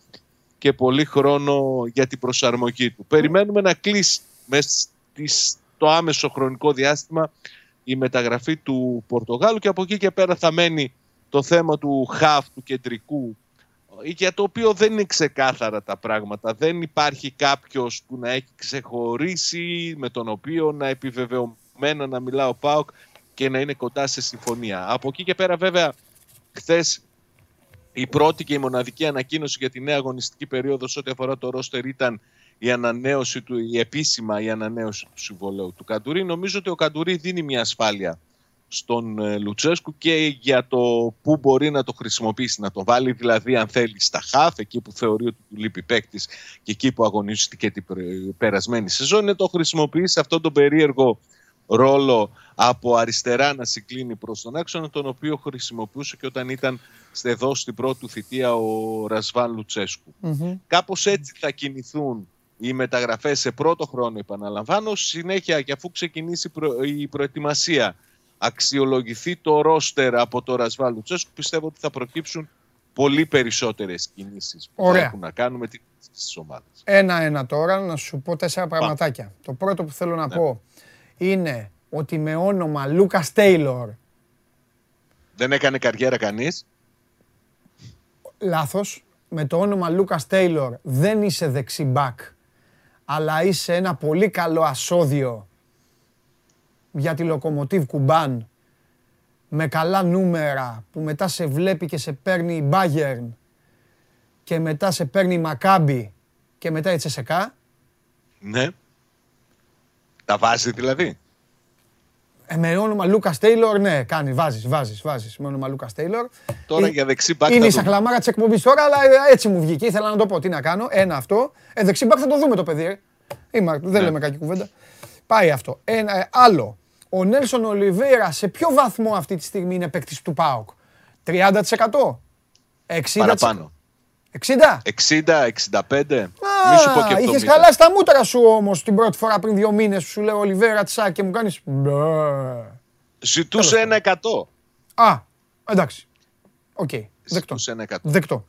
και πολύ χρόνο για την προσαρμογή του. Περιμένουμε να κλείσει μέσα στις- στο άμεσο χρονικό διάστημα η μεταγραφή του Πορτογάλου και από εκεί και πέρα θα μένει το θέμα του χαφ του κεντρικού για το οποίο δεν είναι ξεκάθαρα τα πράγματα. Δεν υπάρχει κάποιος που να έχει ξεχωρίσει με τον οποίο να επιβεβαιωμένα να μιλά ο ΠΑΟΚ και να είναι κοντά σε συμφωνία. Από εκεί και πέρα βέβαια χθες η πρώτη και η μοναδική ανακοίνωση για τη νέα αγωνιστική περίοδος σε ό,τι αφορά το ρόστερ ήταν η ανανέωση του, η επίσημα η ανανέωση του συμβολέου του Καντουρί. Νομίζω ότι ο Καντουρί δίνει μια ασφάλεια στον ε, Λουτσέσκου και για το πού μπορεί να το χρησιμοποιήσει, να το βάλει δηλαδή αν θέλει στα χαφ, εκεί που θεωρεί ότι του λείπει παίκτης και εκεί που αγωνίστηκε την πε- περασμένη σεζόν, να το χρησιμοποιήσει αυτόν τον περίεργο ρόλο από αριστερά να συγκλίνει προς τον άξονα, τον οποίο χρησιμοποιούσε και όταν ήταν στε- εδώ στην πρώτη του θητεία ο Ρασβάν Λουτσέσκου. Μμμ. Κάπως έτσι θα κινηθούν οι μεταγραφές σε πρώτο χρόνο, επαναλαμβάνω, συνέχεια και αφού ξεκινήσει προ- η προετοιμασία, αξιολογηθεί το ρόστερ από το Ρασβάν Λουτσέσκου, πιστεύω ότι θα προκύψουν πολύ περισσότερες κινήσεις που Ωραία. θα έχουν να κάνουν με την της ομάδας. Ένα-ένα τώρα, να σου πω τέσσερα πραγματάκια. Το πρώτο που θέλω να Ναι. πω είναι ότι με όνομα Λούκας Τέιλορ, Δεν έκανε καριέρα κανείς. λάθος, με το όνομα Λούκας Τέιλορ δεν είσαι δεξιμπάκ, αλλά είσαι ένα πολύ καλό ασώδιο για τη Λοκομοτίβ Κουμπάν με καλά νούμερα που μετά σε βλέπει και σε παίρνει η Bayern και μετά σε παίρνει η Μακάμπι και μετά η Τσεσεκά; Ναι. Τα βάζει δηλαδή. Ε, με όνομα Λούκα Τέιλορ, ναι, κάνει, βάζεις, βάζεις, βάζεις. Με όνομα Λούκα Τέιλορ. Τώρα Ε, για δεξί μπακ Είναι θα η δούμε. σαχλαμάρα της εκπομπής τώρα, αλλά ε, έτσι μου βγήκε. Ήθελα να το πω. Τι να κάνω. Ένα αυτό. Ε, δεξί μπακ θα το δούμε το παιδί. Ε. Είμαι, δεν Ναι. λέμε κακή κουβέντα. Πάει αυτό. Ένα, ε, άλλο. Ο Νέλσον Ολιβέρα σε ποιο βαθμό αυτή τη στιγμή είναι παίκτης του ΠΑΟΚ; 30%? 60%? Παραπάνω. 60%? 60-65. Μη σου πω και Α, 70. είχες χαλάσει τα μούτρα σου όμως την πρώτη φορά πριν δύο μήνες που σου λέω Ολιβέρα τσά και μου κάνεις μπε. Ζητούσε ένα 100. Α, εντάξει. Οκ. Δεκτό. Ζητούσε ένα 100. Δεκτό.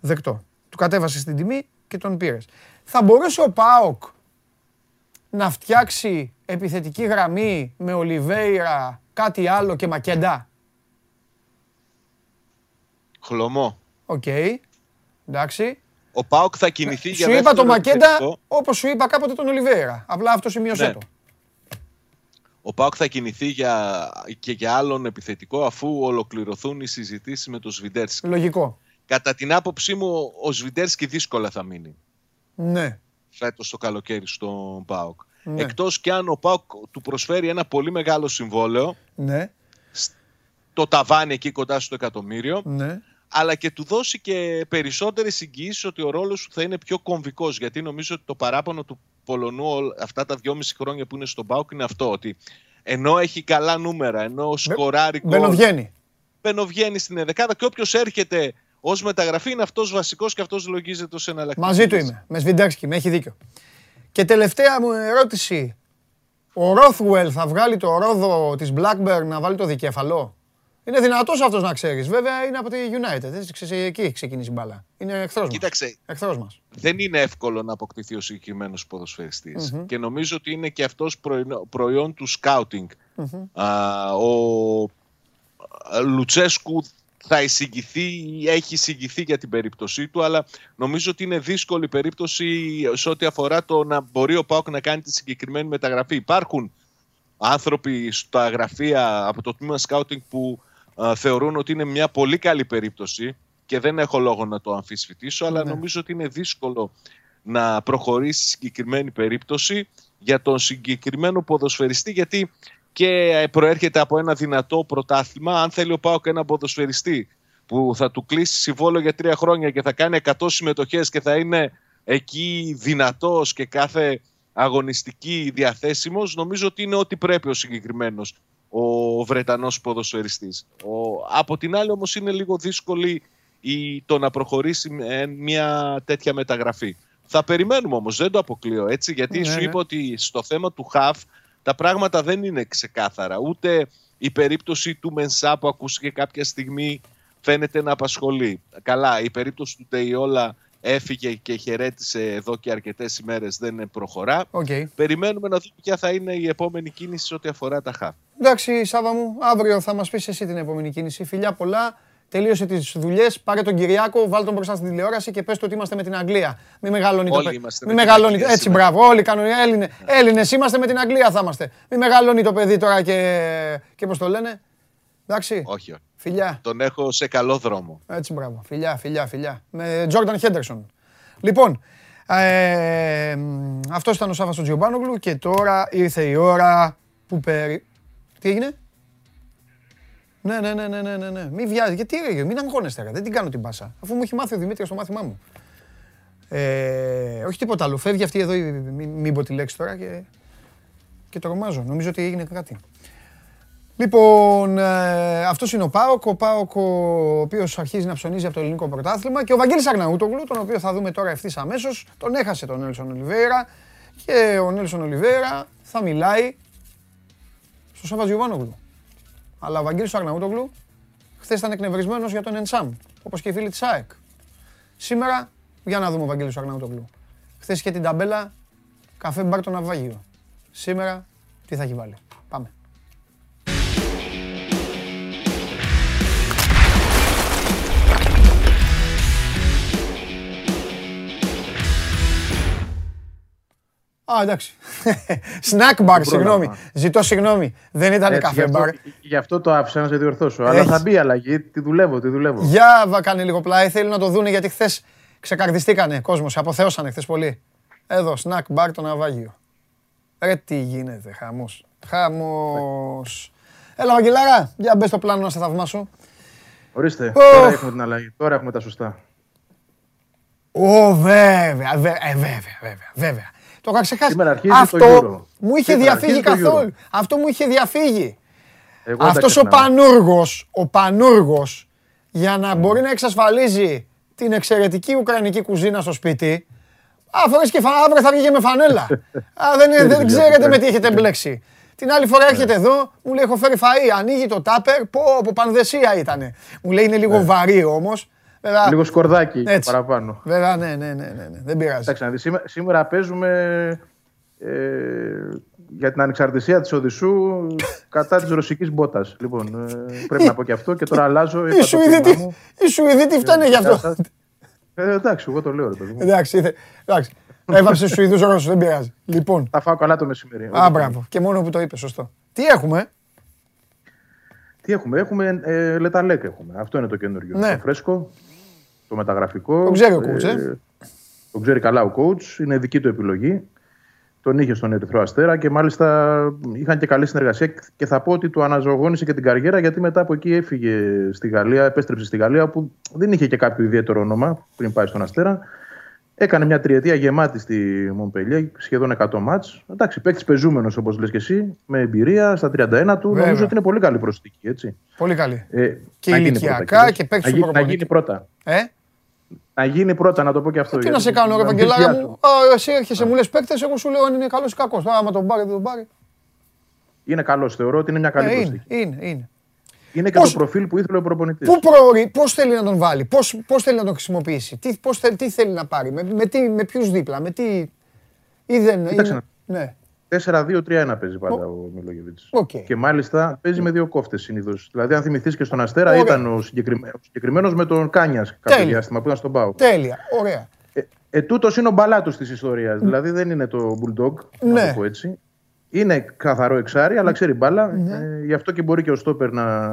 Δεκτό. Του κατέβασε την τιμή και τον πήρες. Θα μπορούσε ο Πάοκ να φτιάξει επιθετική γραμμή με Ολιβέιρα, κάτι άλλο και Μακέντα. Χλωμό. Οκ. Εντάξει. Ο Πάοκ θα κινηθεί για Σου είπα δεύτερο το Μακέντα επιθετικό. όπως σου είπα κάποτε τον Ολιβέιρα. Απλά αυτό σημείωσέ Ναι. το. Ο Πάοκ θα κινηθεί για, και για άλλον επιθετικό αφού ολοκληρωθούν οι συζητήσεις με τον Σβιντέρσκι. Λογικό. Κατά την άποψή μου, ο Σβιντέρσκι δύσκολα θα μείνει Ναι. Φέτος το καλοκαίρι στον Πάοκ. Ναι. Εκτός και αν ο Πάοκ του προσφέρει ένα πολύ μεγάλο συμβόλαιο, Ναι. το ταβάνι εκεί κοντά στο εκατομμύριο, Ναι. αλλά και του δώσει και περισσότερες εγγυήσεις ότι ο ρόλος σου θα είναι πιο κομβικός. Γιατί νομίζω ότι το παράπονο του Πολωνού όλ- αυτά τα δυόμιση χρόνια που είναι στον ΠΑΟΚ είναι αυτό, ότι ενώ έχει καλά νούμερα, ενώ σκοράρει γκολ, Μπαινοβγαίνει. μπαινοβγαίνει στην εδεκάδα και όποιος έρχεται ως μεταγραφή είναι αυτός βασικός και αυτός λογίζεται ως εναλλακτική. Μαζί του λύση. είμαι. Με Σβιντέρσκι, με έχει δίκιο. Και τελευταία μου ερώτηση. Ο Ρόθουελ θα βγάλει το ρόδο της Blackburn να βάλει το δικέφαλο; Είναι δυνατός αυτός να ξέρεις. Βέβαια είναι από τη United. Έτσι, ξέρεις, εκεί έχει ξεκινήσει η μπάλα. Είναι εχθρός μας. Κοίταξε, Εχθρός μας. δεν είναι εύκολο να αποκτηθεί ο συγκεκριμένος ποδοσφαιριστής. Και νομίζω ότι είναι και αυτός προϊόν, προϊόν του σκάουτινγκ. Α, ο α, Λουτσέσκου θα εισηγηθεί, ή έχει εισηγηθεί για την περίπτωσή του, αλλά νομίζω ότι είναι δύσκολη περίπτωση σε ό,τι αφορά το να μπορεί ο Πάοκ να κάνει τη συγκεκριμένη μεταγραφή. Υπάρχουν άνθρωποι στα γραφεία από το τμήμα σκάουτινγκ που α, θεωρούν ότι είναι μια πολύ καλή περίπτωση και δεν έχω λόγο να το αμφισβητήσω, αλλά Ναι. νομίζω ότι είναι δύσκολο να προχωρήσει συγκεκριμένη περίπτωση για τον συγκεκριμένο ποδοσφαιριστή γιατί και προέρχεται από ένα δυνατό πρωτάθλημα. Αν θέλει ο Πάοκ ένα ποδοσφαιριστή που θα του κλείσει συμβόλαιο για τρία χρόνια και θα κάνει 100 συμμετοχές και θα είναι εκεί δυνατός και κάθε αγωνιστική διαθέσιμος, νομίζω ότι είναι ό,τι πρέπει ο συγκεκριμένος ο Βρετανός ποδοσφαιριστής. Ο, από την άλλη όμως είναι λίγο δύσκολη η, το να προχωρήσει με μια τέτοια μεταγραφή. Θα περιμένουμε όμως, δεν το αποκλείω έτσι, γιατί Ναι, σου ναι. είπα ότι στο θέμα του Χαφ τα πράγματα δεν είναι ξεκάθαρα. Ούτε η περίπτωση του Μενσά που ακούστηκε κάποια στιγμή φαίνεται να απασχολεί. Καλά, η περίπτωση του Τεϊόλα έφυγε και χαιρέτησε εδώ και αρκετές ημέρες, δεν προχωρά. Οκ. Περιμένουμε να δούμε ποια θα είναι η επόμενη κίνηση σε ό,τι αφορά τα Χαφ. Εντάξει, Σάβα μου, αύριο θα μας πεις εσύ την επόμενη κίνηση. Φιλιά πολλά. Τελείωσε τις δουλειές, πάρε τον Κυριάκο, βάλ τον μπροστά στην τηλεόραση και πες του ότι είμαστε με την Αγγλία. Μη μεγαλώνει το Όλοι παιδί. είμαστε Μη με την μεγαλώνει. Αγγλία Έτσι, σήμερα. μπράβο. Όλοι κάνουν. Έλληνε, Έλληνες είμαστε με την Αγγλία θα είμαστε. Μη μεγαλώνει το παιδί τώρα και, και πώς το λένε. Εντάξει. Όχι, όχι. Φιλιά. Τον έχω σε καλό δρόμο. Έτσι, μπράβο. Φιλιά, φιλιά, φιλιά. Με Τζόρνταν Χέντερσον. Λοιπόν, ε, αυτός ήταν ο Σάββας ο Τζιομπάνογλου και τώρα ήρθε η ώρα που περι... Τι έγινε; Ναι, ναι, ναι, ναι, ναι, ναι, ναι. Μην βιάζεις. Γιατί ρε, μην αγχώνεστε, ρε. δεν την κάνω την πάσα. Αφού μου έχει μάθει ο Δημήτρης το μάθημά μου. Ε, όχι τίποτα άλλο. Φεύγει αυτή εδώ, η- μην, μην πω τη λέξη τώρα και, και τρομάζω. Νομίζω ότι έγινε κάτι. Λοιπόν, ε, αυτός είναι ο Πάοκ. Ο Πάοκ, ο οποίος αρχίζει να ψωνίζει από το ελληνικό πρωτάθλημα. Και ο Βαγγέλης Αγναούτογλου, τον οποίο θα δούμε τώρα ευθύς αμέσως. Τον έχασε τον Νέλσον Ολιβέρα. Και ο Νέλσον Ολιβέρα θα μιλάει στο Σάββα Γιωβάνογλου. Αλλά ο Βαγγέλης Αγναούτογλου χθες ήταν εκνευρισμένος για τον Ενσάμ. Όπως και οι φίλοι της ΑΕΚ. Σήμερα, για να δούμε ο Βαγγέλης Αγναούτογλου. Χθες είχε την ταμπέλα καφέ μπαρ το ναυάγιο. Σήμερα, τι θα έχει βάλει. Α, εντάξει. *laughs* Snack bar, συγγνώμη. Ζητώ συγγνώμη. Δεν ήταν Έτσι, καφέ γι' μπαρ. αυτό, γι' αυτό το άφησα να σε διορθώσω. Αλλά Έχεις. θα μπει η αλλαγή. Τη δουλεύω, τη δουλεύω. Για βα, κάνε λίγο πλάι. Θέλει να το δούνε γιατί χθες ξεκαρδιστήκανε κόσμος. Σε αποθέωσανε χθες πολύ. Εδώ, snack bar το ναυάγιο. Ρε τι γίνεται, χαμός. Χαμός. Έλα, Βαγγελάρα, για μπες στο πλάνο να σε θαυμάσω. Ορίστε, Οχ. τώρα έχουμε την αλλαγή. Τώρα έχουμε τα σωστά. Ω, βέβαια, βε- ε, βέβαια, βέβαια, βέβαια. Το είχα ξεχάσει. Σήμερα αρχίζει Αυτό το Euro. μου είχε Σήμερα διαφύγει αρχίζει το καθόλου. Euro. Αυτό μου είχε διαφύγει. Εγώ δεν τα Αυτός ο ξεχνάω. πανούργος, ο πανούργος, για να μπορεί να εξασφαλίζει την εξαιρετική ουκρανική κουζίνα στο σπίτι, α, φορές και φα- αύριο θα βγει και με φανέλα. *laughs* Α, δεν, δεν δουλειά ξέρετε που με τι κάνει. έχετε μπλέξει. Την άλλη φορά έρχεται εδώ, μου λέει έχω φέρει φαΐ, ανοίγει το τάπερ, πω, από πανδεσία ήτανε. Μου λέει είναι λίγο βαρύ όμως. Βέβαια, Λίγο σκορδάκι Έτσι. παραπάνω. Βέβαια, ναι, ναι, ναι, ναι, ναι. δεν πειράζει. Εντάξει, να δεις, σήμερα, σήμερα παίζουμε ε, για την ανεξαρτησία της Οδυσσού κατά της ρωσικής μπότας. Λοιπόν, ε, πρέπει να πω και αυτό και τώρα αλλάζω. είπα Οι το Σουηδοί ποίημά τι- μου. οι Σουηδοί τι φταίνε γι' αυτό. Ε, εντάξει, εγώ το λέω ρε παιδί μου. Εντάξει, ήθε- εντάξει. Έβαψες στου Σουηδού Ρώσου, δεν πειράζει. Λοιπόν, Θα φάω καλά το μεσημέρι. α, μπράβο. Και μόνο που το είπες, σωστό. Τι έχουμε, Τι έχουμε, έχουμε ε, λεταλέκ έχουμε. Αυτό είναι το καινούριο. Ναι. Το φρέσκο, το μεταγραφικό. Το ξέρει ο coach, ε. Το ξέρει καλά ο coach, είναι δική του επιλογή. Τον είχε στον Ερυθρό Αστέρα και μάλιστα είχαν και καλή συνεργασία και θα πω ότι του αναζωογόνησε και την καριέρα γιατί μετά από εκεί έφυγε στη Γαλλία, επέστρεψε στη Γαλλία που δεν είχε και κάποιο ιδιαίτερο όνομα πριν πάει στον Αστέρα. Έκανε μια τριετία γεμάτη στη Μομπελιέ, σχεδόν 100 μάτς. Εντάξει, παίκτης πεζούμενος όπως λες και εσύ, με εμπειρία στα 31 του. Βέβαια. Νομίζω ότι είναι πολύ καλή προσθήκη. Έτσι. πολύ καλή. Ε, Και να γίνει ηλικιακά πρώτα, και παίξει να, του γι- να προπονητή. γίνει πρώτα. Ε, Να γίνει πρώτα, να το πω και αυτό. τι να γιατί σε κάνω, ρε να μην Βαγγελάρα πιάσω. μου. Α, εσύ έρχεσαι, μου λες παίκτες, εγώ σου λέω αν είναι καλός ή κακός. Άμα τον πάρει, δεν τον πάρει. Είναι καλός, θεωρώ ότι είναι μια καλή Ε, είναι, προσθήκη. είναι, είναι. Είναι και Πώς- το προφίλ που ήθελε ο προπονητής. Πού προορί, πώς θέλει να τον βάλει, πώς, πώς θέλει να τον χρησιμοποιήσει, τι, πώς θέλει, τι θέλει να πάρει, με, με, τι, με ποιους δίπλα, με τι... Ή δεν, Κοίταξε είναι- ναι. 4-2-3-1 παίζει πάντα ο Μιλόγεβιτς. Οκ. Και μάλιστα παίζει με δύο κόφτες συνήθως. Δηλαδή, αν θυμηθείς και στον Αστέρα, Ωραία. ήταν ο συγκεκριμένος με τον Κάνιας κάποιο Τέλεια. διάστημα που ήταν στον Πάο. Τέλεια, ωραία. Ε, ε, τούτος είναι ο μπαλάτος της ιστορίας. Δηλαδή, δεν είναι το Bulldog, να Ναι. το πω έτσι. Είναι καθαρό εξάρι, αλλά ξέρει μπάλα. Ναι. Ε, γι' αυτό και μπορεί και ως στόπερ να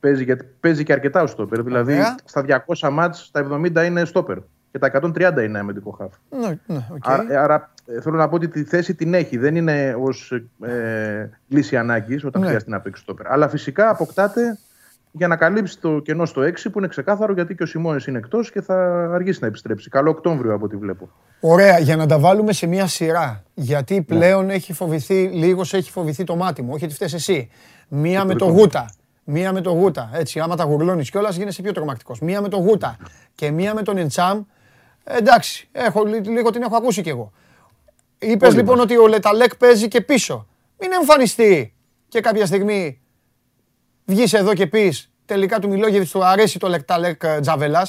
παίζει, γιατί παίζει και αρκετά ως στόπερ. Δηλαδή, Ωραία. στα 200 μάτς, στα 70 είναι Στόπερ. Και τα 130 είναι αμυντικό χαφ. Ναι, ναι, οκ. Άρα, ε, άρα, ε, θέλω να πω ότι τη θέση την έχει. Δεν είναι ως ε, λύση ανάγκης όταν Ναι. χρειάζεται να παίξει στόπερ. Αλλά φυσικά αποκτάται για να καλύψει το κενό στο 6 που είναι ξεκάθαρο γιατί και ο Σιμώνες είναι εκτός και θα αργήσει να επιστρέψει. Καλό Οκτώβριο από ό,τι βλέπω. Ωραία, για να τα βάλουμε σε μια σειρά. Γιατί Ναι. πλέον έχει φοβηθεί, λίγος έχει φοβηθεί το μάτι μου. Όχι ότι φταίει εσύ. Μία με το δικό μου. γούτα. Μία με το γούτα. Έτσι, άμα τα γουρλώνεις κιόλας, γίνεσαι πιο τρομακτικός. Μία με το γούτα και μία με τον Εντσάμ. Ε, εντάξει, έχω, λι- λίγο την έχω ακούσει κι εγώ. Είπες Όλοι λοιπόν μας. ότι ο Λεταλέκ παίζει και πίσω. Μην εμφανιστεί και κάποια στιγμή βγεις εδώ και πεις τελικά του Μιλόγεβιτ του αρέσει το Λεταλέκ Τζαβελά.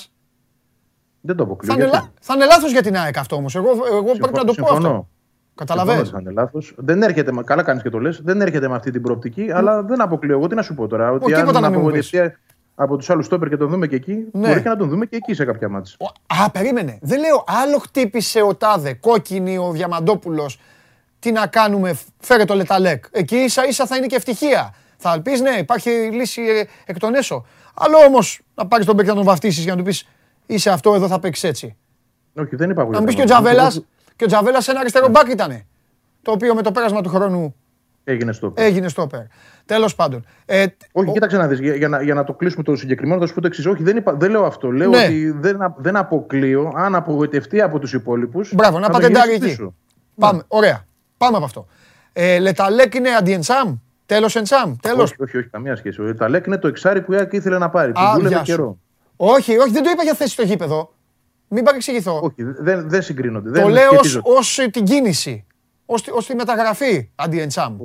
Δεν το αποκλείω. Θα είναι, γιατί. λα- θα είναι λάθος για την ΑΕΚ αυτό όμως. Εγώ, εγώ πρέπει να το πω συμφωνώ. αυτό. Καταλαβαίνω. Συμφωνώ ότι θα είναι λάθος. Δεν έρχεται, με- καλά κάνεις και το λες. Δεν έρχεται με αυτή την προοπτική, αλλά δεν αποκλείω. Εγώ τι να σου πω τώρα. Ότι τίποτα αν να μην μου απογοητευτεί από τους άλλους στόπερ και τον δούμε και εκεί, Ναι. μπορεί και να τον δούμε και εκεί σε κάποια μάτια. Ο- Α, περίμενε. Δεν λέω άλλο χτύπησε ο Τάδε, κόκκινη ο Διαμαντόπουλος. Τι να κάνουμε, φέρε το Λεταλέκ. Εκεί ίσα ίσα θα είναι και ευτυχία. Θα πει ναι, υπάρχει λύση ε, εκ των έσω. Άλλο όμως να πάρεις τον παίκτη να τον βαφτίσεις για να του πεις είσαι αυτό, εδώ θα παίξεις έτσι. Όχι, δεν είπα εγώ. Να μου πεις για και ο θέμα. Τζαβέλας. Και ο Τζαβέλας ένα αριστερό μπακ ήταν. Το οποίο με το πέρασμα του χρόνου Έγινε στο. έγινε στόπερ. Τέλος πάντων. Ε, Όχι, ο- κοίταξε να δεις, για, για να, για να το κλείσουμε το συγκεκριμένο, θα σου πω το εξής. Όχι, δεν, είπα, δεν λέω αυτό. Λέω Ναι. ότι δεν, α- δεν αποκλείω, αν απογοητευτεί από τους υπόλοιπους. Μπράβο, να πατεντάρει εκεί. Πάμε. Ωραία. Πάμε από αυτό. Ε, Λεταλέκ είναι αντιενσάμ. Τέλος ενσάμ. Τέλος. Όχι, όχι, όχι, καμία σχέση. Ο Ταλέκ είναι το εξάρι που η ΑΕΚ ήθελε να πάρει. Του Α, δούλευε γεια σου. καιρό. Όχι, όχι, δεν το είπα για θέση στο γήπεδο. Μην παρεξηγηθώ. Όχι, δεν, δεν συγκρίνονται. Το δεν λέω σχετίζονται. ως την κίνηση. Ως, τη- ως τη μεταγραφή αντιενσάμ.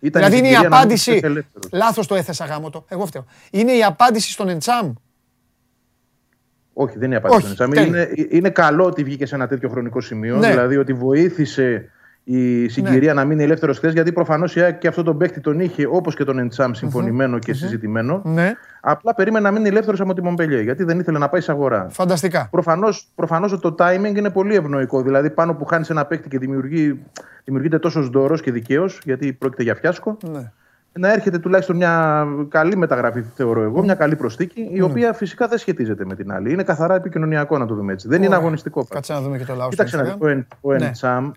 Ήταν Δηλαδή είναι η συγκυρία να μην απάντηση. είσαι ελεύθερος. Λάθος το έθεσα γάμο το. Εγώ φταίω. Είναι η απάντηση στον εντσάμ. Όχι, δεν είναι η απάντηση. Όχι, στον τέλεια. είναι, είναι καλό ότι βγήκε σε ένα τέτοιο χρονικό σημείο. Ναι. Δηλαδή ότι βοήθησε η συγκυρία να μείνει ελεύθερος χθες. Γιατί προφανώς η ΑΕΚ και αυτό τον παίχτη τον είχε όπως και τον Εντσάμ συμφωνημένο και συζητημένο. Ναι, Απλά περίμενε να μείνει ελεύθερος από τη Μομπελιέ. Γιατί δεν ήθελε να πάει σε αγορά. φανταστικά. Προφανώς, προφανώς το timing είναι πολύ ευνοϊκό. Δηλαδή, πάνω που χάνεις ένα παίκτη και δημιουργεί, δημιουργείται τόσος δώρος και δικαίω, γιατί πρόκειται για φιάσκο, Ναι. να έρχεται τουλάχιστον μια καλή μεταγραφή, θεωρώ εγώ, μια καλή προσθήκη, η οποία φυσικά δεν σχετίζεται με την άλλη. Είναι καθαρά επικοινωνιακό, να το δούμε έτσι. Δεν είναι Ωραία. αγωνιστικό. πράγμα. Κάτσε να δούμε και το λαό στο Κοίταξε να δεις, Instagram. ο Εν- ο Ναι. Εντσάμ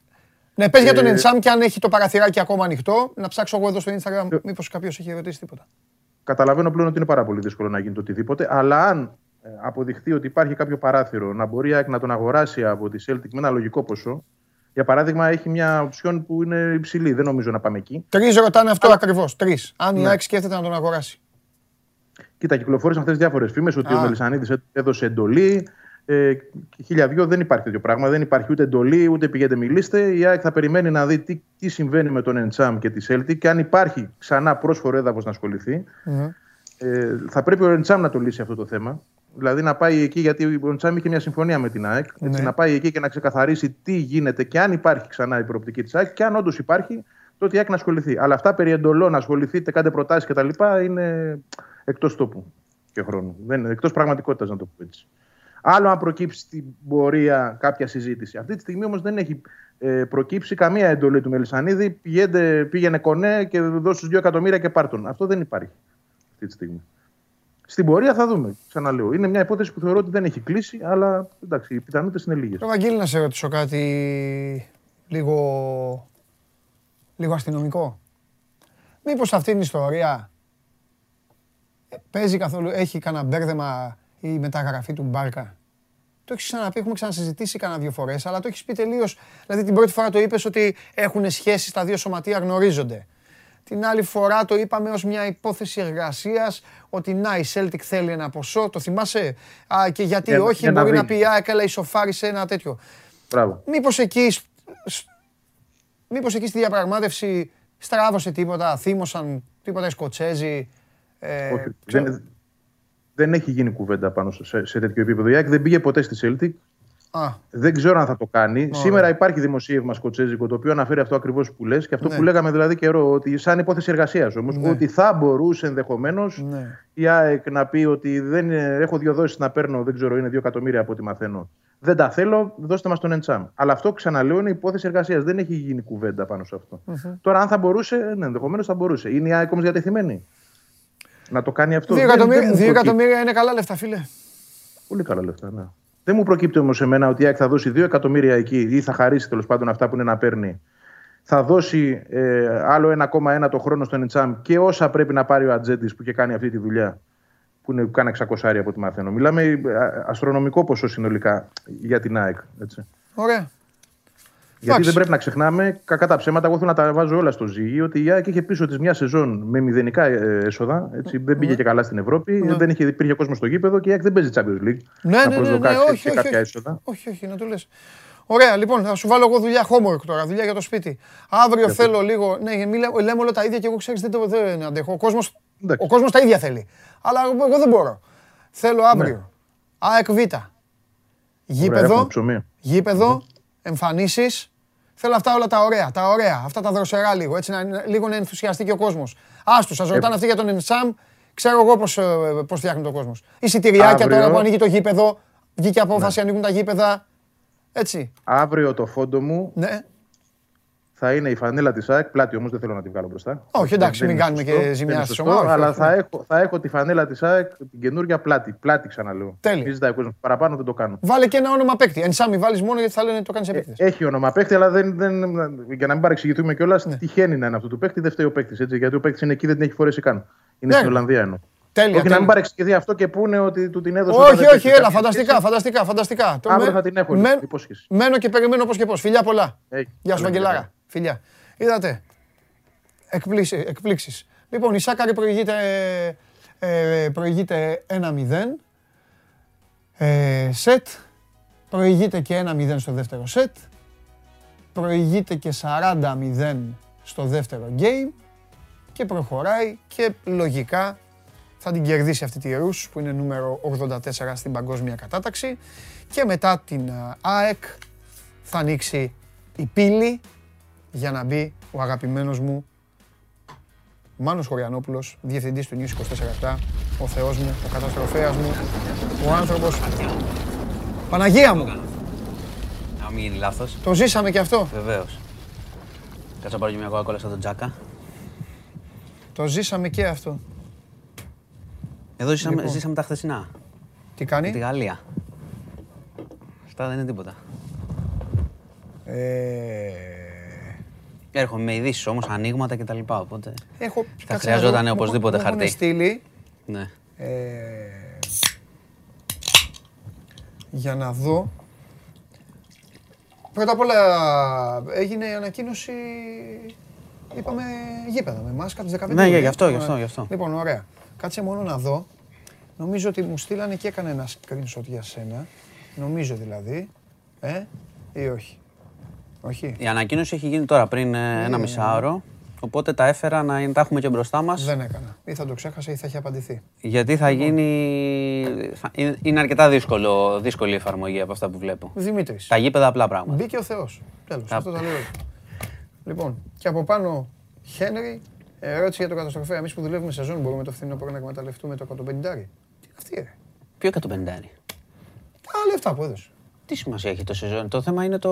Ναι, πες για τον Ε, εντσάμ και αν έχει το παραθυράκι ακόμα ανοιχτό, να ψάξω εγώ εδώ στο Instagram μήπως κάποιος έχει ρωτήσει τίποτα. Καταλαβαίνω πλέον ότι είναι πάρα πολύ δύσκολο να γίνει το οτιδήποτε, αλλά αν ε, αποδειχθεί ότι υπάρχει κάποιο παράθυρο να μπορεί η ΑΕΚ να τον αγοράσει από τη Celtic με ένα λογικό ποσό, για παράδειγμα, έχει μια οψιόν που είναι υψηλή. Δεν νομίζω να πάμε εκεί. Τρεις ρωτάνε αυτό ακριβώς. Τρεις. Αν η Ναι. ΑΕΚ σκέφτεται να τον αγοράσει. Κοίτα, κυκλοφόρησαν χθες διάφορες φήμες ότι Α. ο Μελισανίδης έδωσε εντολή. Ε, χίλια δυο δεν υπάρχει τέτοιο πράγμα. Δεν υπάρχει ούτε εντολή, ούτε πηγαίνετε μιλήστε. Η ΑΕΚ θα περιμένει να δει τι, τι συμβαίνει με τον Εντσάμ και τη Celtic και αν υπάρχει ξανά πρόσφορο έδαφος να ασχοληθεί. Μμμ. Ε, θα πρέπει ο Εντσάμ να το λύσει αυτό το θέμα. Δηλαδή να πάει εκεί, γιατί ο Εντσάμ είχε μια συμφωνία με την ΑΕΚ. Έτσι, Ναι. Να πάει εκεί και να ξεκαθαρίσει τι γίνεται και αν υπάρχει ξανά η προοπτική της ΑΕΚ και αν όντως υπάρχει, τότε η ΑΕΚ να ασχοληθεί. Αλλά αυτά περί εντολών, να ασχοληθείτε, κάντε προτάσεις κτλ. είναι εκτός τόπου και χρόνου. Δεν είναι εκτός πραγματικότητας, να το πω έτσι. Άλλο αν προκύψει στην πορεία κάποια συζήτηση. Αυτή τη στιγμή όμως δεν έχει ε, προκύψει καμία εντολή του Μελισανίδη. Πηγαίνε, πήγαινε κονέ και δώσ' τους 2 εκατομμύρια και πάρτον. Αυτό δεν υπάρχει αυτή τη στιγμή. Στην πορεία θα δούμε. Ξαναλέω. Είναι μια υπόθεση που θεωρώ ότι δεν έχει κλείσει, αλλά εντάξει, οι πιθανότητες είναι λίγες. Το Βαγγέλη να σε ρωτήσω κάτι λίγο, λίγο αστυνομικό. Μήπως αυτή την ιστορία ε, παίζει καθόλου, έχει κανένα μπέρδεμα η μεταγραφή του Μπάρκα. Το έχεις ξαναπεί, έχουμε ξανασυζητήσει κανένα δύο φορές, αλλά το έχεις πει τελείως. Δηλαδή την πρώτη φορά το είπες ότι έχουν σχέσεις, τα δύο σωματεία γνωρίζονται. Την άλλη φορά το είπαμε ως μια υπόθεση εργασίας ότι να η Celtic θέλει ένα ποσό, το θυμάσαι, Α, και γιατί Για- όχι για να μπορεί να δείξει. πει «Α, καλά ισοφάρισε ένα τέτοιο». Μπράβο. Μήπως εκεί, σ- σ- μήπως εκεί στη διαπραγμάτευση στράβωσε τίποτα, θύμωσαν τίποτα οι Σκοτσέζοι. ε, Όχι, ξέρω- δεν, δεν έχει γίνει κουβέντα πάνω σε, σε τέτοιο επίπεδο. Η ΑΕΚ δεν πήγε ποτέ στη Celtic. Α, Δεν ξέρω αν θα το κάνει. Ωραία. Σήμερα υπάρχει δημοσίευμα σκοτσέζικο το οποίο αναφέρει αυτό ακριβώς που λες και αυτό Ναι. που λέγαμε δηλαδή καιρό, ότι σαν υπόθεση εργασίας όμως, Ναι. ότι θα μπορούσε ενδεχομένως ναι. η ΑΕΚ να πει ότι δεν είναι- έχω δύο δόσεις να παίρνω, δεν ξέρω, είναι δύο εκατομμύρια από ό,τι μαθαίνω. Δεν τα θέλω, δώστε μας τον Εντσάμ. Αλλά αυτό ξαναλέω είναι υπόθεση εργασίας. Δεν έχει γίνει κουβέντα πάνω σε αυτό. Τώρα, αν θα μπορούσε, ναι, ενδεχομένως θα μπορούσε. Είναι η ΑΕΚ όμως διατεθειμένη να το κάνει αυτό. Δύο Δεν- δεν εκατομμύρια, μου δύο προκύπτει. εκατομμύρια είναι καλά λεφτά, φίλε. Πολύ καλά λεφτά, ναι. Δεν μου προκύπτει όμως εμένα ότι η ΑΕΚ θα δώσει 2 εκατομμύρια εκεί ή θα χαρίσει τέλος πάντων αυτά που είναι να παίρνει. Θα δώσει ε, άλλο 1,1 το χρόνο στον Εντσάμ και όσα πρέπει να πάρει ο Ατζέντης που είχε κάνει αυτή τη δουλειά. Που είναι κάνα 600 από ό,τι μαθαίνω. Μιλάμε ε, αστρονομικό ποσό συνολικά για την ΑΕΚ. Έτσι. Ωραία. Γιατί Εντάξει. δεν πρέπει να ξεχνάμε, κακά τα ψέματα, εγώ θέλω να τα βάζω όλα στο ζύγι, ότι η ΑΕΚ είχε πίσω της μια σεζόν με μηδενικά ε, έσοδα. Έτσι, δεν πήγε και καλά στην Ευρώπη, δεν είχε, υπήρχε κόσμο στο γήπεδο και η ΑΕΚ δεν παίζει Champions League. Ναι, να ναι, ναι, ναι, προσδοκάσεις όχι, και όχι, κάποια όχι. έσοδα. Όχι, όχι, να το λες. Ωραία, λοιπόν, θα σου βάλω εγώ δουλειά homework τώρα, δουλειά για το σπίτι. Αύριο θέλω λίγο. Ναι, μη λέ- λέμε όλα τα ίδια και εγώ ξέρεις δεν το δεν αντέχω. Ο κόσμο Εντάξει. ο κόσμος τα ίδια θέλει. Αλλά εγώ δεν μπορώ. Θέλω αύριο. ΑΕΚ Β. έχουμε Γήπεδο, ψωμί. γήπεδο, εμφανίσεις. Θέλω αυτά όλα τα ωραία, τα ωραία, αυτά τα δροσερά λίγο, έτσι να, είναι- λίγο να ενθουσιαστεί και ο κόσμος. Άστου, σας ρωτάνε αυτοί για τον Ενσάμ, ξέρω εγώ πώς πώς φτιάχνει τον κόσμος. Εισιτηριάκια Αύριο. τώρα που ανοίγει το γήπεδο, βγήκε απόφαση, ανοίγουν τα γήπεδα. Έτσι. Αύριο το φόντο μου Ναι. Θα θα είναι η φανέλα της ΑΕΚ, πλάτη όμως δεν θέλω να τη βγάλω μπροστά. Όχι, εντάξει, Δεν μην είναι κάνουμε σωστό, και δεν ζημιά είναι στις σωστό, ομάδες, Αλλά όχι. θα έχω, θα έχω τη φανέλα της ΑΕΚ, την καινούργια πλάτη. Πλάτη ξαναλέω. Τέλεια. Μην ζητάει ο κόσμος. Παραπάνω δεν το κάνω. Βάλε και ένα όνομα παίκτη. Εν Σάμι, βάλεις μόνο γιατί θα λένε το κάνεις επίθεση. Έχει όνομα παίκτη, αλλά δεν, δεν, για να μην παρεξηγηθούμε κιόλας, Ναι. τυχαίνει να είναι αυτό του παίκτη. Δεν φταίει ο παίκτης. Γιατί ο παίκτης είναι εκεί, δεν την έχει φορέσει καν. Είναι Ναι. στην Ολλανδία εννοώ. Τέλεια. Όχι να τέλεια. μην παρεξηγηθεί αυτό και πούνε ότι του την έδωσε. Όχι, όταν όχι, έπαιξε. έλα, Κάποια φανταστικά, σχέση. φανταστικά, φανταστικά. Το Αύριο με- θα την έχω, μεν- υπόσχεση. Μένω και περιμένω πώ και πώς. Φιλιά πολλά. Έχει. Γεια σου, Καλά, Βαγγελάρα. Καλά. Φιλιά. Είδατε. Εκπλήξει- Εκπλήξεις. Λοιπόν, η Σάκαρη προηγείται, ε, προηγείται 1-0. Ε, σετ. Προηγείται και 1-0 στο δεύτερο σετ. Προηγείται και 40-0 στο δεύτερο game. Και προχωράει και λογικά θα την κερδίσει αυτή τη Ρούς που είναι νούμερο 84 στην παγκόσμια κατάταξη. Και μετά την α, ΑΕΚ θα ανοίξει η πύλη για να μπει ο αγαπημένος μου Μάνος Χωριανόπουλος, διευθυντής του News 24 ο Θεός μου, ο καταστροφέας μου, ο άνθρωπος. Παναγία μου, Να μην γίνει λάθος. το ζήσαμε και αυτό. Βεβαίως. Κάτσε να πάρω και μια κόκκολα σαν τον Τζάκα. Το ζήσαμε και αυτό. Εδώ ζήσαμε, Λοιπόν. ζήσαμε τα χθεσινά. Τι Με τη κάνει. Γαλλία. Αυτά δεν είναι τίποτα. Ε, Έρχομαι με ειδήσεις όμως, ανοίγματα κτλ. Οπότε. έχω, Θα κάτσε να χρειαζόταν δω, οπωσδήποτε μου- μου έχουν χαρτί. στείλει Ναι. Ε, για να δω. Πρώτα απ' όλα έγινε η ανακοίνωση, είπαμε γήπεδα με μάσκα τις 15 Ναι, Ιουλίου. γι' αυτό, γι' αυτό, γι' αυτό. Λοιπόν, ωραία. Κάτσε μόνο να δω. Νομίζω ότι μου στείλανε και έκανε ένα screenshot για σένα. Νομίζω δηλαδή. Ε, ή όχι. Όχι. Η ανακοίνωση έχει γίνει τώρα πριν ε, ένα μισάωρο. Οπότε τα έφερα να τα έχουμε και μπροστά μας. Δεν έκανα. Ή θα το ξέχασα ή θα έχει απαντηθεί. Γιατί θα γίνει. θα- είναι- Είναι αρκετά δύσκολο, δύσκολη η εφαρμογή από αυτά που βλέπω. Δημήτρης. Τα γήπεδα απλά πράγματα. Μπήκε ο Θεός. Τέλος. Τα- Αυτό τα λέω. Λοιπόν, και από πάνω, Χένρι, ερώτηση για το καταστροφέα. Εμείς που δουλεύουμε σεζόν μπορούμε το φθινόπωρο να εκμεταλλευτούμε το 150. Τι είναι αυτή, ρε; Ποιο 150 Τα λεφτά που έδωσε. Τι σημασία έχει το σεζόν; Το θέμα είναι το...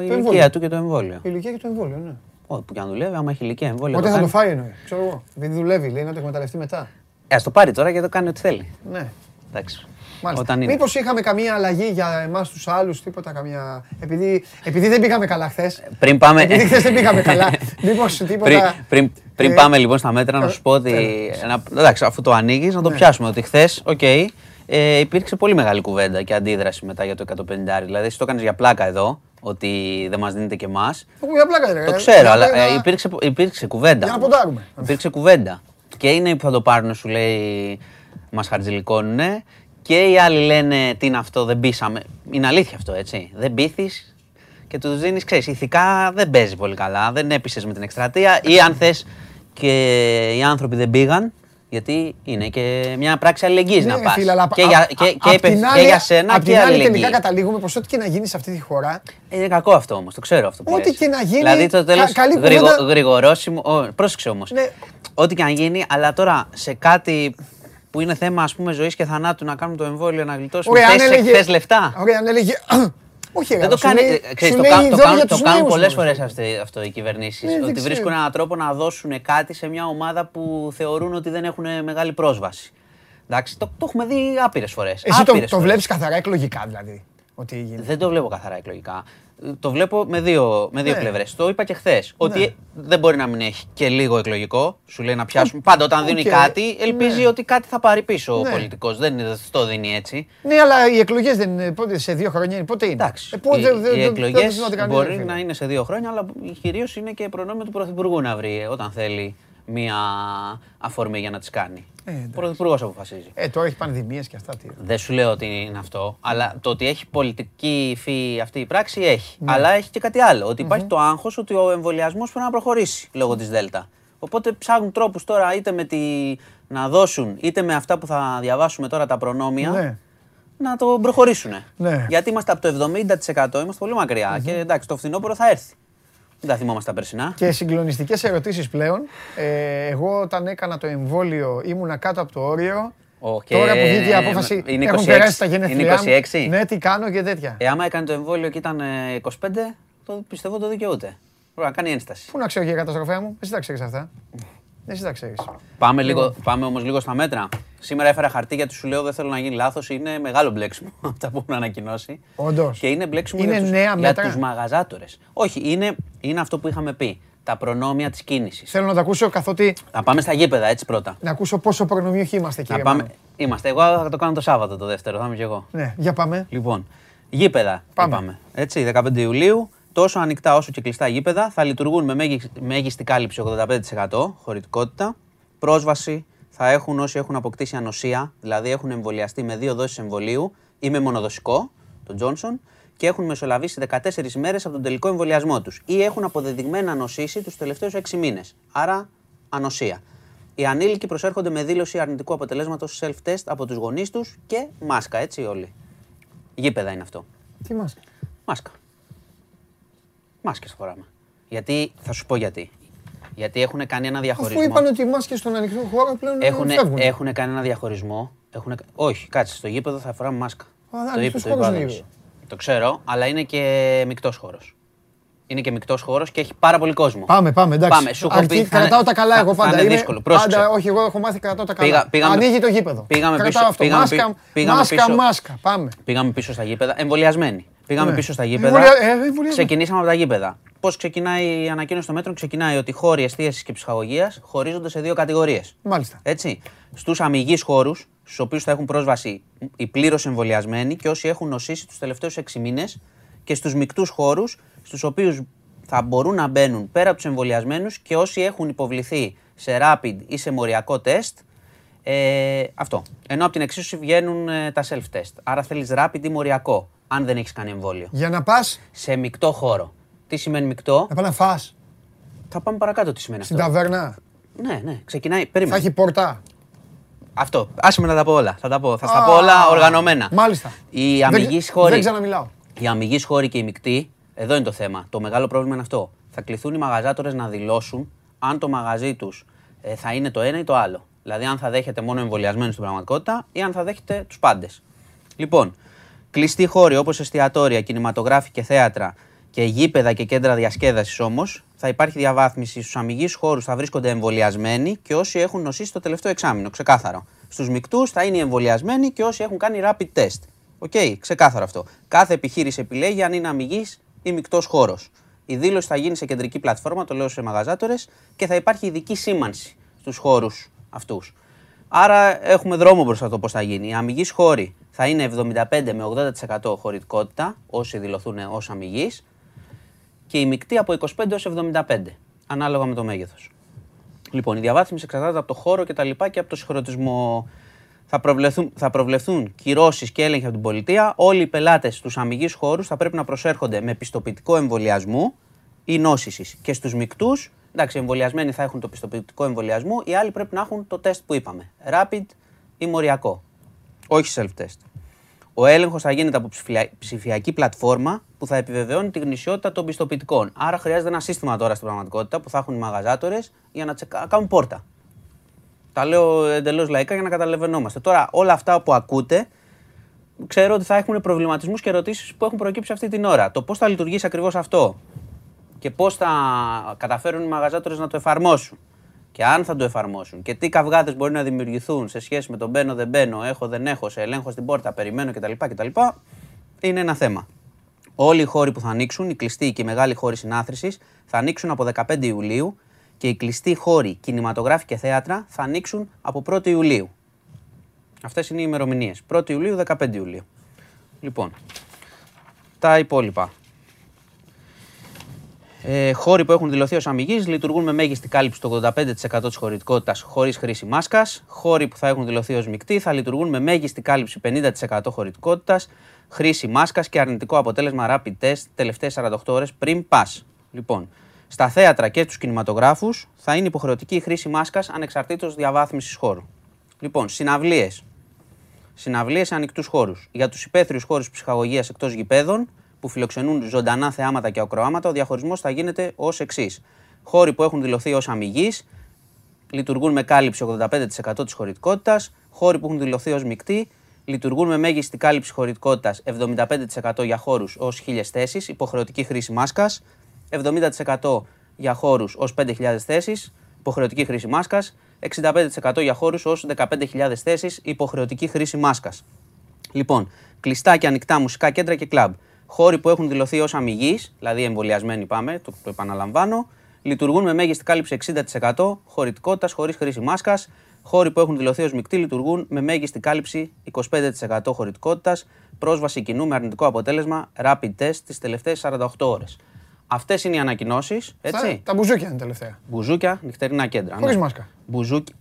η εμβόλιο. ηλικία του και το εμβόλιο. Η ηλικία και το εμβόλιο, ναι. Όχι, που και αν δουλεύει, άμα έχει ηλικία εμβόλιο. Πότε θα το κάνει. φάει εννοεί. Ξέρω εγώ. Επειδή δουλεύει, λέει να το εκμεταλλευτεί μετά. Ε, ας το πάρει τώρα και το κάνει ό,τι θέλει. Ναι. Εντάξει. Μάλιστα. Όταν είναι. Μήπως είχαμε καμία αλλαγή για εμάς τους άλλους, τίποτα καμία. Επειδή, επειδή δεν πήγαμε καλά χθες. Πριν πάμε. Επειδή χθες δεν πήγαμε καλά. *laughs* Μήπως τίποτα. πριν, πριν, πριν Ε, πάμε λοιπόν στα μέτρα, να σου πω ότι. τέλος. να- εντάξει, αφού το ανοίγεις, να το Ναι. πιάσουμε. Ότι χθες, οκ, ε, υπήρξε πολύ μεγάλη κουβέντα και αντίδραση μετά για το 150. Δηλαδή, εσύ το έκανε για πλάκα εδώ, ότι δεν μας δίνετε και εμάς. Εγώ για πλάκα, ρε. Το ξέρω, Για αλλά πλάκα, ε, υπήρξε, υπήρξε κουβέντα. Για να όμως. ποντάρουμε. Υπήρξε κουβέντα. Και είναι που θα το πάρουν, σου λέει, μας χαρτζηλικώνουνε. Και οι άλλοι λένε τι είναι αυτό, δεν πείσαμε. Είναι αλήθεια αυτό, έτσι. Δεν πείθεις και τους δίνεις, ξέρεις, ηθικά δεν παίζει πολύ καλά. Δεν έπεισες με την εκστρατεία. Ή αν θες και οι άνθρωποι δεν πήγαν, γιατί είναι και μια πράξη αλληλεγγύης να Ναι, πας. φίλε, αλλά Και, απ' για, α- και, α- και, απ' είπε- την και άλλη- για σένα απ' και την άλλη αλληλεγγύη. τελικά καταλήγουμε πως ό,τι και να γίνει σε αυτή τη χώρα, Είναι κακό αυτό όμως, το ξέρω αυτό. που Ό,τι λες. και να γίνει, Δηλαδή το τέλος. κα- καλή κουβέντα- Γρηγορόσιμο. ω, Πρόσεξε όμως. Ναι. Ό,τι και αν γίνει, αλλά τώρα σε κάτι που είναι θέμα ας πούμε ζωής και θανάτου να κάνουμε το εμβόλιο να γλιτώσουμε. Ωραία, αν Θες, έλεγε- θες λεφτά; Ωραία, αν έλεγε. Όχι, ρε, Δεν το σου κάνει. λέει- ε, ξέρεις, σου το, λέει κα- το δώρο κάνουν, για το τους κάνουν νέους πολλές όμως. φορές αυτό, αυτό οι κυβερνήσεις. Ναι, δεν ότι ξέρω. βρίσκουν έναν τρόπο να δώσουν κάτι σε μια ομάδα που θεωρούν ότι δεν έχουν μεγάλη πρόσβαση. Εντάξει, το, το έχουμε δει άπειρες φορές. Εσύ το, το βλέπεις καθαρά εκλογικά δηλαδή. Ότι γίνεται; Δεν το βλέπω καθαρά εκλογικά. Το βλέπω με δύο, με δύο Ναι. πλευρές. Το είπα και χθες. Ότι δεν μπορεί να μην έχει και λίγο εκλογικό. Σου λέει να πιάσουμε. Οκ. Πάντα όταν δίνει Οκ. κάτι, ελπίζει Ναι. ότι κάτι θα πάρει πίσω ο Ναι. πολιτικός. Δεν είναι- δεν το δίνει έτσι. Ναι, αλλά οι εκλογές δεν είναι πότε, σε δύο χρόνια είναι. Πότε είναι. Εντάξει. Ε, πότε, οι δεν- δεν- οι δεν εκλογές το θυμάται κανείς, μπορεί ρε φίλε. να είναι σε δύο χρόνια, αλλά κυρίως είναι και προνόμιο του Πρωθυπουργού να βρει ε, όταν θέλει μία αφορμή για να τις κάνει. Ε, εντάξει. ο Πρωθυπουργός αποφασίζει. Ε, τώρα έχει πανδημίες και αυτά. Τι. Δεν σου λέω ότι είναι αυτό, αλλά το ότι έχει πολιτική υφή αυτή η πράξη έχει. Ναι. Αλλά έχει και κάτι άλλο. Ότι υπάρχει το άγχος ότι ο εμβολιασμός πρέπει να προχωρήσει λόγω της Δέλτα. Οπότε ψάχνουν τρόπους τώρα είτε με τη... να δώσουν είτε με αυτά που θα διαβάσουμε τώρα τα προνόμια Ναι. να το προχωρήσουν. Ναι. Γιατί είμαστε από το 70% είμαστε πολύ μακριά. Και εντάξει, το φθινόπωρο θα έρθει. Δεν τα θυμόμαστε τα περσινά. Και συγκλονιστικές ερωτήσεις πλέον. Ε, εγώ όταν έκανα το εμβόλιο ήμουνα κάτω από το όριο. Ω, και Τώρα που βγήκε η απόφαση είναι έχουν 26. περάσει τα Είναι γενέθλιά μου. 26. Ναι, τι κάνω και τέτοια. Ε, άμα έκανε το εμβόλιο και ήταν ε, 25, το πιστεύω το δικαιούται. Πρέπει να κάνει ένσταση. Πού να ξέρω για καταστροφέα μου, εσύ τα ξέρεις αυτά. Εσύ τα ξέρεις. Πάμε, λίγο, πάμε όμως λίγο στα μέτρα. Σήμερα έφερα χαρτί γιατί σου λέω δεν θέλω να γίνει λάθος. Είναι μεγάλο μπλέξιμο *laughs* αυτά που έχουν ανακοινώσει. Όντως. Και είναι μπλέξιμο Είναι για, τους, νέα για μέτρα; τους μαγαζάτορες. Όχι, είναι, είναι αυτό που είχαμε πει. Τα προνόμια της κίνησης. Θέλω να τα ακούσω καθότι. Θα πάμε στα γήπεδα έτσι πρώτα. Να ακούσω πόσο προνομιούχοι είμαστε, Να κύριε πάμε... Μάνο. Είμαστε. Εγώ θα το κάνω το Σάββατο το δεύτερο, θα είμαι κι εγώ. Ναι, για πάμε. Λοιπόν, γήπεδα Πάμε. είπαμε. Έτσι, 15 Ιουλίου, τόσο ανοιχτά όσο και κλειστά γήπεδα θα λειτουργούν με μέγισ- μέγιστη κάλυψη 85% χωρητικότητα. Πρόσβαση θα έχουν όσοι έχουν αποκτήσει ανοσία, δηλαδή έχουν εμβολιαστεί με δύο δόσεις εμβολίου ή με μονοδοσικό, τον Τζόνσον, και έχουν μεσολαβήσει 14 μέρες από τον τελικό εμβολιασμό τους ή έχουν αποδεδειγμένα νοσήσει τους τελευταίους 6 μήνες. Άρα, ανοσία. Οι ανήλικοι προσέρχονται με δήλωση αρνητικού αποτελέσματος self-test από τους γονείς τους και μάσκα, έτσι όλοι. Γήπεδα είναι αυτό. Τι μας. Μάσκα. Μάσκες φοράμε. Γιατί, θα σου πω γιατί. Γιατί έχουν κάνει ένα διαχωρισμό. Αφού είπαν ότι οι μάσκες στον ανοιχτό χώρο πλέον Έχουν, φεύγουν. έχουν κάνει ένα διαχωρισμό. Έχουνε... Όχι, κάτσε. Στο γήπεδο θα φοράμε μάσκα. Α, το ανοιχτός είπε, το χώρος είπε ο είναι Άδωνης. γήπεδο. Το ξέρω, αλλά είναι και μεικτός χώρος. Είναι και μεικτός χώρος και έχει πάρα πολύ κόσμο. Πάμε, πάμε, εντάξει. Πάμε, σου έχω Αρκεί- πει, θα είναι- κρατάω τα καλά θα- εγώ θα πάντα. είναι Είμαι- δύσκολο. Πρόσεξε. Πάντα, όχι, εγώ έχω μάθει κρατάω τα καλά. Πήγα- πήγαμε- Ανοίγει το γήπεδο. πήγαμε Κρατάω πίσω- αυτό. πήγαμε μάσκα, πι- πήγαμε μάσκα, πίσω. μάσκα. Πάμε. Πήγαμε πίσω στα γήπεδα, εμβολιασμένοι. Πήγαμε Ναι. πίσω στα γήπεδα. Εμβολια- ε, εμβολιασμένοι. Ξεκινήσαμε από τα γήπεδα. Πώς ξεκινάει η ανακοίνωση των μέτρων, ξεκινάει ότι χώροι εστίασης και ψυχαγωγίας χωρίζονται σε δύο κατηγορίες. Μάλιστα. Έτσι. Στους αμυγείς χώρους, στους οποίους θα έχουν πρόσβαση οι πλήρως εμβολιασμένοι και όσοι έχουν νοσήσει τους τελευταίους 6 μήνες, και στους μεικτούς χώρους, στους οποίους θα μπορούν να μπαίνουν πέρα από τους εμβολιασμένους και όσοι έχουν υποβληθεί σε rapid ή σε μοριακό τεστ. Ε, αυτό. Ενώ από την εξίσωση βγαίνουν ε, τα self-test. Άρα θέλεις rapid ή μοριακό, αν δεν έχεις κάνει εμβόλιο. Για να πας, Σε μεικτό χώρο. Τι σημαίνει μεικτό, να πάει να φας. θα πάμε παρακάτω τι σημαίνει Στην αυτό. ταβέρνα. Ναι, ναι, ξεκινάει. Θα Περίμενε. έχει πόρτα. Αυτό. Άσε με να τα πω όλα. Θα τα πω. Θα στα Α, πω όλα οργανωμένα. Μάλιστα. Οι Δεν- αμυγείς Δεν χώροι. ξαναμιλάω. Οι αμυγείς χώροι και οι μεικτοί, εδώ είναι το θέμα. Το μεγάλο πρόβλημα είναι αυτό. Θα κληθούν οι μαγαζάτορες να δηλώσουν αν το μαγαζί τους θα είναι το ένα ή το άλλο. Δηλαδή, αν θα δέχεται μόνο εμβολιασμένους στην πραγματικότητα ή αν θα δέχεται τους πάντες. Λοιπόν, κλειστοί χώροι όπως εστιατόρια, κινηματογράφοι και θέατρα και γήπεδα και κέντρα διασκέδασης όμως, θα υπάρχει διαβάθμιση. Στους αμιγείς χώρους θα βρίσκονται εμβολιασμένοι και όσοι έχουν νοσήσει το τελευταίο εξάμηνο. Ξεκάθαρο. Στους μεικτούς θα είναι οι εμβολιασμένοι και όσοι έχουν κάνει rapid test. OK, ξεκάθαρο αυτό. Κάθε επιχείρηση επιλέγει αν είναι αμιγής ή μεικτός χώρος. Η δήλωση θα γίνει σε κεντρική πλατφόρμα, το λέω σε μαγαζάτορες, και θα υπάρχει ειδική σήμανση στους χώρους αυτούς. Άρα έχουμε δρόμο μπροστά το πώς θα γίνει. Οι αμιγεί χώροι θα είναι 75 με 80% χωρητικότητα, όσοι δηλωθούν ως αμυγεί, και οι μεικτοί από 25 έως 75, ανάλογα με το μέγεθος. Λοιπόν, η διαβάθμιση εξαρτάται από το χώρο και τα λοιπά και από το συγχρονισμό. Θα προβλεφθούν, θα προβλεφθούν κυρώσεις και έλεγχοι από την πολιτεία. Όλοι οι πελάτες στους αμυγεί χώρους θα πρέπει να προσέρχονται με πιστοποιητικό εμβολιασμού ή νόσησης. Και στους μεικτούς, εντάξει, οι εμβολιασμένοι θα έχουν το πιστοποιητικό εμβολιασμού, οι άλλοι πρέπει να έχουν το τεστ που είπαμε. Rapid ή μοριακό. Όχι self-test. Ο έλεγχος θα γίνεται από ψηφια- ψηφιακή πλατφόρμα που θα επιβεβαιώνει τη γνησιότητα των πιστοποιητικών. Άρα χρειάζεται ένα σύστημα τώρα στην πραγματικότητα που θα έχουν οι μαγαζάτορες για να τσεκα... κάνουν πόρτα. Τα λέω εντελώς λαϊκά για να καταλαβαίνόμαστε. Τώρα, όλα αυτά που ακούτε, ξέρω ότι θα έχουν προβληματισμούς και ερωτήσεις που έχουν προκύψει αυτή την ώρα. Το πώς θα λειτουργήσει ακριβώς αυτό; Και πώς θα καταφέρουν οι μαγαζάτορες να το εφαρμόσουν και αν θα το εφαρμόσουν και τι καυγάδες μπορεί να δημιουργηθούν σε σχέση με τον μπαίνω, δεν μπαίνω, έχω, δεν έχω, σε ελέγχω στην πόρτα, περιμένω κτλ. κτλ είναι ένα θέμα. Όλοι οι χώροι που θα ανοίξουν, οι κλειστοί και οι μεγάλοι χώροι συνάθρησης, θα ανοίξουν από 15 Ιουλίου και οι κλειστοί χώροι, κινηματογράφοι και θέατρα θα ανοίξουν από 1η Ιουλίου. Αυτές είναι οι ημερομηνίες. 1η Ιουλίου, 15 Ιουλίου. Λοιπόν, τα υπόλοιπα. Ε, χώροι που έχουν δηλωθεί ως αμυγεί λειτουργούν με μέγιστη κάλυψη το 85% της χωρητικότητας χωρίς χρήση μάσκας. Χώροι που θα έχουν δηλωθεί ως μεικτοί θα λειτουργούν με μέγιστη κάλυψη 50% χωρητικότητας, χρήση μάσκας και αρνητικό αποτέλεσμα rapid test τελευταίες 48 ώρες πριν πας. Λοιπόν, στα θέατρα και στους κινηματογράφους θα είναι υποχρεωτική η χρήση μάσκας ανεξαρτήτως διαβάθμισης χώρου. Λοιπόν, συναυλίες. Συναυλίες σε ανοιχτούς χώρους. Για τους υπαίθριους χώρους ψυχαγωγίας εκτός γηπέδων που φιλοξενούν ζωντανά θεάματα και ακροάματα, ο διαχωρισμός θα γίνεται ως εξής. Χώροι που έχουν δηλωθεί ως αμυγείς λειτουργούν με κάλυψη 85% της χωρητικότητας. Χώροι που έχουν δηλωθεί ως μεικτοί λειτουργούν με μέγιστη κάλυψη χωρητικότητας 75% για χώρους ως 1000 θέσεις, υποχρεωτική χρήση μάσκας. 70% για χώρους ως 5.000 θέσεις, υποχρεωτική χρήση μάσκας. 65% για χώρους ως 15.000 θέσεις, υποχρεωτική χρήση μάσκας. Λοιπόν, κλειστά και ανοιχτά μουσικά κέντρα και κλαμπ. Χώροι που έχουν δηλωθεί ως αμυγείς, δηλαδή εμβολιασμένοι πάμε, το, το επαναλαμβάνω, λειτουργούν με μέγιστη κάλυψη 60% χωρητικότητας χωρίς χρήση μάσκας. Χώροι που έχουν δηλωθεί ως μεικτοί λειτουργούν με μέγιστη κάλυψη 25% χωρητικότητας. Πρόσβαση κοινού με αρνητικό αποτέλεσμα rapid test τις τελευταίες 48 ώρες. Αυτές είναι οι ανακοινώσεις. Έτσι. Τα μπουζούκια είναι τελευταία. Μπουζούκια, νυχτερινά κέντρα. Χωρίς ναι. μάσκα. Μπουζούκι.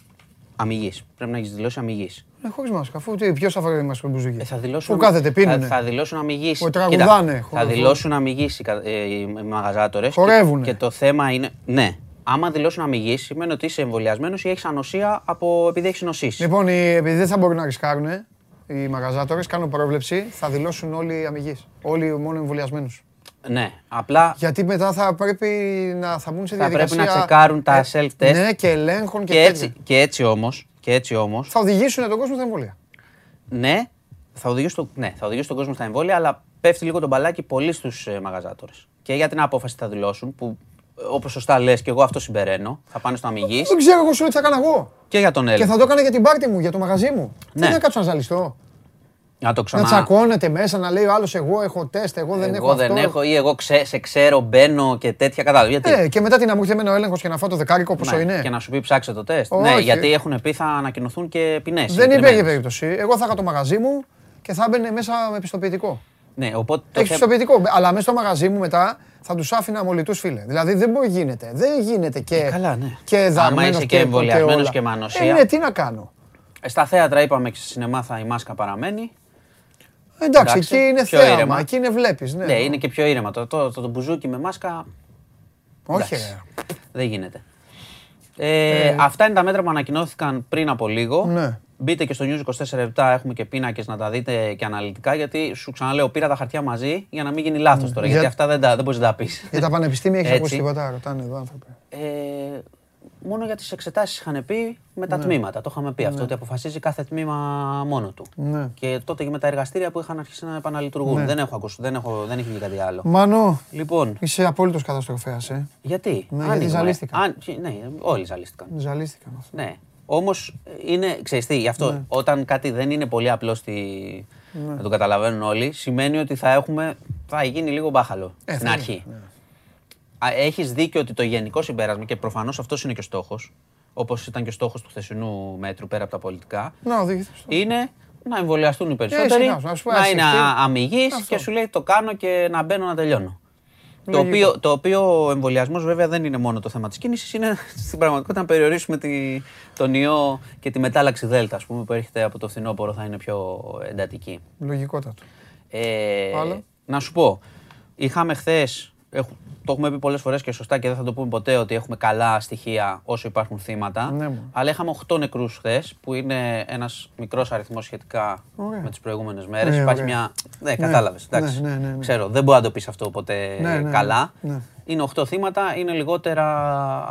Αμυγή. Πρέπει να έχεις δηλώσει αμυγή. Ε, Χωρίς μάσκα. Αφού ποιος θα φέρει μάσκα μπουζούκια. Ε, θα δηλώσουν, Που κάθεται, πίνουνε. Θα, θα δηλώσουν αμυγής. Που τραγουδάνε, θα χω- δηλώσουν αμυγής οι, κα- ε, οι μαγαζάτορες. Χορεύουνε. Και, και το θέμα είναι. Ναι. Άμα δηλώσουν αμυγής, σημαίνει ότι είσαι εμβολιασμένος ή έχεις ανοσία από, επειδή έχεις νοσήσεις. Λοιπόν, οι- επειδή δεν θα μπορούν να ρισκάρουν οι μαγαζάτορες, κάνουν πρόβλεψη, θα δηλώσουν όλοι αμυγεί. Όλοι μόνο εμβολιασμένους. Ναι. Απλά Γιατί μετά θα πρέπει να θα μπουν σε θα διαδικασία. πρέπει να τσεκάρουν τα ε, self-test. Ναι, και ελέγχων και, και, έτσι, τέτοια. και έτσι όμως. Και έτσι όμως, Θα οδηγήσουν τον κόσμο στα εμβόλια. ναι, θα οδηγήσει, το, ναι, θα οδηγήσει τον κόσμο στα εμβόλια, αλλά πέφτει λίγο το μπαλάκι πολύ στους ε, μαγαζάτορες. Και για την απόφαση θα δηλώσουν, που όπως σωστά λες, και εγώ αυτό συμπεραίνω, θα πάνε στο αμυγής. Δεν ξέρω εγώ σου λέω τι θα έκανα εγώ. Και για τον Και έλεγχο. θα το έκανα για την πάρτι μου, για το μαγαζί μου. Ναι. Δεν θα κάτσω να ζαλιστώ. Να το Να ξανά. τσακώνεται μέσα, να λέει ο άλλος εγώ έχω τεστ, εγώ δεν έχω εγώ δεν αυτό. έχω ή εγώ ξέ, σε ξέρω, μπαίνω και τέτοια κατάλαβα. Γιατί. Ε, και μετά τι να μου έρθει εμένα ο έλεγχος και να φάω το δεκάρικο πόσο Ναι, είναι. Και να σου πει ψάξε το τεστ. Όχι. Ναι, γιατί έχουν πει θα ανακοινωθούν και ποινές. Δεν υπήρχε περίπτωση. Εγώ θα είχα το μαγαζί μου και θα έμπαινε μέσα με πιστοποιητικό. Ναι, οπότε. το Έχει θε- πιστοποιητικό. Αλλά μέσα στο μαγαζί μου μετά θα τους άφηνα αμολυτού φίλε. Δηλαδή δεν μπορεί γίνεται. Δεν γίνεται και. Ε, καλά, ναι. Και Άμα δαρμένος είσαι και εμβολιασμένος όλα. και με ανοσία. Ε, ναι, τι να κάνω. Ε, Στα θέατρα είπαμε και στη σινεμά θα η μάσκα παραμένει. Εντάξει, Εντάξει, εκεί είναι πιο θέαμα, ήρεμα. εκεί είναι βλέπεις. Ναι, Ναι, είναι και πιο ήρεμα. Το, το, το, το μπουζούκι με μάσκα Όχι, εντάξει. ρε. δεν γίνεται. Ε, Αυτά είναι τα μέτρα που ανακοινώθηκαν πριν από λίγο. Ναι. Μπείτε και στο News 24 έχουμε και πίνακες να τα δείτε και αναλυτικά. Γιατί σου ξαναλέω, πήρα τα χαρτιά μαζί για να μην γίνει λάθος τώρα. Για- Γιατί αυτά δεν, τα- δεν μπορείς να τα πεις. Για τα πανεπιστήμια έχεις Έτσι. ακούσει τίποτα, ρωτάνε εδώ άνθρωποι. Ε, μόνο για τις εξετάσεις είχαν πει με τα τμήματα. Το είχαμε πει αυτό, ότι αποφασίζει κάθε τμήμα μόνο του. Ναι. Και τότε και με τα εργαστήρια που είχαν αρχίσει να επαναλειτουργούν. Ναι. Δεν έχω ακούσει, δεν, έχω, δεν έχει βγει κάτι άλλο. Μάνο, Λοιπόν, είσαι απόλυτος καταστροφέας, ε. γιατί; Ναι, γιατί Άνοιγμα, ε. ζαλίστηκαν. Αν- ναι, όλοι ζαλίστηκαν. Ζαλίστηκαν αυτό. Ναι. Όμως είναι, ξέρεις τι, γι' αυτό Ναι. όταν κάτι δεν είναι πολύ απλό στη... να το καταλαβαίνουν όλοι, σημαίνει ότι θα έχουμε. θα γίνει λίγο μπάχαλο Ε, στην θα αρχή. Είναι, Έχεις δίκιο ότι το γενικό συμπέρασμα και προφανώς αυτός είναι και ο στόχος, όπως ήταν και ο στόχος του χθεσινού μέτρου πέρα από τα πολιτικά, Να οδηγηθείς στο- είναι να εμβολιαστούν οι περισσότεροι, σιγά σου, να σου πω, να εσύ, είναι τι- αμυγεί Αυτό. και σου λέει το κάνω και να μπαίνω να τελειώνω. Το Λογικό. οποίο, το οποίο ο εμβολιασμός βέβαια δεν είναι μόνο το θέμα της κίνησης, είναι *laughs* στην πραγματικότητα να περιορίσουμε τη, τον ιό και τη μετάλλαξη Δέλτα, ας πούμε, που έρχεται από το φθινόπωρο θα είναι πιο εντατική. Λογικότατο. Ε, Άλλο. να σου πω, είχαμε χθες, το έχουμε πει πολλές φορές και σωστά και δεν θα το πούμε ποτέ ότι έχουμε καλά στοιχεία όσο υπάρχουν θύματα. Ναι, μου. αλλά είχαμε 8 νεκρούς χθες, που είναι ένας μικρός αριθμός σχετικά Ωραία. με τις προηγούμενες μέρες. Ναι, Υπάρχει ωραία. μια. Ναι, κατάλαβες. Ναι, εντάξει. ναι, ναι, ναι. Ξέρω, δεν μπορεί να το πεις αυτό ποτέ Ναι, ναι, καλά. ναι. Είναι 8 θύματα, είναι λιγότερα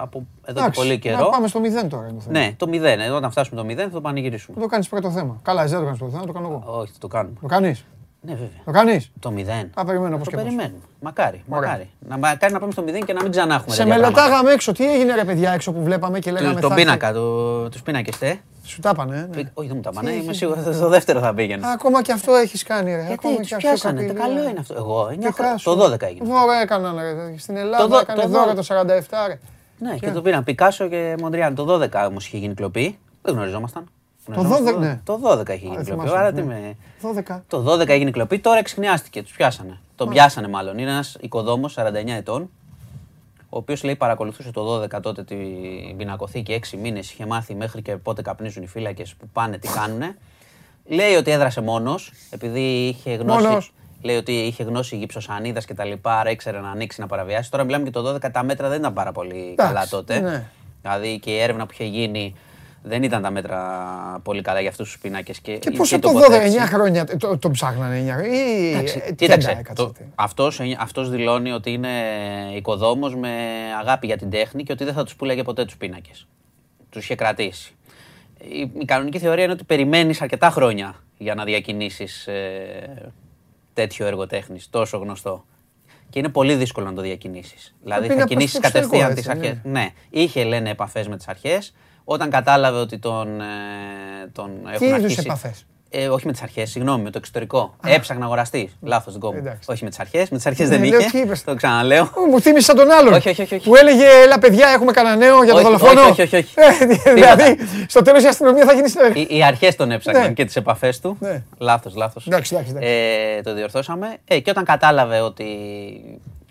από εδώ Εντάξει, και πολύ Να καιρό. πάμε στο μηδέν τώρα. είναι το θέμα. Ναι, το 0. Ε, Όταν φτάσουμε το 0 θα το πανηγυρίσουμε. Θα το κάνεις πρώτο θέμα. Καλά, εσύ δεν το κάνεις πρώτο θέμα, το κάνω εγώ. Όχι, θα το κάνουμε. Το κάνεις; Ναι, βέβαια. Το κάνεις; Το 0. Θα περιμένω πώ Το και πώς. περιμένουμε. Μακάρι. Ωραία. Μακάρι. Να, μακάρι να πάμε στο 0 και να μην ξανά έχουμε Σε τέτοια πράγματα. μελετάγαμε έξω. Τι έγινε ρε παιδιά έξω που βλέπαμε και λέγαμε. Του- Τον θα έρθει. πίνακα, το- τους πίνακες, ε. Σου τα πάνε, ναι. Όχι, δεν μου τα πάνε. Τι Είμαι έχεις σίγουρος ότι στο δεύτερο θα πήγαινε. Ακόμα και αυτό έχεις κάνει, ρε. Γιατί Ακόμα τους και αυτό πιάσανε. Το καπηλεία. καλό είναι αυτό. Εγώ, Και 9 χρόνια. κάσου. Το 12 έγινε. Δώρα έκαναν, ρε. Στην Το Ελλάδα δω- έκανε το δώρα δω- το 47, ρε. Ναι, και το πήραν Πικάσο και Μοντριάν. Το 12 όμως είχε γίνει κλοπή. Δεν γνωριζόμασταν. Γνωριζόμασταν 12, ναι. Το 12 είχε γίνει Α, κλοπή. θυμάσαι, Άρα ναι. τι με. 12. Το 12 έγινε κλοπή, τώρα εξηχνιάστηκε, τους πιάσανε. Τον πιάσανε μάλλον. Είναι ένας οικοδόμος 49 ετών, ο οποίος λέει παρακολουθούσε το 12 τότε την πινακοθήκη 6 μήνες, είχε μάθει μέχρι και πότε καπνίζουν οι φύλακες που πάνε, τι κάνουνε. Λέει ότι έδρασε μόνος, επειδή είχε γνώση. Μόνος. Λέει ότι είχε γνώση γυψοσανίδα και τα λοιπά, άρα ήξερε να ανοίξει να παραβιάσει. Τώρα μιλάμε και το 12, τα μέτρα δεν ήταν πάρα πολύ καλά τότε. ναι. Δηλαδή και η έρευνα που είχε γίνει δεν ήταν τα μέτρα πολύ καλά για αυτούς τους πίνακες. Και, Και η- πόσο η το 12, τοποθέτηση. 9 χρόνια το, το ψάχνανε 9 χρόνια. Ή Εντάξει, ε, κοίταξε, τέντα έκατσε. το, αυτός, αυτός δηλώνει ότι είναι οικοδόμος με αγάπη για την τέχνη και ότι δεν θα τους πουλάγε ποτέ τους πίνακες. Τους είχε κρατήσει. Η, η κανονική θεωρία είναι ότι περιμένεις αρκετά χρόνια για να διακινήσεις ε, τέτοιο έργο τέχνης, τόσο γνωστό. Και είναι πολύ δύσκολο να το διακινήσεις. Δηλαδή είναι θα προς κινήσεις το εξωτερικό, κατευθείαν τις έτσι, αρχές. Ναι. είχε λένε επαφές με τις αρχές. Όταν κατάλαβε ότι τον, ε, τον έχουν είδους αρχίσει... επαφές; Ε, όχι με τις αρχές, συγγνώμη, με το εξωτερικό. Έψαχνα αγοραστής. Λάθος την κόμμα. Εντάξει. Όχι με τις αρχές. Με τις αρχές Ναι, δεν λέω, είχε. τι είπες; Το ξαναλέω. Ω, Μου θύμισε σαν τον άλλον. Όχι, όχι, όχι, όχι. Που έλεγε, έλα παιδιά, έχουμε κανένα νέο για το Όχι, δολοφόνο. όχι, όχι, όχι. Ε, δηλαδή, στο τέλος η αστυνομία θα γίνει... στο- Οι, οι αρχές τον έψαχναν Ναι. και τις επαφές του. Ναι. Λάθος, λάθος. Εντάξει, εντάξει, εντάξει. Ε, το διορθώσαμε. Ε, και όταν κατάλαβε ότι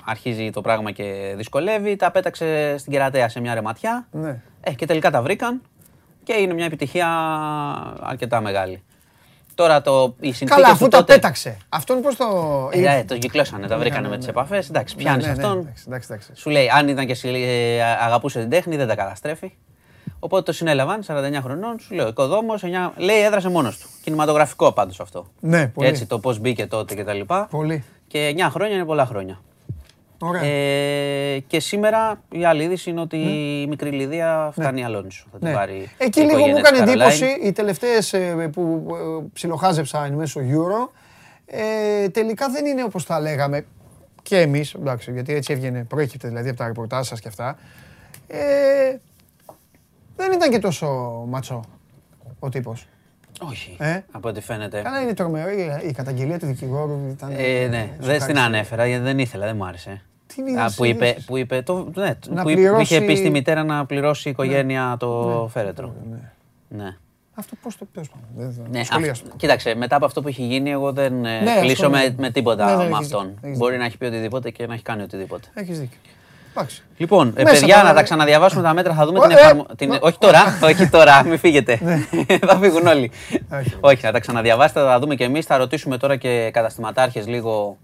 αρχίζει το πράγμα και δυσκολεύει, τα πέταξε στην κερατέα σε μια ρεματιά. Ναι. Ε, και τελικά τα βρήκαν και είναι μια επιτυχία αρκετά μεγάλη. Τώρα το, η συνθήκη Καλά, του αφού τα τότε... πέταξε. Αυτόν πώς το... Ε, ε, το κυκλώσανε, τα βρήκανε ναι, με ναι. τις επαφές. Εντάξει, Ναι, πιάνεις ναι, ναι, αυτόν. εντάξει, εντάξει, εντάξει. Σου λέει, αν ήταν και εσύ, ε, αγαπούσε την τέχνη, δεν τα καταστρέφει. Οπότε το συνέλαβαν, 49 χρονών, σου λέω, οικοδόμος, 9... λέει έδρασε μόνος του. Κινηματογραφικό πάντως αυτό. Ναι, πολύ. Έτσι, το πώς μπήκε τότε και τα λοιπά. Πολύ. Και 9 χρόνια είναι πολλά χρόνια. Ωραία. Ε, και σήμερα η άλλη είδηση είναι ότι η μικρή Λιδία φτάνει Αλόνσο. Θα την Ναι. πάρει Εκεί η λίγο μου οικογένεια της έκανε Καρολάιν. εντύπωση οι τελευταίες ε, που ε, ψιλοχάζεψα εν μέσω Euro. Ε, τελικά δεν είναι όπως τα λέγαμε και εμείς, εντάξει, γιατί έτσι έβγαινε, προέκυπτε δηλαδή από τα ρεπορτάζ σας και αυτά. Ε, δεν ήταν και τόσο ματσό ο τύπος. Όχι. Ε; Από ό,τι φαίνεται. Καλά είναι τρομερή η καταγγελία του δικηγόρου. Ήταν, Ε, ναι, δεν την ανέφερα γιατί δεν ήθελα, δεν μου άρεσε. Τι Α, είδες, που, είπε, είδες. που είπε, το, ναι, Να που, είπε- που είχε πει πληρώσει- στη μητέρα να πληρώσει η οικογένεια το φέρετρο. Ναι. Αυτό πώς το τέλος πάντων. δεν θα Ναι, σχολιάσω. αυ- κοίταξε, μετά από αυτό που έχει γίνει, εγώ δεν ε, Ναι, κλείσω με, ασχολούμαι. με τίποτα Ναι, ναι, με έχεις αυτόν. δίκιο, έχεις Μπορεί δίκιο. να έχει πει οτιδήποτε και να έχει κάνει οτιδήποτε. Έχεις δίκιο. Εντάξει. Λοιπόν, ε, Μέσα παιδιά, τώρα, να τα ε. ξαναδιαβάσουμε τα μέτρα, θα δούμε Ω, την ε, εφαρμογή. ε, Όχι τώρα, *laughs* όχι τώρα, μην φύγετε. *laughs* θα φύγουν όλοι. Όχι. όχι, να τα ξαναδιαβάσετε, θα τα δούμε και εμείς. Θα ρωτήσουμε τώρα και καταστηματάρχες λίγο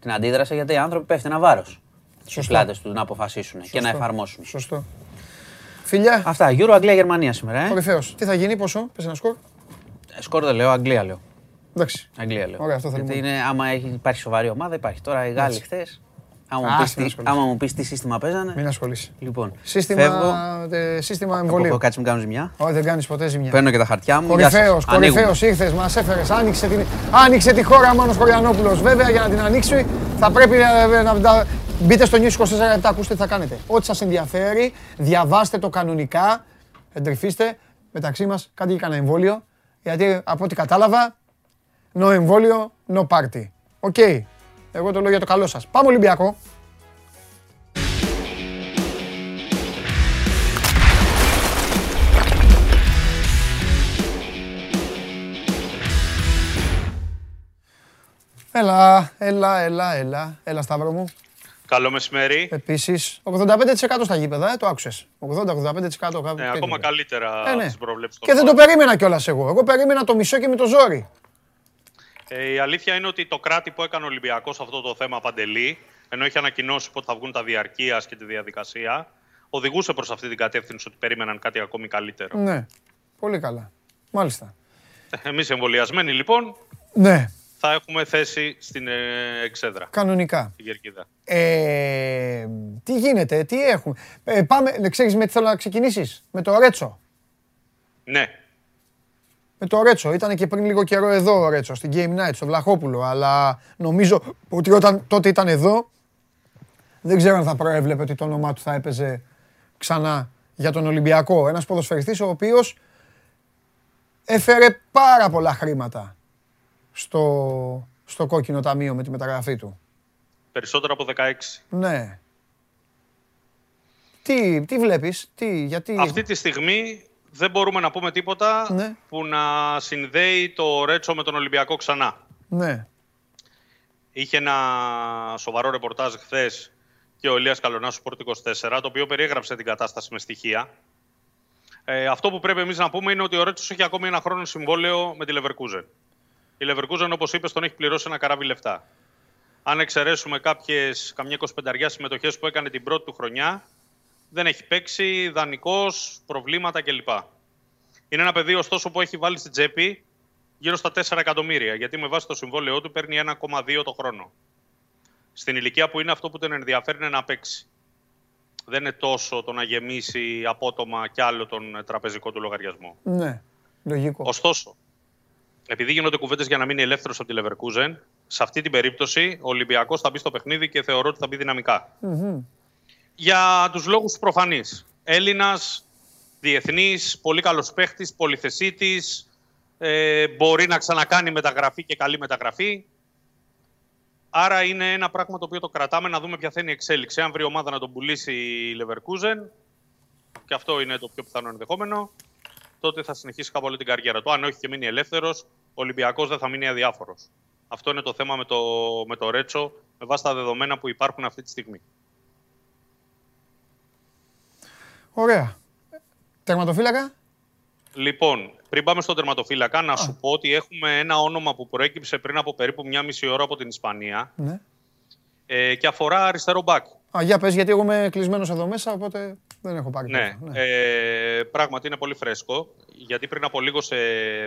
την αντίδραση, γιατί οι άνθρωποι πέφτει ένα βάρος στι Σωστό. πλάτες του να αποφασίσουν και να Σωστό. εφαρμόσουν. Σωστό. Φιλιά, Αυτά, Euro Αγγλία Γερμανία σήμερα. Ε. κορυφαίος. Τι θα γίνει, πόσο, πες ένα σκορ; Ε, Σκόρ δεν λέω, Αγγλία λέω. Εντάξει. Αγγλία λέω. Ωραία, αυτό θέλουμε. Γιατί είναι, άμα έχει, υπάρχει σοβαρή ομάδα, υπάρχει. Τώρα οι Γάλλοι χθες. Άμα, μου Ας, πεις μην τι- ασχολείσαι. άμα μου πεις τι σύστημα παίζανε. Μην ασχολείσαι. Λοιπόν, Σύστημα, φεύγω. ε, σύστημα Από εμβολίου. εδώ κάτσε μου κάνουν ζημιά. Όχι, δεν κάνεις ποτέ ζημιά. Παίρνω και τα χαρτιά μου. Γεια σας. Κορυφαίος, Ανοίγουμε. κορυφαίος ήρθες, μας έφερες, άνοιξε, την... άνοιξε τη χώρα Μάνος Χωριανόπουλος. Βέβαια για να την ανοίξει θα πρέπει να, να, να- μπείτε στο News 24 λεπτά, ακούστε τι θα κάνετε. Ό,τι σας ενδιαφέρει, διαβάστε το κανονικά, εντρυφήστε μεταξύ μας, κάντε και κανένα εμβόλιο, γιατί από ό,τι κατάλαβα, no εμβόλιο, no party. OK, εγώ το λέω για το καλό σας. Πάμε Ολυμπιακό. Έλα, έλα, έλα, έλα, έλα Σταύρο μου. Καλό μεσημέρι. Επίσης, 85% στα γήπεδα, ε, το άκουσες. 80-85% κάπου. Ναι, τέτοιο ακόμα ήταν. καλύτερα Ε, ναι. στις προβλέψεις των Και δεν το ομάδων. περίμενα κιόλας εγώ. Εγώ περίμενα το μισό και με το ζόρι. Ε, η αλήθεια είναι ότι το κράτη που έκανε ο Ολυμπιακός σε αυτό το θέμα παντελή, ενώ έχει ανακοινώσει πότε θα βγουν τα διαρκείας και τη διαδικασία, οδηγούσε προς αυτή την κατεύθυνση ότι περίμεναν κάτι ακόμη καλύτερο. Ναι, πολύ καλά. Μάλιστα. Εμείς εμβολιασμένοι λοιπόν Ναι, θα έχουμε θέση στην ε, εξέδρα, κανονικά. στην Κερκίδα. Ε, τι γίνεται, τι έχουμε. Ε, πάμε, ε, ξέρεις με τι θέλω να ξεκινήσεις; Με το Ρέτσο. Ναι, Με το Ρέτσο. Ήταν και πριν λίγο καιρό εδώ ο Ρέτσος, στην Game Night, στο Βλαχόπουλο. Αλλά νομίζω ότι όταν τότε ήταν εδώ, δεν ξέρω αν θα προέβλεπε ότι το όνομά του θα έπαιζε ξανά για τον Ολυμπιακό. Ένας ποδοσφαιριστής ο οποίος έφερε πάρα πολλά χρήματα στο, στο κόκκινο ταμείο με τη μεταγραφή του. περισσότερο από 16. Ναι. Τι, τι βλέπεις, τι, γιατί... Αυτή τη στιγμή δεν μπορούμε να πούμε τίποτα Ναι. που να συνδέει το Ρέτσο με τον Ολυμπιακό ξανά. Ναι, Είχε ένα σοβαρό ρεπορτάζ χθες και ο Ηλίας Καλονάς στο Sport 24, το οποίο περιέγραψε την κατάσταση με στοιχεία. Ε, αυτό που πρέπει εμείς να πούμε είναι ότι ο Ρέτσος έχει ακόμη ένα χρόνο συμβόλαιο με τη Leverkusen. Η Leverkusen, όπως είπες, τον έχει πληρώσει ένα καράβι λεφτά. Αν εξαιρέσουμε κάποιες, καμιά 25 συμμετοχές που έκανε την πρώτη του χρονιά, δεν έχει παίξει, δανεικός, προβλήματα κλπ. Είναι ένα παιδί, ωστόσο, που έχει βάλει στην τσέπη γύρω στα 4 εκατομμύρια, γιατί με βάση το συμβόλαιό του παίρνει 1,2 το χρόνο. Στην ηλικία που είναι αυτό που τον ενδιαφέρει είναι να παίξει. Δεν είναι τόσο το να γεμίσει απότομα κι άλλο τον ε, τραπεζικό του λογαριασμό. ναι, λογικό. Ωστόσο, επειδή γίνονται κουβέντες για να μείνει ελεύθερος από τη Leverkusen, Σε αυτή την περίπτωση ο Ολυμπιακός θα μπει στο παιχνίδι και θεωρώ ότι θα μπει δυναμικά. Για τους λόγους προφανείς. Έλληνας, διεθνής, πολύ καλός παίχτης, πολυθεσίτης, ε, μπορεί να ξανακάνει μεταγραφή και καλή μεταγραφή. Άρα είναι ένα πράγμα το οποίο το κρατάμε να δούμε ποια θα είναι η εξέλιξη. Αν βρει ομάδα να τον πουλήσει η Leverkusen, και αυτό είναι το πιο πιθανό ενδεχόμενο, τότε θα συνεχίσει κάπου όλη την καριέρα του. Αν όχι και μείνει ελεύθερος, ο Ολυμπιακός δεν θα μείνει αδιάφορος. Αυτό είναι το θέμα με το, με το Ρέτσο, με βάση τα δεδομένα που υπάρχουν αυτή τη στιγμή. Ωραία. Τερματοφύλακα; Λοιπόν, πριν πάμε στον τερματοφύλακα, να σου πω ότι έχουμε ένα όνομα που προέκυψε πριν από περίπου μια μισή ώρα από την Ισπανία Ναι. ε, και αφορά αριστερό μπακ. Α, για πες, γιατί εγώ είμαι κλεισμένος εδώ μέσα, οπότε δεν έχω πάρει Ναι, τίποτα. Ε, πράγματι είναι πολύ φρέσκο, γιατί πριν από λίγο σε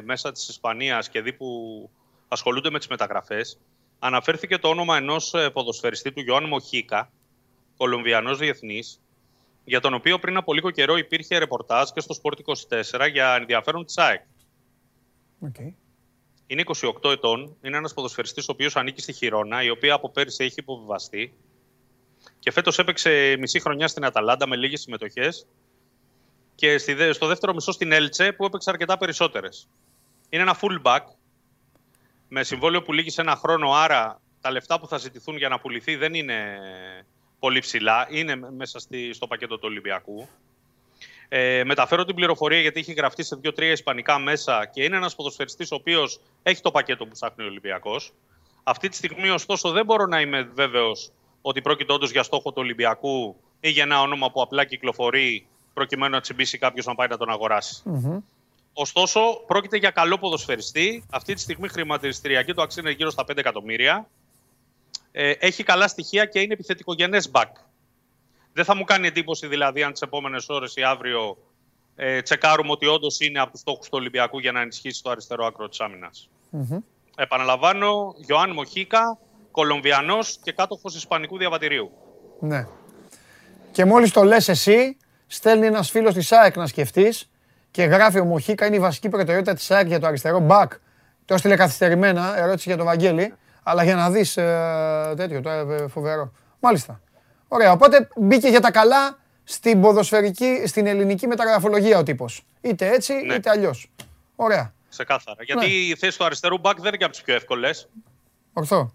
μέσα της Ισπανίας και δη που ασχολούνται με τις μεταγραφές, αναφέρθηκε το όνομα ενός ε, ποδοσφαιριστή του Γιόχαν Μοχίκα, Κολομβιανός διεθνής, για τον οποίο πριν από λίγο καιρό υπήρχε ρεπορτάζ και στο Sport 24 για ενδιαφέρον της ΑΕΚ. Οκ. Είναι 28 ετών, είναι ένας ποδοσφαιριστής ο οποίος ανήκει στη Χιρόνα, η οποία από πέρυσι έχει υποβιβαστεί και φέτος έπαιξε μισή χρονιά στην Αταλάντα με λίγες συμμετοχές και στη, δε- στο δεύτερο μισό στην Έλτσε που έπαιξε αρκετά περισσότερες. Είναι ένα fullback με συμβόλαιο που λύγει σε ένα χρόνο, άρα τα λεφτά που θα ζητηθούν για να πουληθεί δεν είναι πολύ ψηλά, είναι μέσα στη, στο πακέτο του Ολυμπιακού. Ε, μεταφέρω την πληροφορία γιατί έχει γραφτεί σε δύο-τρία ισπανικά μέσα και είναι ένας ποδοσφαιριστής ο οποίος έχει το πακέτο που ψάχνει ο Ολυμπιακός. Αυτή τη στιγμή, ωστόσο, δεν μπορώ να είμαι βέβαιος ότι πρόκειται όντω για στόχο του Ολυμπιακού ή για ένα όνομα που απλά κυκλοφορεί προκειμένου να τσιμπήσει κάποιος να πάει να τον αγοράσει. Μμμ. Ωστόσο, πρόκειται για καλό ποδοσφαιριστή. Αυτή τη στιγμή χρηματιστηριακή του αξία είναι γύρω στα 5 εκατομμύρια. Ε, έχει καλά στοιχεία και είναι επιθετικογενέ back. Δεν θα μου κάνει εντύπωση δηλαδή αν τις επόμενες ώρες ή αύριο ε, τσεκάρουμε ότι όντως είναι από τους στόχους του Ολυμπιακού για να ενισχύσει το αριστερό άκρο της άμυνας. Μμμ. Επαναλαμβάνω, Ιωάνν Μοχίκα, Κολομβιανός και κάτοχος Ισπανικού διαβατηρίου. Ναι. Και μόλις το λες εσύ, στέλνει ένας φίλος της ΑΕΚ να σκεφτείς και γράφει ο Μοχίκα είναι η βασική προτεραιότητα της ΑΕΚ για το αριστερό μπακ. Το έστειλε καθυστερημένα, ερώτηση για τον Βαγγέλη, αλλά για να δεις ε, τέτοιο, το, ε, φοβερό. Μάλιστα. Ωραία, οπότε μπήκε για τα καλά στην ποδοσφαιρική, στην ελληνική μεταγραφολογία ο τύπος. Είτε έτσι, Ναι. είτε αλλιώς. Ωραία. Ξεκάθαρα. Γιατί Ναι. η θέση του αριστερού μπακ δεν είναι και από τις πιο εύκολες. Ορθό.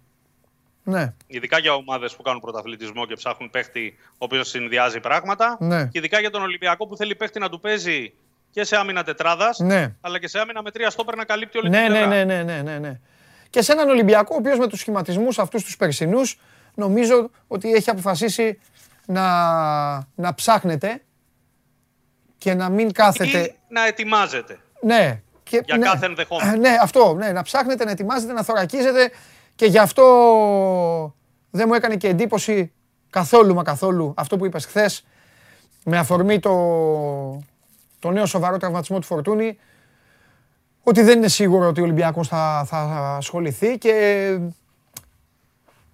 Ναι. Ειδικά για ομάδες που κάνουν πρωταθλητισμό και ψάχνουν παίχτη ο οποίος συνδυάζει πράγματα. Ναι. Και ειδικά για τον Ολυμπιακό που θέλει παίχτη να του παίζει και σε άμυνα τετράδας, Ναι. αλλά και σε άμυνα με τρία στόπερ να καλύπτει όλη Ναι, την ναι, πλευρά. ναι, ναι, ναι, ναι, ναι. Και σε έναν Ολυμπιακό, ο οποίος με τους σχηματισμούς αυτούς τους περσινούς, νομίζω ότι έχει αποφασίσει να, να ψάχνετε και να μην κάθετε... Ή να ετοιμάζεται. Ναι. Και, Για ναι. κάθε ενδεχόμενο. Ε, Ναι, αυτό. Ναι, να ψάχνετε, να ετοιμάζετε, να θωρακίζετε και γι' αυτό δεν μου έκανε και εντύπωση καθόλου μα καθόλου αυτό που είπες χθες με αφορμή το, το νέο σοβαρό τραυματισμό του Φορτούνη ότι δεν είναι σίγουρο ότι ο Ολυμπιακός θα, θα ασχοληθεί και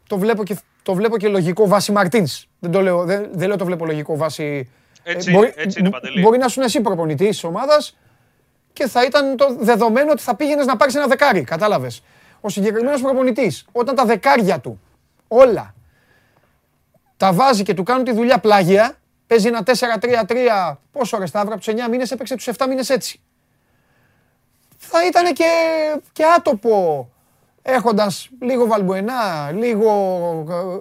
το βλέπω και, το βλέπω και λογικό βάση Μαρτίνς. Δεν, το λέω, δεν, δεν λέω το βλέπω λογικό βάση... Έτσι, Ε, μπορεί, έτσι είναι, Παντελή. μπορεί να σου εσύ προπονητής της ομάδας και θα ήταν το δεδομένο ότι θα πήγαινες να πάρεις ένα δεκάρι. Κατάλαβες. Ο συγκεκριμένος προπονητής, όταν τα δεκάρια του όλα τα βάζει και του κάνουν τη δουλειά πλάγια, παίζει ένα 4-3-3. Πόσο ρε Σταύρα, από τους 9 μήνες έπαιξε τους 7 μήνες έτσι. Θα ήταν και, και άτοπο έχοντας λίγο βαλμπουενά, λίγο,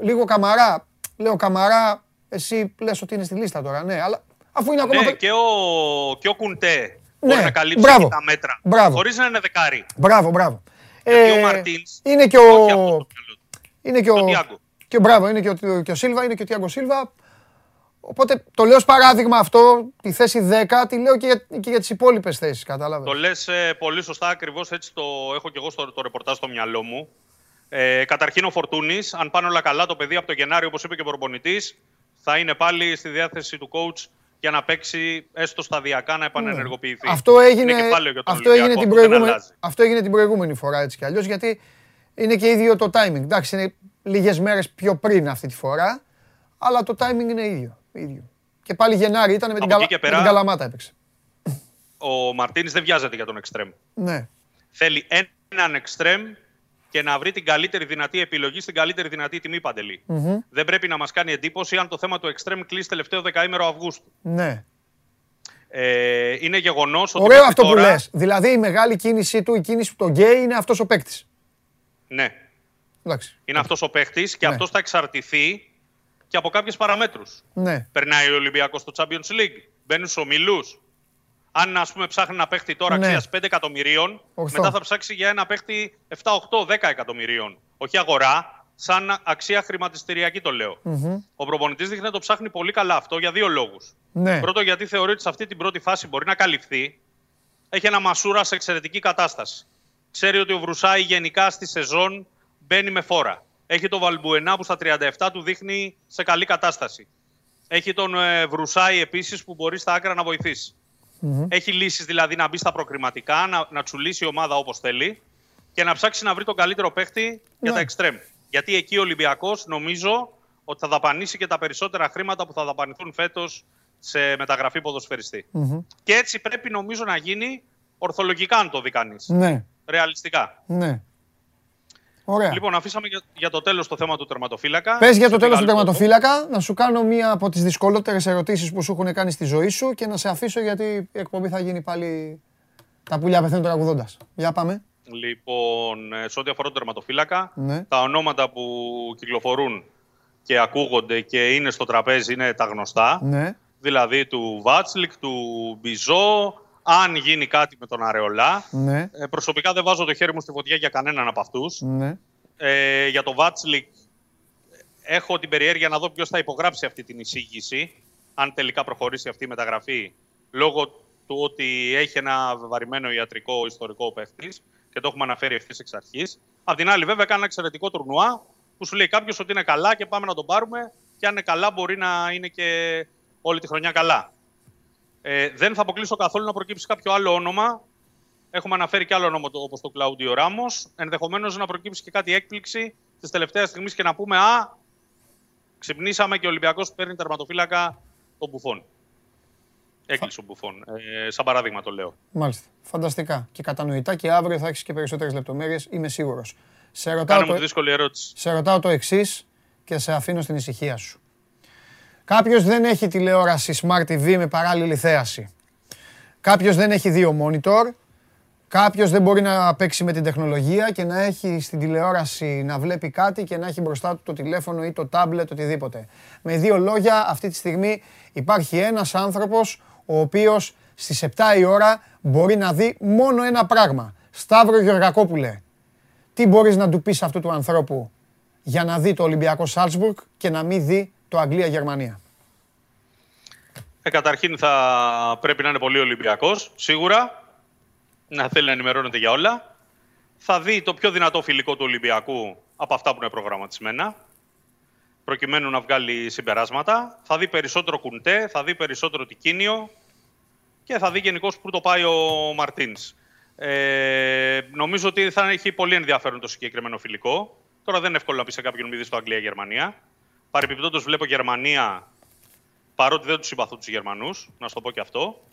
λίγο καμαρά. Λέω καμαρά, εσύ λες ότι είναι στη λίστα τώρα, ναι, αλλά αφού είναι ακόμα. Ναι, παι- και ο, και ο Κουντέ Ναι, μπορεί να καλύψει μπράβο. και τα μέτρα. Μπράβο. Χωρίς να είναι δεκάρι. Μπράβο, μπράβο. Γιατί ο Ε, Μαρτίνς είναι και όχι ο, αυτό στο μυαλό του. είναι και ο, ο Τιάγκο. και ο μπράβο, είναι και ο, και ο Σίλβα, είναι και ο Τιάγκο Σίλβα. Οπότε το λέω ως παράδειγμα αυτό, τη θέση 10, τη λέω και για, και για τις υπόλοιπες θέσεις, κατάλαβες. Το λες ε, πολύ σωστά, ακριβώς έτσι το έχω και εγώ στο το ρεπορτάζ στο μυαλό μου. Ε, καταρχήν ο Φορτούνης, αν πάνε όλα καλά, το παιδί από το Γενάρη, όπως είπε και ο προπονητής, θα είναι πάλι στη διάθεση του coach για να παίξει έστω σταδιακά να επανενεργοποιηθεί. Αυτό έγινε, είναι κεφάλαιο για τον αυτό, Ολυμπιακό, έγινε την αυτό δεν προηγούμενη, αλλάζει. αυτό έγινε την προηγούμενη φορά έτσι κι αλλιώς, γιατί είναι και ίδιο το timing. Εντάξει, είναι λίγες μέρες πιο πριν αυτή τη φορά, αλλά το timing είναι ίδιο. ίδιο. Και πάλι Γενάρη ήταν με την, Από εκεί καλα, και με πέρα- την Καλαμάτα έπαιξε. Ο Μαρτίνης δεν βιάζεται για τον εξτρέμ. Ναι. Θέλει έναν εξτρέμ και να βρει την καλύτερη δυνατή επιλογή στην καλύτερη δυνατή τιμή, Παντελή. Δεν πρέπει να μας κάνει εντύπωση αν το θέμα του Extreme κλείσει τελευταίο δεκαήμερο Αυγούστου. Ναι. Ε, είναι γεγονός ότι. Ωραίο μέχρι αυτό που τώρα- λες. Δηλαδή η μεγάλη κίνησή του, η κίνηση που τον γκέι είναι αυτός ο παίκτης. Ναι, Εντάξει. είναι αυτός ο παίχτη και Ναι. αυτός θα εξαρτηθεί και από κάποιες παραμέτρους. Ναι. Περνάει ο Ολυμπιακός στο Champions League. Μπαίνουν στους ομιλούς. Αν ας πούμε, ψάχνει ένα παίχτη τώρα Ναι. αξίας 5 εκατομμυρίων, Ορθό. μετά θα ψάξει για ένα παίχτη 7, 8, 10 εκατομμυρίων. Όχι αγορά, σαν αξία χρηματιστηριακή το λέω. Ο προπονητής δείχνει να το ψάχνει πολύ καλά αυτό για δύο λόγους. Ναι. Πρώτο, γιατί θεωρεί ότι σε αυτή την πρώτη φάση μπορεί να καλυφθεί. Έχει ένα μασούρα σε εξαιρετική κατάσταση. Ξέρει ότι ο Βρουσάη γενικά στη σεζόν μπαίνει με φόρα. Έχει τον Βαλμπουενά που στα 37 του δείχνει σε καλή κατάσταση. Έχει τον ε, Βρουσάη επίσης που μπορεί στα άκρα να βοηθήσει. Έχει λύσεις δηλαδή να μπει στα προκριματικά, να, να τσουλήσει η ομάδα όπως θέλει και να ψάξει να βρει τον καλύτερο παίχτη για Ναι. τα εξτρέμ. Γιατί εκεί ο Ολυμπιακός νομίζω ότι θα δαπανίσει και τα περισσότερα χρήματα που θα δαπανηθούν φέτος σε μεταγραφή ποδοσφαιριστή. Και έτσι πρέπει νομίζω να γίνει ορθολογικά, αν το δει κανείς. Ναι. Ρεαλιστικά. Ναι. Ωραία. Λοιπόν, αφήσαμε για, για το τέλος το θέμα του τερματοφύλακα. Πες για το Σε τέλος του πήγα λίγο- τερματοφύλακα, να σου κάνω μία από τις δυσκολότερες ερωτήσεις που σου έχουν κάνει στη ζωή σου και να σε αφήσω γιατί η εκπομπή θα γίνει πάλι τα πουλιά πεθαίνουν τραγουδώντας. Για πάμε. Λοιπόν, ε, σε ό,τι αφορά τον τερματοφύλακα, Ναι. τα ονόματα που κυκλοφορούν και ακούγονται και είναι στο τραπέζι είναι τα γνωστά. Ναι. Δηλαδή του Βάτσλικ, του Μπιζό, αν γίνει κάτι με τον Αρεολά. Ναι. Ε, προσωπικά δεν βάζω το χέρι μου στη φωτιά για κανέναν από αυτούς. Ναι. Ε, για το Βάτσλικ έχω την περιέργεια να δω ποιος θα υπογράψει αυτή την εισήγηση, αν τελικά προχωρήσει αυτή η μεταγραφή, λόγω του ότι έχει ένα βεβαρημένο ιατρικό ιστορικό παίχτης και το έχουμε αναφέρει ευθύς εξ αρχής. Απ' την άλλη, βέβαια, κάνει ένα εξαιρετικό τουρνουά που σου λέει κάποιος ότι είναι καλά και πάμε να τον πάρουμε. Και αν είναι καλά, μπορεί να είναι και όλη τη χρονιά καλά. Ε, δεν θα αποκλείσω καθόλου να προκύψει κάποιο άλλο όνομα. Έχουμε αναφέρει και άλλο όνομα όπως το Κλαούντιο Ράμος. Ενδεχομένως να προκύψει και κάτι έκπληξη της τελευταίας στιγμής και να πούμε Α, ξυπνήσαμε και ο Ολυμπιακός παίρνει τερματοφύλακα τον Μπουφόν. Έκλεισε ο Μπουφόν. Ε, σαν παράδειγμα το λέω. Μάλιστα. Φανταστικά. Και κατανοητά και αύριο θα έχεις και περισσότερες λεπτομέρειες, είμαι σίγουρος. Σε ρωτάω, Κάνε μου το... τη δύσκολη ερώτηση. σε ρωτάω το εξής και σε αφήνω στην ησυχία σου. Κάποιος δεν έχει τηλεόραση Smart TV με παράλληλη θέαση. Κάποιος δεν έχει δύο monitor. Κάποιος δεν μπορεί να παίξει με την τεχνολογία και να έχει στην τηλεόραση να βλέπει κάτι και να έχει μπροστά του το τηλέφωνο ή το τάμπλετ, οτιδήποτε. Με δύο λόγια, αυτή τη στιγμή υπάρχει ένας άνθρωπος ο οποίος στις 7 η ώρα μπορεί να δει μόνο ένα πράγμα. Σταύρο Γεωργακόπουλε, τι μπορείς να του πεις αυτού του ανθρώπου για να δει το Ολυμπιακό Σάλτσμπουργκ και να μην δει το Αγγλία-Γερμανία. Ε, καταρχήν θα πρέπει να είναι πολύ Ολυμπιακός, σίγουρα. Να θέλει να ενημερώνεται για όλα. Θα δει το πιο δυνατό φιλικό του Ολυμπιακού από αυτά που είναι προγραμματισμένα. Προκειμένου να βγάλει συμπεράσματα. Θα δει περισσότερο κουντέ, θα δει περισσότερο τικίνιο και θα δει γενικώς πού το πάει ο Μαρτίνς. Ε, νομίζω ότι θα έχει πολύ ενδιαφέρον το συγκεκριμένο φιλικό. Τώρα δεν είναι εύκολο να πει σε κάποιον μη δει στο Αγγλία-Γερμανία. Παρεπιπτόντω βλέπω Γερμανία παρότι δεν τους συμπαθώ τους Γερμανούς, να σου το πω και αυτό.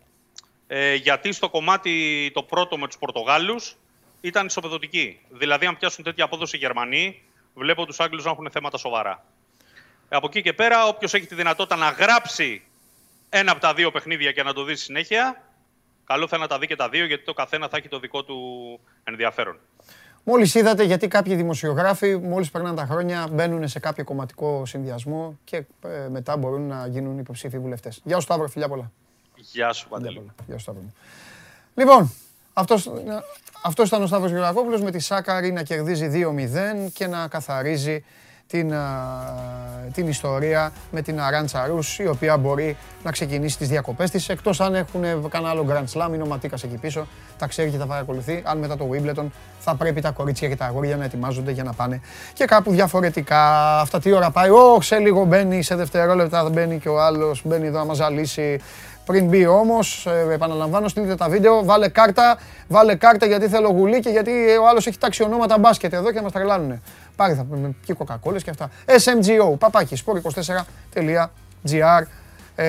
Ε, γιατί στο κομμάτι το πρώτο με τους Πορτογάλους ήταν ισοπεδωτική. Δηλαδή, αν πιάσουν τέτοια απόδοση οι Γερμανοί, βλέπω τους Άγγλους να έχουν θέματα σοβαρά. Ε, από εκεί και πέρα, όποιος έχει τη δυνατότητα να γράψει ένα από τα δύο παιχνίδια και να το δει συνέχεια, καλό θα είναι να τα δει και τα δύο, γιατί το καθένα θα έχει το δικό του ενδιαφέρον. Μόλις είδατε γιατί κάποιοι δημοσιογράφοι, μόλις περνάνε τα χρόνια, μπαίνουν σε κάποιο κομματικό συνδυασμό και ε, μετά μπορούν να γίνουν υποψήφιοι βουλευτές. Γεια σου Σταύρο, φιλιά πολλά. Γεια σου, Παντελή. Γεια σου Σταύρο. μου. Λοιπόν, αυτός, αυτός ήταν ο Σταύρος Γεωργακόπουλος με τη Σάκαρη να κερδίζει 2-0 και να καθαρίζει την, α, την ιστορία με την Αράντσα Ρούς, η οποία μπορεί να ξεκινήσει τις διακοπές της, εκτός αν έχουν κανένα άλλο Grand Slam, είναι ο Ματίκας εκεί πίσω, τα ξέρει και τα παρακολουθεί, αν μετά το Wimbledon θα πρέπει τα κορίτσια και τα αγόρια να ετοιμάζονται για να πάνε και κάπου διαφορετικά. Αυτά τι ώρα πάει, ω, σε λίγο μπαίνει, σε δευτερόλεπτα μπαίνει και ο άλλος, μπαίνει εδώ να μας ζαλίσει. Πριν μπει όμως, επαναλαμβάνω, στείλτε τα βίντεο, βάλε κάρτα, βάλε κάρτα γιατί θέλω γουλή και γιατί ο άλλος έχει τάξει ονόματα μπάσκετ εδώ και μας τρελάνουνε. Πάρε θα πούμε και κοκακόλες και αυτά. SMGO, παπάκι, sport24.gr. Ε,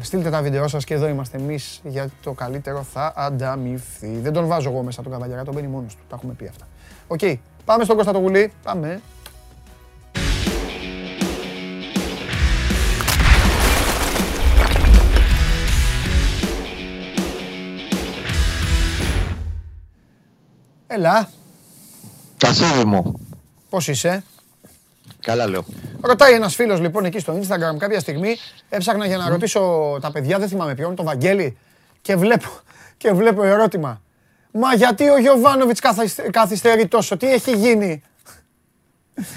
στείλτε τα βίντεο σας και εδώ είμαστε εμείς γιατί το καλύτερο θα ανταμειφθεί. Δεν τον βάζω εγώ μέσα τον καβαλιαρά, τον μπαίνει μόνος του. Τα έχουμε πει αυτά. Οκ, Πάμε στον Κώστα το Γουλή. Πάμε. Έλα, Κασίδι μου. πώς είσαι; Καλά λέω. Ρωτάει ένας φίλος λοιπόν εκεί στο Instagram κάποια στιγμή. Έψαχνα για να ρωτήσω τα παιδιά, δεν θυμάμαι ποιον, τον Βαγγέλη. Και βλέπω, και βλέπω ερώτημα. Μα γιατί ο Γιωβάνοβιτς καθυστερεί τόσο, τι έχει γίνει;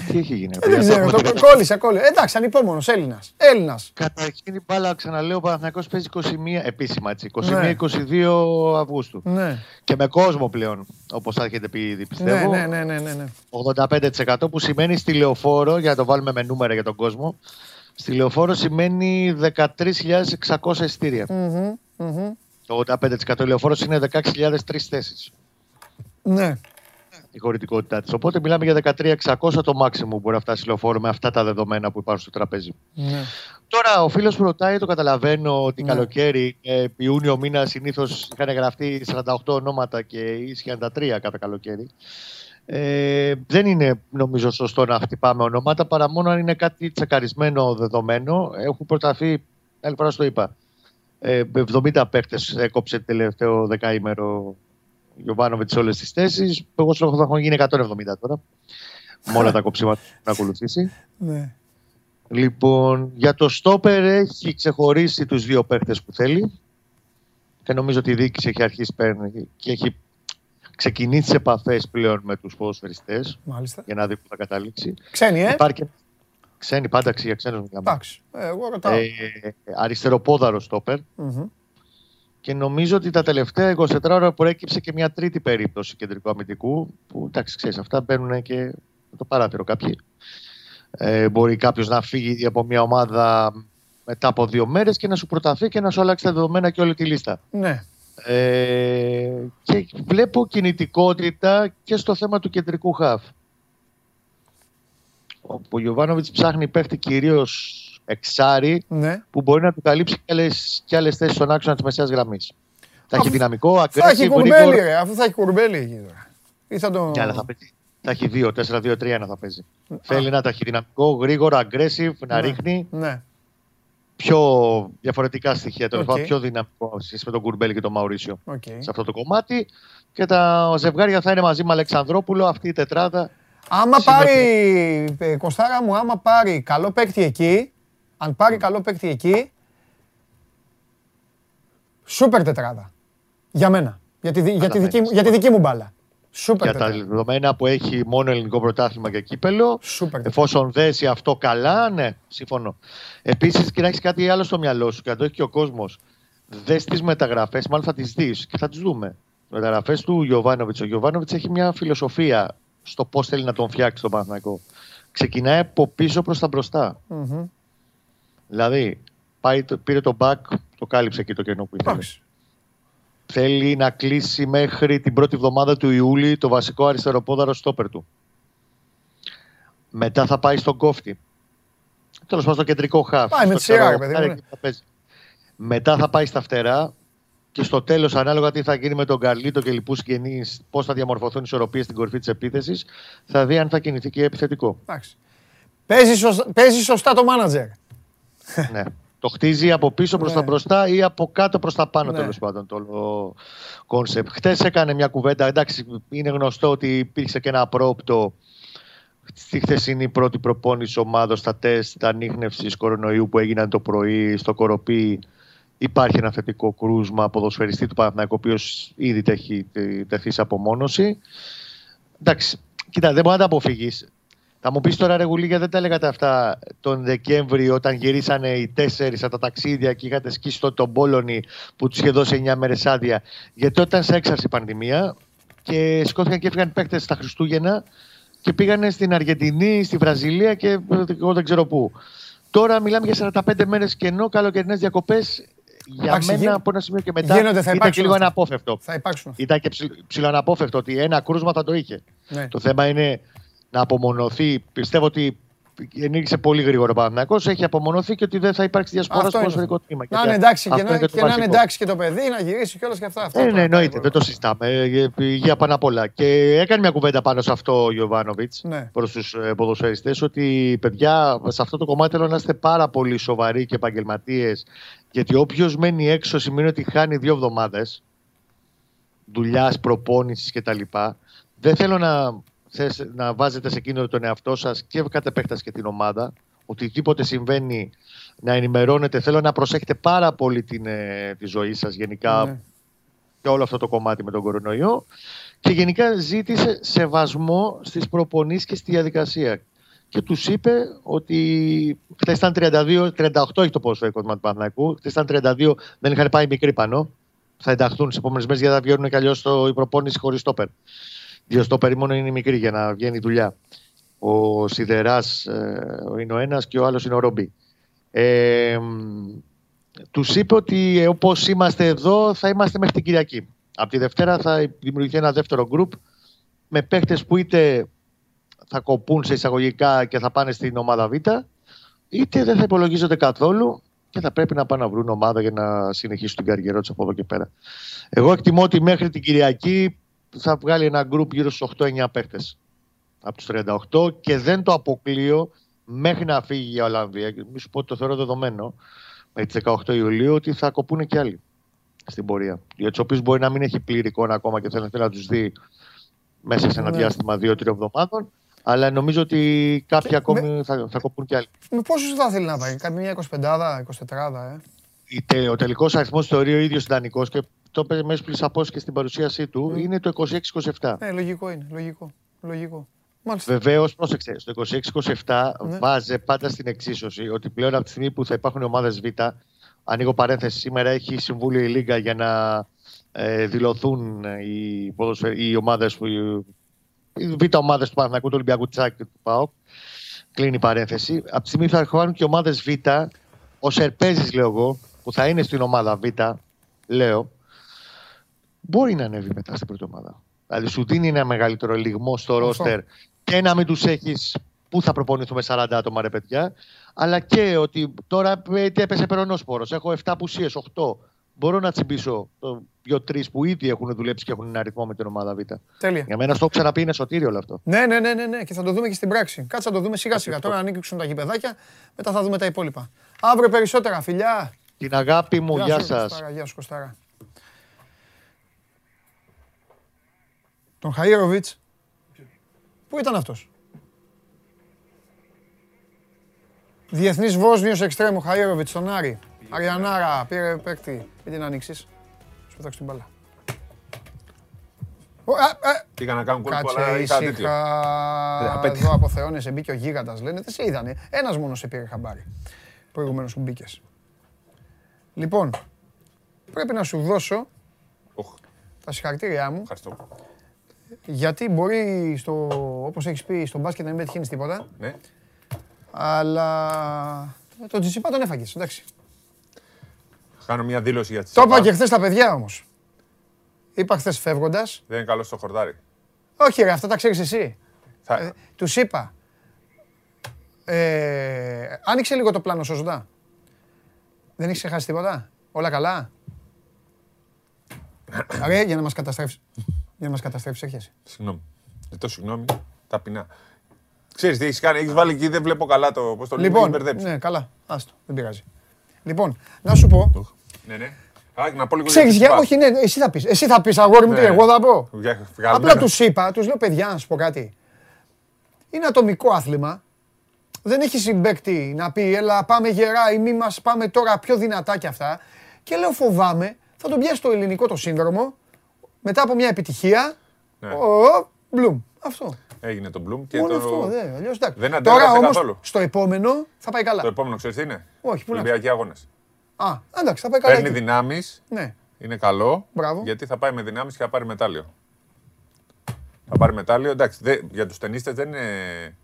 Τι έχει γίνει. Ε, δεν ξέρω, το κόλλησε, κόλλησε. Εντάξει, ανυπόμονος Έλληνας. Έλληνας. Καταρχήν η μπάλα, ξαναλέω, ο Παναθηναϊκός παίζει 21, επίσημα έτσι, Ναι. 21-22 Αυγούστου. Ναι. Και με κόσμο πλέον, όπως θα έχετε πει ήδη, Ναι, πιστεύω. ναι, ναι, ναι, ναι, ναι. 85% που σημαίνει στη λεωφόρο, για να το βάλουμε με νούμερα για τον κόσμο, στη λεωφόρο σημαίνει 13.600 εισιτήρια. Μμμ, μμμ. Το 85% η λεωφόρος είναι 16.003 θέσεις. Ναι. Η χωρητικότητά της. Οπότε μιλάμε για 13.600 το maximum που μπορεί να φτάσει η λεωφόρο με αυτά τα δεδομένα που υπάρχουν στο τραπέζι. ναι. Τώρα, ο φίλος που ρωτάει, το καταλαβαίνω ότι Ναι. καλοκαίρι, ε, Ιούνιο μήνα, συνήθως είχαν γραφτεί 48 ονόματα και ίσχυαν τα τρία κατά καλοκαίρι. Ε, δεν είναι νομίζω σωστό να χτυπάμε ονόματα παρά μόνο αν είναι κάτι τσεκαρισμένο δεδομένο. Έχουν προταθεί, άλλη φορά στο είπα, ε, 70 παίχτε έκοψε το τελευταίο δεκαήμερο ο Γιωβάνοβιτ όλες τις θέσεις. Εγώ σου θα έχουν γίνει 170 τώρα. Με όλα τα κοψίματα που να ακολουθήσει. ναι. Λοιπόν, για το στόπερ έχει ξεχωρίσει τους δύο παίχτες που θέλει και νομίζω ότι η διοίκηση έχει αρχίσει παίρνει και έχει ξεκινήσει τις επαφές πλέον με τους ποδοσφαιριστές Μάλιστα. για να δει που θα καταλήξει. Ξένοι, ε; Υπάρχει... Ξένοι, πάντα για ξένους μιλάμε. Εντάξει. Ε, Εγώ ρωτάω. Ε, αριστεροπόδαρος στόπερ Μμμ. Και νομίζω ότι τα τελευταία 24 ώρα προέκυψε και μια τρίτη περίπτωση κεντρικού αμυντικού που εντάξει ξέρεις αυτά μπαίνουν και με το παράθυρο κάποιοι. Ε, μπορεί κάποιος να φύγει από μια ομάδα μετά από δύο μέρες και να σου προταθεί και να σου αλλάξει τα δεδομένα και όλη τη λίστα. Ναι. Ε, και βλέπω κινητικότητα και στο θέμα του κεντρικού χαφ. Όπου ο Γιωβάνοβιτς ψάχνει παίχτη κυρίως εξάρι Ναι. που μπορεί να του καλύψει και άλλες, και άλλες θέσεις στον άξονα της μεσαίας γραμμής. Θα έχει Αφού- δυναμικό, Θα έχει aggressive, κουρμπέλι, γρήγορο. ρε. Αφού θα έχει κουρμπέλι εκεί τώρα. Ή θα το. Ναι, αλλά θα παίζει. Θα έχει δύο, 4-2-3 θα παίζει. Θέλει να τα έχει δυναμικό, γρήγορο, aggressive, να Ναι. ρίχνει Ναι. πιο διαφορετικά στοιχεία. Τέλος Οκ. πάντων, πιο δυναμικό σε σχέση με τον Κουρμπέλη και τον Μαουρίσιο Οκ. σε αυτό το κομμάτι. Και τα ζευγάρια θα είναι μαζί με Αλεξανδρόπουλο, αυτή η τετράδα. Άμα Συμμετέχει. πάρει, ε, Κωστάρα μου, άμα πάρει καλό παίκτη εκεί, αν πάρει καλό παίκτη εκεί, σούπερ τετράδα. Για μένα. Για τη, δι- για τη, δική, μου, για τη δική μου μπάλα. Σούπερ Για τα τετράδα. δεδομένα που έχει μόνο ελληνικό πρωτάθλημα και κύπελλο. Σούπερ τετράδα. Εφόσον δέσει αυτό καλά, ναι, συμφωνώ. Επίσης, και να έχεις κάτι άλλο στο μυαλό σου και να το έχει και ο κόσμος. Δες τις μεταγραφές, μάλλον θα τις δεις και θα τις δούμε. Μεταγραφές του Γιωβάνοβιτς. Ο Γιωβάνοβιτς έχει μια φιλοσοφία στο πώς θέλει να τον φτιάξει τον Παναθηναϊκό. Ξεκινάει από πίσω προς τα μπροστά. Μμμ. Δηλαδή, πάει, το- πήρε το back, το κάλυψε εκεί το κενό που ήθελε. Εντάξει. Θέλει να κλείσει μέχρι την πρώτη εβδομάδα του Ιούλη το βασικό αριστεροπόδαρο στόπερ του. Μετά θα πάει στον κόφτη. Τέλος πάντων στο κεντρικό χάφ. Πάει με Στο τη σειρά, ξέρω, ρε παιδί μου, χάρη ναι. και θα παίζει. Μετά θα πάει στα φτερά και στο τέλος, ανάλογα τι θα γίνει με τον Καρλίτο και λοιπούς συγγενείς, πώς θα διαμορφωθούν οι ισορροπίες στην κορυφή της επίθεσης, θα δει αν θα κινηθεί και επιθετικό. Εντάξει. Παίζει σωστά, παίζει σωστά το μάνατζερ. *laughs* ναι. Το χτίζει από πίσω προς Ναι. τα μπροστά ή από κάτω προς τα πάνω, Ναι. τέλος πάντων, το concept. Χτες έκανε μια κουβέντα. Εντάξει, είναι γνωστό ότι υπήρξε και ένα απρόοπτο στη χθεσινή πρώτη προπόνηση ομάδα στα τεστ ανείχνευσης κορονοϊού που έγιναν το πρωί στο Κοροπή. Υπάρχει ένα θετικό κρούσμα ποδοσφαιριστή του Παναθηναϊκού, ο οποίος ήδη έχει τεθεί σε απομόνωση. Εντάξει, κοίτα, δεν μπορεί να τα αποφύγει. Θα μου πεις τώρα, ρε Γουλίγια, δεν τα λέγατε αυτά τον Δεκέμβρη όταν γυρίσανε οι τέσσερις από τα ταξίδια και είχατε σκίσει το, τον Πόλωνη που τους είχε δώσει 9 μέρες άδεια. Γιατί όταν σε έξαρσε η πανδημία και σκόθηκαν και έφυγαν παίκτες στα Χριστούγεννα και πήγανε στην Αργεντινή, στη Βραζιλία και ε, εγώ δεν ξέρω πού. Τώρα μιλάμε για 45 μέρες κενό, καλοκαιρινές διακοπές. Για Εντάξει, μένα γι- από ένα σημείο και μετά γίνονται, θα ήταν και υπάρξουν λίγο αυτά. αναπόφευκτο. Θα υπάρξουν. αυτά. Ήταν και ψηλ- ψηλοαναπόφευκτο ότι ένα κρούσμα θα το είχε. Ναι. Το θέμα είναι να απομονωθεί. Πιστεύω ότι ενήργησε πολύ γρήγορα ο Παναθηναϊκός, έχει απομονωθεί και ότι δεν θα υπάρξει διασπορά Αυτό στο είναι. ποδοσφαιρικό τμήμα. Να Και είναι εντάξει και αυτό να, είναι το και να είναι βασικό. εντάξει και το παιδί, να γυρίσει κιόλα και αυτά. αυτά Ε, τώρα, ναι, εννοείται, τα δεν το συζητάμε. Ε, Υγεία πάνω απ' όλα. Και έκανε μια κουβέντα πάνω σε αυτό ο Γιωβάνοβιτς Ναι. προς τους ποδοσφαιριστές, ότι παιδιά, σε αυτό το κομμάτι θέλω να είστε πάρα πολύ σοβαροί και επαγγελματίες. Γιατί όποιος μένει έξω σημαίνει ότι χάνει δύο εβδομάδες δουλειάς, προπόνησης κτλ. Δεν θέλω να, θες, να βάζετε σε κίνδυνο τον εαυτό σας και κατ' επέκταση και την ομάδα. Οτιδήποτε συμβαίνει να ενημερώνετε. Θέλω να προσέχετε πάρα πολύ την, ε, τη ζωή σας γενικά Ναι. και όλο αυτό το κομμάτι με τον κορονοϊό και γενικά ζήτησε σεβασμό στις προπονήσεις και στη διαδικασία. Και τους είπε ότι χθες ήταν 32, 38 έχει το ποδοσφαιρικό τμήμα του Παναθηναϊκού, χθες ήταν 32, δεν είχαν πάει μικρή πάνω. Θα ενταχθούν στις επόμενες μέρες γιατί θα βγαίνουν κι αλλιώς η προπόνηση χωρίς στόπερ. Δύο στόπερ μόνο είναι μικρή για να βγαίνει η δουλειά. Ο Σιδεράς είναι ο ένας και ο άλλος είναι ο Ρομπί. Ε, τους είπε ότι όπως είμαστε εδώ θα είμαστε μέχρι την Κυριακή. Από τη Δευτέρα θα δημιουργηθεί ένα δεύτερο γκρουπ με παίχτες που είτε θα κοπούν σε εισαγωγικά και θα πάνε στην ομάδα Β, είτε δεν θα υπολογίζονται καθόλου και θα πρέπει να πάνε να βρουν ομάδα για να συνεχίσουν την καριέρα τους από εδώ και πέρα. Εγώ εκτιμώ ότι μέχρι την Κυριακή θα βγάλει ένα γκρουπ γύρω στους 8-9 παίχτε από τους 38 και δεν το αποκλείω μέχρι να φύγει η Ολλανδία. Και Μη σου πω ότι το θεωρώ δεδομένο με τι 18 Ιουλίου ότι θα κοπούν και άλλοι στην πορεία. Για του οποίου μπορεί να μην έχει πλήρη εικόνα ακόμα και θέλει να τους δει μέσα σε ένα Ναι. διάστημα 2-3 εβδομάδων. Αλλά νομίζω ότι κάποιοι ακόμη θα, θα κοπούν και άλλοι. Με πόσους θα θέλει να πάει, καμία 25, 24, ε. Η τε- Ο τελικός αριθμός θεωρεί ο ίδιος ιδανικός και το είπε μέσα πλήρη απόσταση και στην παρουσίασή του είναι το 26-27. Ναι, λογικό είναι, λογικό. λογικό. Μάλιστα. Βεβαίως, πρόσεξε, στο 26-27 Ναι. βάζε πάντα στην εξίσωση ότι πλέον από τη στιγμή που θα υπάρχουν ομάδες Β, ανοίγω παρένθεση, σήμερα έχει συμβούλιο η Λίγκα για να ε, δηλωθούν οι, ποδοσφαι- οι ομάδες που. Οι Β ομάδες του Παναθηναϊκού, του Ολυμπιακού Τσάκ και του ΠΑΟΚ. Κλείνει η παρένθεση. Από τη στιγμή θα έρχονται και ομάδες Β, ο Σερπέζης, λέω εγώ, που θα είναι στην ομάδα Β, λέω, μπορεί να ανέβει μετά στην πρώτη ομάδα. Δηλαδή σου δίνει ένα μεγαλύτερο λιγμό στο Αυτό. ρόστερ και να μην τους έχεις πού θα προπονηθούμε 40 άτομα ρε παιδιά, αλλά και ότι τώρα ε, τι έπεσε περονόσπορος. Έχω 7 απουσίες, 8. Μπορώ να τσιμπήσω το 2-3 που ήδη έχουν δουλέψει και έχουν ένα αριθμό με την ομάδα Β. Τέλεια. Για μένα στο έχω ξαναπεί είναι σωτήριο όλο αυτό. Ναι, ναι, ναι, ναι, ναι, και θα το δούμε και στην πράξη. Κάτσε να το δούμε σιγά σιγά. Τώρα να ανοίξουν τα γηπεδάκια, μετά θα δούμε τα υπόλοιπα. Αύριο περισσότερα, φιλιά. Την αγάπη μου, γεια σου, σας. Κωστάρα, Γεια σου, Κωστάρα. Τον Χαΐροβιτς. Πού ήταν αυτός; Διεθνής Βόσνιος εξτρέμου Χαΐροβιτς στον Άρη. Αριανάρα, πήρε παίκτη. Μην την ανοίξεις. Σου πετάξω την μπάλα. Ω, α, α, Πήγα να κάνω κόλπο, αλλά Κάτσε είχα τέτοιο. Δεν ήσυχα. απέτυχα. Εδώ αποθεώνεσαι, μπήκε ο γίγαντας λένε. Δεν σε είδανε. Ένας μόνος σε πήρε χαμπάρι. Προηγουμένως που μπήκες. Λοιπόν, πρέπει να σου δώσω Οχ, τα συγχαρητήριά μου, Ευχαριστώ. Γιατί μπορεί, στο, όπως έχεις πει, στο μπάσκετ να μην πετυχαίνεις τίποτα, Ναι. αλλά το Τζιτσιπά τον έφαγες, εντάξει. Κάνω μια δήλωση για τη Το είπα Σαββά. και χθες τα παιδιά όμως. Είπα χθες φεύγοντας, Δεν είναι καλό στο χορτάρι. όχι ρε, αυτά τα ξέρεις εσύ. Θα... Ε, τους είπα, ε, άνοιξε λίγο το πλάνο σωστά. Δεν έχεις ξεχάσει τίποτα; Όλα καλά; *coughs* Ρε, για να μας καταστρέψεις. Για να μας καταστρέψεις, έρχεσαι. Συγγνώμη. Ζητώ συγγνώμη. Ταπεινά. Ξέρεις τι έχεις κάνει, έχεις βάλει εκεί, δεν βλέπω καλά το πώς το λέω, Λοιπόν, έχεις μπερδέψει. ναι, καλά. Άστο, δεν πειράζει. Λοιπόν, να σου πω. Ναι, ναι. Α, να πω λίγο Ξέρεις, τη για, Σαββά. όχι, ναι, εσύ θα πεις. Εσύ θα πεις, αγόρι μου, τι Ναι. εγώ θα πω. Για- Απλά βγαλμένα. τους είπα, τους λέω παιδιά, να σου πω κάτι. Είναι ατομικό άθλημα. Δεν έχει συμπέκτη να πει, έλα πάμε γερά ή μη μας πάμε τώρα πιο δυνατά κι αυτά. Και λέω φοβάμαι, θα τον πιάσει το ελληνικό το σύνδρομο, μετά από μια επιτυχία, Ναι. ο, μπλουμ. Αυτό. Έγινε το Bloom και Μόνο το... αυτό, δε, αλλιώς εντάξει. Δεν Τώρα αντέδρασε όμως, καθόλου. στο επόμενο θα πάει καλά. Το επόμενο ξέρεις τι είναι; Όχι, πού να Ολυμπιακοί αγώνες. Α, εντάξει, θα πάει καλά. Παίρνει εκεί. δυνάμεις, Ναι. είναι καλό, Μπράβο. γιατί θα πάει με δυνάμεις και θα πάρει μετάλλιο. Θα πάρει μετάλλιο, εντάξει, δε- για τους ταινίστες δεν είναι...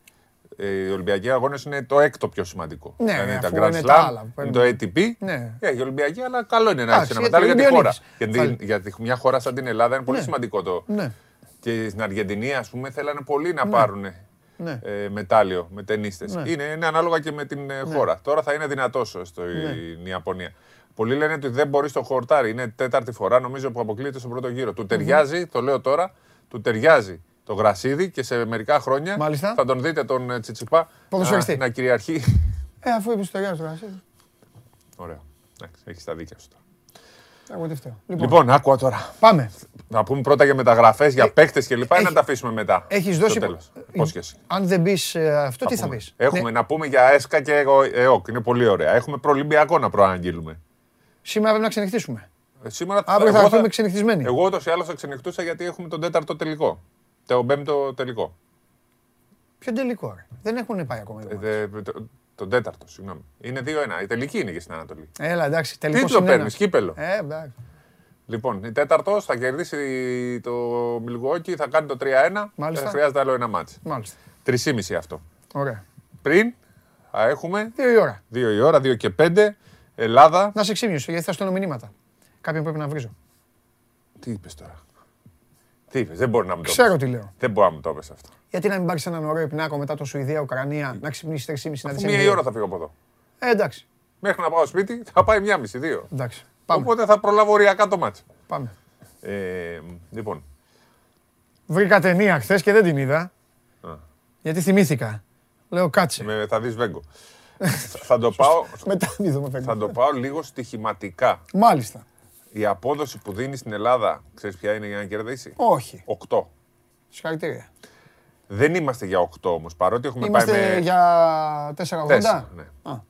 ε, Οι Ολυμπιακοί αγώνες είναι το έκτο πιο σημαντικό. Ναι, Δηλαδή τα αφού Grand είναι τα Slam, άλλα που είναι το ATP. Ναι. Έχει Ολυμπιακοί, αλλά καλό είναι να Εντάξει, έχεις ένα γιατί μετάλλιο για τη χώρα. Ολυμπιονίκης. Γιατί, Πάλι. γιατί μια χώρα σαν την Ελλάδα είναι πολύ Ναι. σημαντικό το. Ναι. Και στην Αργεντινή, ας πούμε, θέλανε πολύ να πάρουν Ναι. ε, μετάλλιο με ταινίστε. Ναι. Είναι, είναι ανάλογα και με την ε, χώρα. Τώρα θα είναι δυνατός στην Ναι. Ιαπωνία. Πολλοί λένε ότι δεν μπορεί στο χορτάρι. Είναι τέταρτη φορά νομίζω που αποκλείεται στον πρώτο γύρο. Του ταιριάζει, το λέω τώρα, του ταιριάζει το γρασίδι και σε μερικά χρόνια Μάλιστα. θα τον δείτε τον ε, Τσιτσιπά Ποδοσφαιριστή. να, να κυριαρχεί. Ε, αφού είπες στο γεια του Ωραίο. Έχεις τα δίκια σου τώρα. Εγώ τι φταίω. Λοιπόν, Λοιπόν, άκουα τώρα. πάμε. Να πούμε πρώτα για μεταγραφές, για παίκτες κλπ. ή έχει- να τα αφήσουμε μετά. Έχεις στο δώσει. τέλος. Υπόσχεση. Αν δεν πεις αυτό, τι θα πούμε. πεις; Έχουμε να πούμε για ΕΣΚΑ και εγώ- ΕΟΚ. Είναι πολύ ωραία. Έχουμε προολυμπιακό να προαναγγείλουμε. Σήμερα πρέπει να ξενυχτήσουμε. Ε, Σήμερα Αύριο θα εγώ έρθουμε ξενυχτισμένοι. Εγώ ούτως ή άλλως θα ξενυχτούσα γιατί έχουμε τον τέταρτο τελικό. Το πέμπτο τελικό. Ποιο τελικό, ρε; Δεν έχουν πάει ακόμα. οι Ε, ομάδες. δε- το- Τον τέταρτο, συγγνώμη. Είναι 2-1. Η τελική είναι και στην Ανατολή. Έλα, εντάξει. Τελικό Τι το παίρνεις, κύπελο. Ε, εντάξει. Λοιπόν, η τέταρτος θα κερδίσει το Μιλγουόκι, θα κάνει το 3-1. Μάλιστα. Δεν χρειάζεται άλλο ένα μάτσο. Μάλιστα. 3,5 αυτό. Ωραία. Πριν θα έχουμε Δύο η ώρα. 2 η ώρα, 2 και 5. Ελλάδα. Να σε ξύμιωσω, γιατί θα στέλνω μηνύματα. Κάποιον πρέπει να βρίζω. Τι είπες τώρα; Τι είπες, δεν μπορεί να μου το Ξέρω πεις. τι λέω. Δεν μπορεί να μου το πεις αυτό. Γιατί να μην πάρεις έναν ωραίο υπνάκο μετά το Σουηδία-Ουκρανία, να ξυπνήσεις 3,5 να Αφού δεις. μία η ώρα θα φύγω από εδώ. Ε, εντάξει. Μέχρι να πάω σπίτι θα πάει μία μισή, δύο. εντάξει. Πάμε. Οπότε θα προλάβω οριακά το μάτσο. Πάμε. Ε, λοιπόν, Βρήκα ταινία χθες και δεν την είδα. Α. Γιατί θυμήθηκα. Λέω κάτσε. με, θα δεις Βέγκο. θα, το *laughs* πάω, Μετά μην δούμε θα φεύγω. το πάω λίγο στοιχηματικά. Μάλιστα. Η απόδοση που δίνει στην Ελλάδα, ξέρεις ποια είναι για να κερδίσει; Όχι. 8. Συγχαρητήρια. Δεν είμαστε για 8 όμως, παρότι έχουμε Είμαστε πάει με για 4,80. τέσσερα, ναι. Α.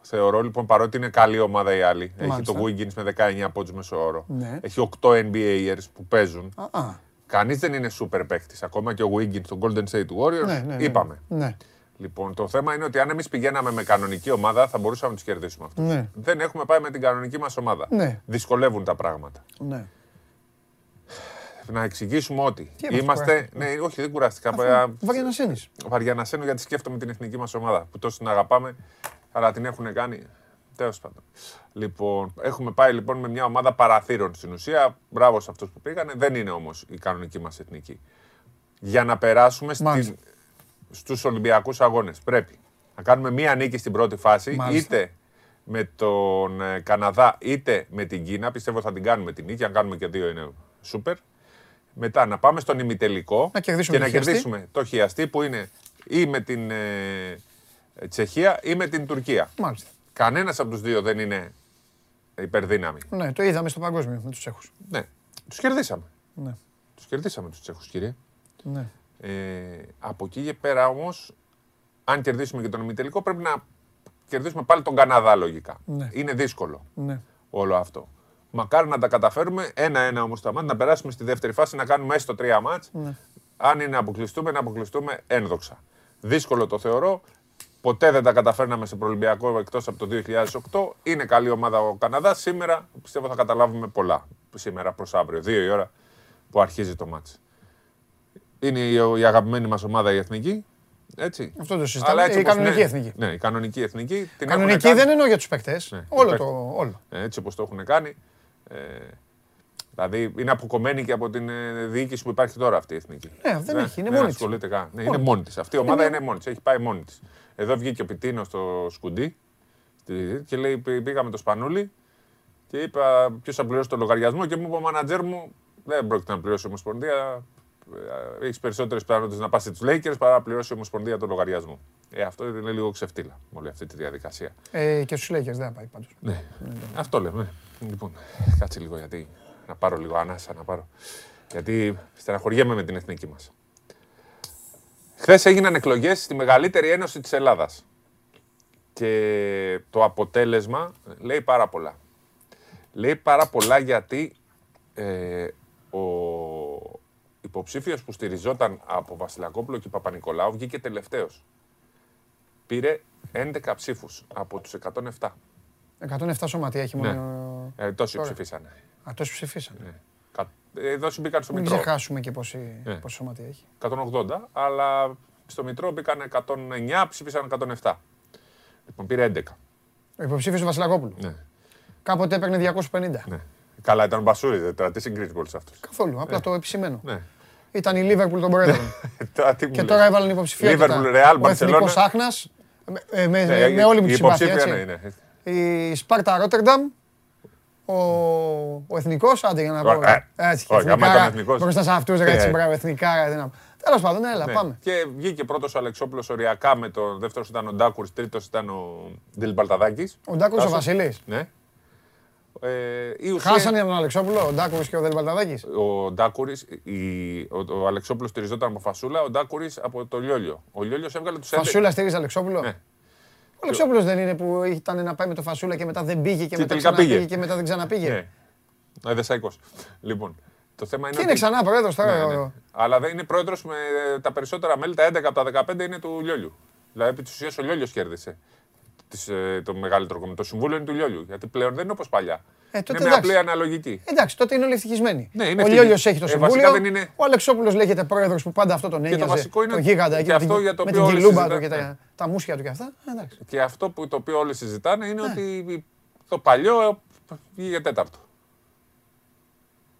Θεωρώ λοιπόν παρότι είναι καλή ομάδα η άλλη. Έχει Μάλιστα. το Wiggins με 19 πόντους μέσο όρο. Ναι. Έχει 8 NBAers που παίζουν. Α, α. Κανείς δεν είναι super παίκτης. Ακόμα και ο Wiggins στο Golden State Warriors. Ναι, ναι, ναι. Είπαμε. Ναι. Λοιπόν, το θέμα είναι ότι αν εμείς πηγαίναμε με κανονική ομάδα θα μπορούσαμε να τους κερδίσουμε αυτούς. Ναι. Δεν έχουμε πάει με την κανονική μας ομάδα. Ναι. Δυσκολεύουν τα πράγματα. Ναι. Να εξηγήσουμε ότι Τι έπαθες, είμαστε. κουράστηκα. Ναι, όχι, δεν κουράστηκα. Βαριανασένης. Βαριανασένω γιατί σκέφτομαι την εθνική μας ομάδα που τόσο την αγαπάμε, αλλά την έχουν κάνει. Τέλος πάντων. Λοιπόν, έχουμε πάει λοιπόν με μια ομάδα παραθύρων στην ουσία. Μπράβο σε αυτούς που πήγανε. Δεν είναι όμως η κανονική μας εθνική. Για να περάσουμε Μάλιστα. Στους Ολυμπιακούς Αγώνες πρέπει να κάνουμε μία νίκη στην πρώτη φάση, Μάλιστα. είτε με τον ε, Καναδά είτε με την Κίνα. Πιστεύω θα την κάνουμε την νίκη. Αν κάνουμε και δύο είναι σούπερ. Μετά να πάμε στον ημιτελικό Να κερδίσουμε και το να χιαστή. κερδίσουμε το χιαστή που είναι ή με την ε, Τσεχία ή με την Τουρκία. Μάλιστα. Κανένας από τους δύο δεν είναι υπερδύναμη. Ναι, το είδαμε στο παγκόσμιο με τους Τσέχους. Ναι, τους κερδίσαμε. Ναι. Τους κερδίσαμε τους Τσέχους, κύριε. Ναι. Ε, από εκεί και πέρα όμως, αν κερδίσουμε και τον ημιτελικό, πρέπει να κερδίσουμε πάλι τον Καναδά λογικά. Ναι. Είναι δύσκολο Ναι. όλο αυτό. Μακάρι να τα καταφέρουμε. Ένα-ένα όμως τα μάτια, να περάσουμε στη δεύτερη φάση, να κάνουμε έστω τρία μάτς. Ναι. Αν είναι να αποκλειστούμε, να αποκλειστούμε ένδοξα. Δύσκολο το θεωρώ. Ποτέ δεν τα καταφέρναμε σε προελμπιακό εκτός από το 2008. Είναι καλή ομάδα ο Καναδάς. Σήμερα πιστεύω θα καταλάβουμε πολλά. Σήμερα προς αύριο, δύο η ώρα που αρχίζει το μάτς. Είναι η, η αγαπημένη μας ομάδα η εθνική. Έτσι. Αυτό το συζητάμε. Αλλά έτσι Η όπως- κανονική ναι, εθνική. Ναι, η κανονική εθνική. Την έχουν Κανονική κάνει- δεν εννοώ για τους παίκτες. Ναι, Όλο οι το. παίκτες. Όλο. Ε, έτσι όπως το έχουν κάνει. Ε, δηλαδή είναι αποκομμένη και από την ε, διοίκηση που υπάρχει τώρα αυτή η εθνική. Ναι, δεν έχει, είναι δεν μόνη της. ασχολείται καν. Ναι, Μόνη είναι μόνη της. Αυτή η ομάδα είναι μόνη της. Έχει πάει μόνη της. Εδώ βγήκε ο Πιτίνος στο σκουντί στη- και λέει: «Πή- Πήγαμε το σπανούλι και είπα ποιος θα πληρώσει το λογαριασμό; Και μου είπε ο μάνατζέρ μου: Δεν πρόκειται να πληρώσει η Ομοσπονδία. Έχεις περισσότερες πιθανότητες να πας στους Lakers παρά να πληρώσει η Ομοσπονδία το λογαριασμό. Ε, αυτό είναι λίγο ξεφτύλα με όλη αυτή τη διαδικασία. Ε, και στους Lakers δεν θα πάει πάντως. Ναι, αυτό λέμε. ναι. Λοιπόν, κάτσε λίγο γιατί να πάρω λίγο ανάσα να πάρω. Γιατί στεναχωριέμαι με την εθνική μας. Χθες έγιναν εκλογές στη μεγαλύτερη ένωση της Ελλάδας. Και το αποτέλεσμα λέει πάρα πολλά. Λέει πάρα πολλά γιατί ε, ο υποψήφιος που στηριζόταν από Βασιλακόπουλο και Παπα-Νικολάου βγήκε τελευταίος. Πήρε 11 ψήφους από τους 107. 107 σωματεία έχει Ναι. μόνο. Ε, τόσοι Τώρα. ψηφίσανε. Α, τόσοι ψηφίσαν. Ναι. Κα- ε, Εδώ μπήκαν στο Μην Μητρό. ξεχάσουμε και πόση, Ναι. πόση σωματεία έχει. 180, αλλά στο Μητρό μπήκαν 109, ψήφισαν 107. Λοιπόν, πήρε 11. Ο υποψήφιος του Βασιλακόπουλου. Ναι. Κάποτε έπαιρνε 250. ναι. Καλά, ήταν ο Μπασούρη, δεν τώρα τι συγκρίσει όλους αυτούς. Καθόλου. Απλά Ναι. το επισημαίνω. Ναι. ήταν η Λίβερπουλ των Πρόεδρων. *laughs* Τώρα τι μου και λες. τώρα έβαλαν υποψηφιότητα. Liverpool, Real, Ο Εθνικός Barcelona. Άχνας, με, ε, με, Ναι, με όλη μου τη η συμπάθεια, υποψήφια, έτσι. ναι, είναι. Η Σπάρτα Ρότερνταμ, ο, ο Εθνικός, άντε για να πω. Ε, έτσι, και όχι, άμα εθνικά, ήταν εθνικός. Μπροστά σε αυτούς, ρε, έτσι, Ε. μπράβο, εθνικά. ρε, δυνάμει. Τέλος πάντων, έλα, Ναι. πάμε. Και βγήκε πρώτος ο Αλεξόπουλος οριακά με το δεύτερος ήταν ο Ντάκουρη, τρίτος ήταν ο Ντιλμπαλταδάκη. Ο Ντάκουρης ο Βασίλης. Ναι. Ε, η ουσία- Χάσανε τον Αλεξόπουλο, ο Ντάκουρης και ο Δελμπαλταδάκης. Ο Ντάκουρης, ο, ο Αλεξόπουλος στηριζόταν από φασούλα, ο Ντάκουρης από το Λιόλιο. Ο Λιόλιος έβγαλε τους 11. Φασούλα στήριζε Αλεξόπουλο; Ναι. Ο Αλεξόπουλος δεν είναι που ήταν να πάει με το Φασούλα και μετά δεν πήγε και, μετά τελικά ξαναπήγε πήγε. και μετά δεν ξαναπήγε; Ναι. Ε, δεσαϊκός. Λοιπόν, το θέμα είναι. Και είναι ότι- ξανά πρόεδρος τώρα. Ναι, ο- ναι. Αλλά δεν είναι πρόεδρος με τα περισσότερα μέλη, τα 11 από τα 15 είναι του Λιόλιου. Δηλαδή, επί της ουσίας ο Λιόλιος κέρδισε τις, ε, το μεγαλύτερο κόμμα. Το συμβούλιο είναι του Λιόλιου. Γιατί πλέον δεν είναι όπως παλιά. Ε, τότε είναι μια εντάξει. απλή αναλογική. Εντάξει, τότε είναι όλοι ευτυχισμένοι. Ναι, είναι ο ευτυχισμένοι. Λιόλιος έχει το Ε, συμβούλιο. βασικά δεν είναι- Ο Αλεξόπουλος λέγεται πρόεδρος που πάντα αυτό τον το ένοιαζε. βασικό είναι το γίγαντα εκεί και με την- αυτό για το με οποίο την όλοι κιλούμπα του και συζητάνε. τα, τα μουσια του και αυτά. Ε, Εντάξει. Και αυτό που, το οποίο όλοι συζητάνε είναι Ναι. ότι το παλιό ε, βγήκε τέταρτο.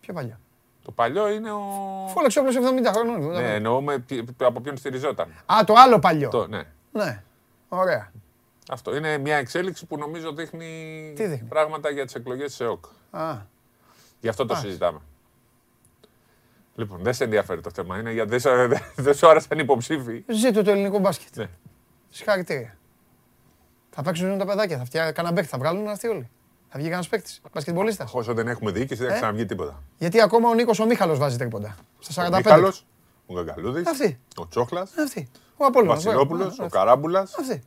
Πιο παλιά. Το παλιό είναι ο. Αφού ο Αλεξόπουλος 70 χρονών. Ναι, εννοούμε τι- από ποιον στηριζόταν. Α, το άλλο παλιό. Το, ναι. Ναι. Ωραία. Αυτό είναι μια εξέλιξη που νομίζω δείχνει, Τι δείχνει; πράγματα για τις εκλογές της ΕΟΚ. Α, Γι' αυτό το Μάλιστα. συζητάμε. Λοιπόν, δεν σε ενδιαφέρει το θέμα. Είναι γιατί δεν σου- δεν- *laughs* δεν σου άρεσαν οι υποψήφοι; ζήτω το ελληνικό μπάσκετ. Ναι. Συγχαρητήρια. Θα παίξουν τα παιδάκια, θα φτιάξουν κανένα παίκτη, θα βγάλουν αυτοί όλοι. Θα βγει κανένας παίκτης, μπασκετμπολίστας. Όσο δεν έχουμε διοίκηση, δεν Ε; θα ξαναβγεί τίποτα. Γιατί ακόμα ο Νίκος ο Μίχαλος βάζει τρίποντα. Στα 45. Ο Μίχαλος, ο Γκαγκαλούδης, Αυτή. ο Τσόχλας, Αυτή. Ο ο Απόλλωνας. Βασιλόπουλος, βέβαια. ο Καράμπουλας. Αυτή.